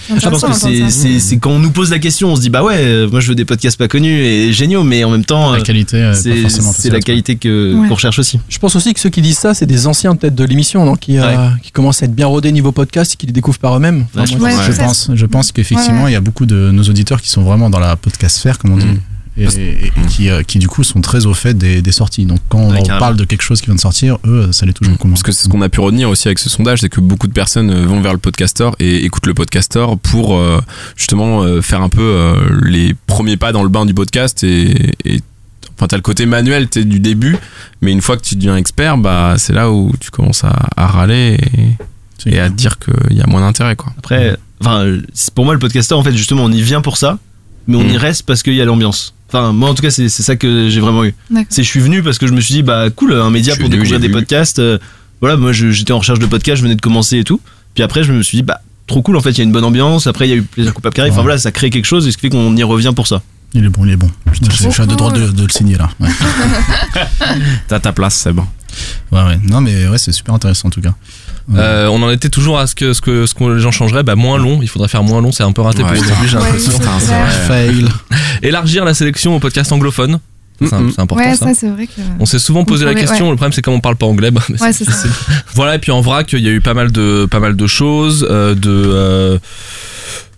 je pense intéressant que c'est, d'entendre ça. c'est, c'est quand on nous pose la question, on se dit, bah ouais, euh, moi je veux des podcasts pas connus et géniaux, mais en même temps, La qualité, euh, pas c'est, facile la qualité que, Ouais. qu'on recherche aussi. Je pense aussi que ceux qui disent ça, c'est des anciens peut-être de l'émission, donc qui, euh, qui commencent à être bien rodés niveau podcast et qui les découvrent par eux-mêmes. Enfin, Ouais, je moi, pense, je pense qu'effectivement, il y a beaucoup de nos auditeurs qui sont vraiment dans la podcast sphère, comme on dit. Mm. Et, et- et qui, euh, qui du coup sont très au fait des, des sorties. Donc quand on Ouais, carrément. parle de quelque chose qui vient de sortir, eux, ça les touche beaucoup moins. Parce que c'est ce qu'on a pu retenir aussi avec ce sondage, c'est que beaucoup de personnes euh, vont vers le podcaster et écoutent le podcaster pour euh, justement euh, faire un peu euh, les premiers pas dans le bain du podcast et, et enfin t'as le côté manuel t'es du début, mais une fois que tu deviens expert, bah c'est là où tu commences à, à râler et, et à te dire qu'il y a moins d'intérêt quoi. Après, enfin, c'est- pour moi, le podcasteur, en fait, justement, on y vient pour ça, mais on Mm. y reste parce qu'il y a l'ambiance. Enfin, moi, en tout cas, c'est c'est ça que j'ai vraiment eu. C'est je suis venu parce que je me suis dit, bah, cool, un média pour venu, découvrir des vu. podcasts. euh, voilà, moi, j'étais en recherche de podcasts, je venais de commencer et tout. Puis après, je me suis dit, bah, trop cool, en fait, il y a une bonne ambiance. Après, il y a eu plaisir coupable arrive. Enfin, Ouais. voilà, ça crée quelque chose et ce qui fait qu'on y revient pour ça. Il est bon, il est bon. Putain, je, suis à deux droits de, de le signer là. Ouais. T'as ta place, c'est bon. ouais, ouais. Non, mais ouais, c'est super intéressant en tout cas. Ouais. Euh, on en était toujours à ce que ce que ce que les gens changeraient, bah moins long. Il faudrait faire moins long. C'est un peu raté Ouais, pour aujourd'hui, j'ai l'impression. Fail. Élargir la sélection au podcast anglophone. C'est Mm, mm. c'est important Ouais, ça. ça, c'est vrai que. On s'est souvent posé la question. ouais. Le problème, c'est comme on parle pas anglais. bah, ça. Voilà, et puis en vrac, il y a eu pas mal de, pas mal de choses, euh, de, euh,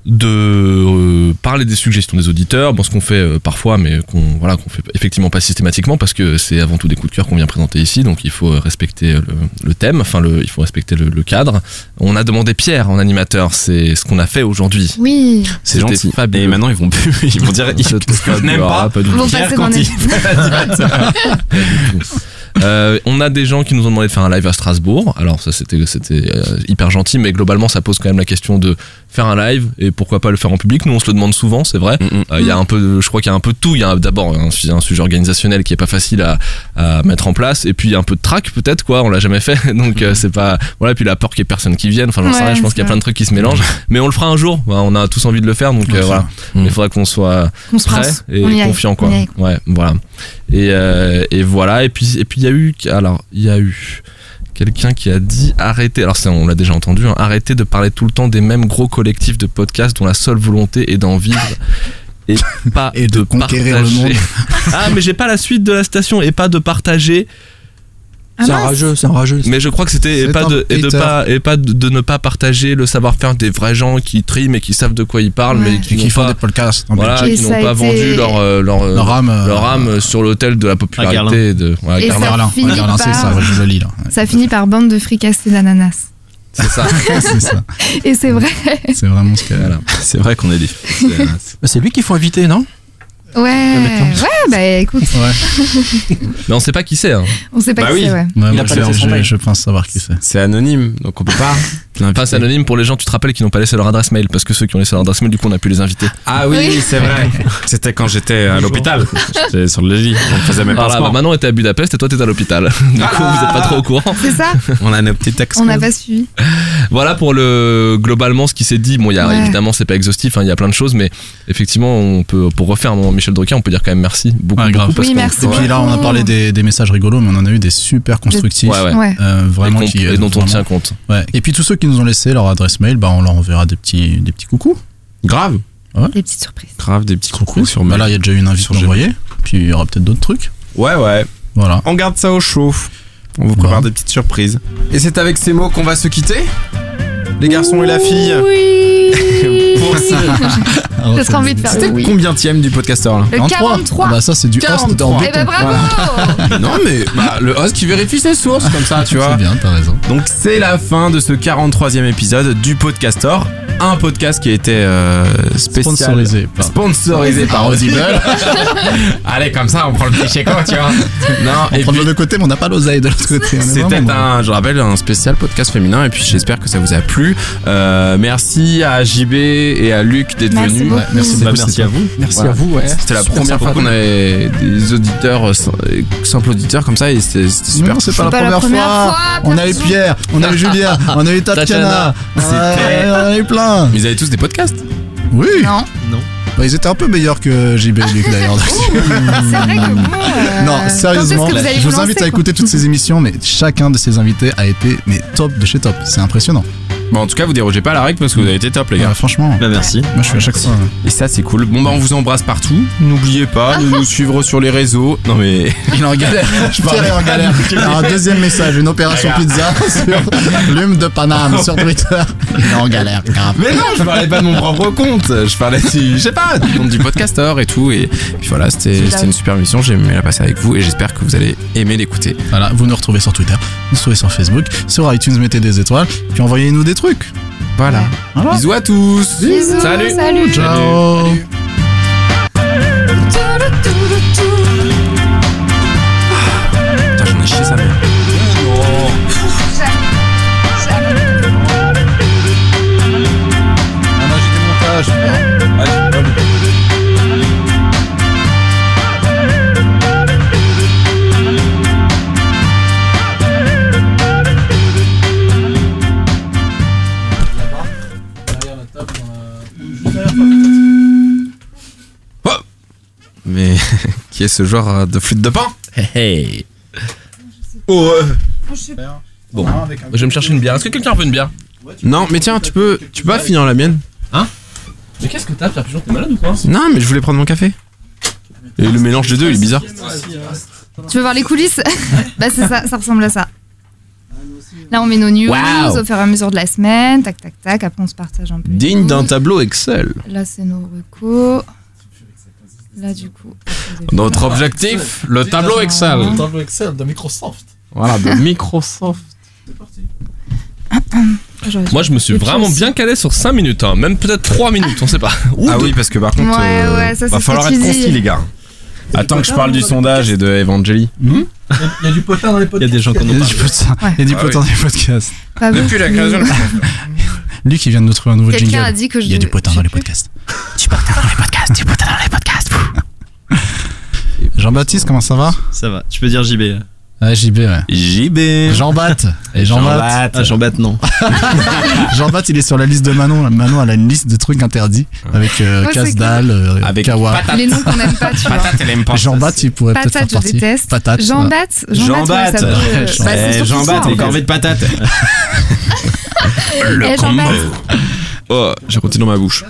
de euh, parler des suggestions des auditeurs, bon, ce qu'on fait euh, parfois, mais qu'on voilà, qu'on fait effectivement pas systématiquement parce que c'est avant tout des coups de cœur qu'on vient présenter ici, donc il faut respecter le, le thème, enfin le, il faut respecter le, le cadre. On a demandé Pierre en animateur, c'est ce qu'on a fait aujourd'hui. Oui. C'est gentil. fabuleux. Et maintenant ils vont plus, ils vont dire, ils C'était n'aiment pas. Ah, pas Pierre quand il l'animateur. Euh, on a des gens qui nous ont demandé de faire un live à Strasbourg. Alors ça c'était c'était euh, hyper gentil, mais globalement ça pose quand même la question de faire un live et pourquoi pas le faire en public. Nous on se le demande souvent, c'est vrai. Euh, Il y a un peu, de- je crois qu'il y a un peu de tout. Il y a d'abord un, su- un sujet organisationnel qui est pas facile à, à mettre en place, et puis il y a un peu de track peut-être quoi. On l'a jamais fait, donc euh, c'est pas voilà. Puis la peur qu'il y ait personne qui vienne. Enfin j'en sais rien. Je pense qu'il y a plein de trucs qui se mélangent, mais on le fera un jour. On a tous envie de le faire, donc euh, voilà. Il faudra qu'on soit Qu'on se prêt et confiant quoi. Ouais, voilà. Et, euh, et voilà. Et puis et puis il y a eu alors il y a eu quelqu'un qui a dit arrêtez. Alors ça on l'a déjà entendu. Hein, arrêtez de parler tout le temps des mêmes gros collectifs de podcasts dont la seule volonté est d'en vivre. Et pas Et de conquérir le monde. ah mais j'ai pas la suite de la station et pas de partager. C'est un rageux, c'est un rageux. Mais je crois que c'était et C'est pas de et de pas et pas de, de ne pas partager le savoir-faire des vrais gens qui triment et qui savent de quoi ils parlent Ouais. mais qui font pas des podcasts en voilà. Et qui n'ont pas été- vendu leur euh, leur euh, Leur âme, euh, leur âme sur l'autel de la popularité de ouais, Et Garlin. ça finit c'est par- ça, ouais, je le lis là. Ça finit par bande de fricassés d'ananas. c'est ça c'est ça. Et c'est vrai. C'est vraiment ce qu'elle Voilà. C'est vrai qu'on est des. C'est lui qu'il faut inviter, non? Ouais, ouais, bah écoute, Ouais, mais on sait pas qui c'est hein. on sait pas Bah qui oui. c'est, ouais. ouais Il moi, a pas je, laissé son je- mail. je pense savoir qui c'est. C'est anonyme, donc on peut pas. passe anonyme pour les gens tu te rappelles qui n'ont pas laissé leur adresse mail parce que ceux qui ont laissé leur adresse mail du coup on a pu les inviter Ah oui, Oui. c'est vrai. C'était quand j'étais à l'hôpital. J'étais sur le lit. On faisait mes voilà bah pansements. maintenant on était à Budapest et toi t'es à l'hôpital du coup vous êtes pas trop au courant C'est ça On a nos petits textes. On n'a pas suivi. Voilà pour le globalement ce qui s'est dit. Bon, il y a Ouais. évidemment c'est pas exhaustif, hein, il y a plein de choses, mais effectivement on peut pour refaire Michel Drucker, on peut dire quand même merci beaucoup, Ouais, grave. beaucoup parce Oui, merci Et puis là, on a parlé des, des messages rigolos, mais on en a eu des super constructifs. Ouais, ouais. Ouais. Euh, vraiment et, qui et dont on tient compte. Ouais. Et puis tous ceux qui nous ont laissé leur adresse mail, bah, on leur enverra des petits, des petits coucous. Grave. Des petites surprises. Grave, des petits coucous sur Bah mail. là, il y a déjà eu une invite envoyée. Puis il y aura peut-être d'autres trucs. Ouais, ouais. Voilà. On garde ça au chaud. On vous prépare des petites surprises. Et c'est avec ces mots qu'on va se quitter Les garçons et la fille Oui J'ai trop envie de faire C'était oui. combien du podcasteur là Le 43. Ah bah ça, c'est du host 43. dans Eh ben bravo Non mais bah, le host qui vérifie ses sources comme ça, tu vois. C'est bien, t'as raison. Donc c'est la fin de ce 43e épisode du Podcastor, un podcast qui a été euh, spécial Sponsorisé par- sponsorisé par Audible. Allez comme ça on prend le cliché quoi, tu vois. Non, On et prend puis de l'autre côté, mais on n'a pas l'oseille de l'autre côté. C'était un, je rappelle, un spécial podcast féminin et puis j'espère que ça vous a plu. Euh, merci à JB et à Luc d'être venus. Ouais, merci, Bah, merci à vous. Merci Voilà. à vous, ouais. C'était la Super première fois qu'on avait des auditeurs, euh, sim- simples auditeurs comme ça et c'était super. Non, c'est pas, pas la première, fois. fois, On a eu Pierre, on a eu Julien, on a eu Tatiana. Tatiana. Ouais, on a eu plein. Mais ils avaient tous des podcasts. Oui. Non. Bah, ils étaient un peu meilleurs que JB et Luc d'ailleurs. C'est vrai que bon. euh, Non, sérieusement, vous je vous lancer, invite à écouter toutes ces émissions, mais chacun de ces invités a été mais top de chez top. C'est impressionnant. Bon, en tout cas, vous dérogez pas à la règle parce que vous avez été top, les gars. Ouais, franchement, Bah merci. moi je suis à chaque fois. Et ça, c'est cool. Bon, bah, on vous embrasse partout. N'oubliez pas de nous suivre sur les réseaux. Non, mais. Il est en galère. Pierre est en galère. Alors, un deuxième message, une opération pizza sur Lume de Paname sur Twitter. Il est en galère, grave. Mais non, je parlais pas de mon propre compte. Je parlais du, je sais pas, du compte du podcasteur et tout. Et puis voilà, c'était c'était une super émission. J'ai aimé la passer avec vous et j'espère que vous allez aimer l'écouter. Voilà, vous nous retrouvez sur Twitter, vous nous retrouvez sur Facebook, sur iTunes, mettez des étoiles, puis envoyez-nous des trucs. Voilà. Voilà. Bisous à tous. Bisous, Salut. salut. Ciao. Putain, j'en ai chié sa mère. Ah non, j'ai des montages. qui est ce joueur euh, de flûte de pan Hey, hey. Oh, euh. Bon, je vais me chercher une bière. Est-ce que quelqu'un veut une bière Non, mais tiens, tu peux, tu peux pas finir la mienne Mais qu'est-ce que t'as, Pierre? Pigeon T'es malade ou quoi Non, mais je voulais prendre mon café. Et le mélange des deux, il est bizarre. Tu veux voir les coulisses? Bah c'est ça, ça ressemble à ça. Là on met nos news au fur et à mesure de la semaine, tac tac tac, après on se partage un peu. Digne d'un tableau Excel. Là c'est nos recos. Là du coup. Notre objectif, le tableau Excel. tableau Excel de Microsoft. Voilà, de Microsoft. Moi, je me suis vraiment bien calé sur 5 minutes, hein. même peut-être 3 minutes, on sait pas. Ou Ah deux. oui, parce que par contre, Ouais, euh, ouais, ça, c'est va falloir être concis, les gars. Attends que je parle du sondage et de Evangeli. Il y a du potin dans les Il y a podcasts. des gens qui en Il y ont a du potin, il y a du Ah potin oui. dans les podcasts. Pas Depuis la création de Luc, il vient de nous trouver un nouveau Quelqu'un jingle. a dit que je Il y a du potin dans les podcasts. Du potin dans les podcasts, du potin dans les podcasts. Jean-Baptiste, comment ça va Ça va. Tu peux dire JB. là. Ouais, JB, ouais. JB. Jean-Bat. Et Jean-Bat. Ah, Jean-Bat, non. Jean-Bat, il est sur la liste de Manon. Manon, elle a une liste de trucs interdits avec euh, Ouais, c'est casse-dalle, euh, Avec kawa. patate. Les noms qu'on n'aime pas, tu vois. Patate, elle aime pas. Jean-Bat, il pourrait peut-être faire Patate, je partie. déteste. Patate. Jean ouais. Bat, Jean Bat. ouais, ça peut- Ouais, bah, c'est Eh, surtout Jean ça, Bat, en les fait. corvées de patates. Eh, Le Jean combo. Bat. Oh, j'ai continué dans ma bouche.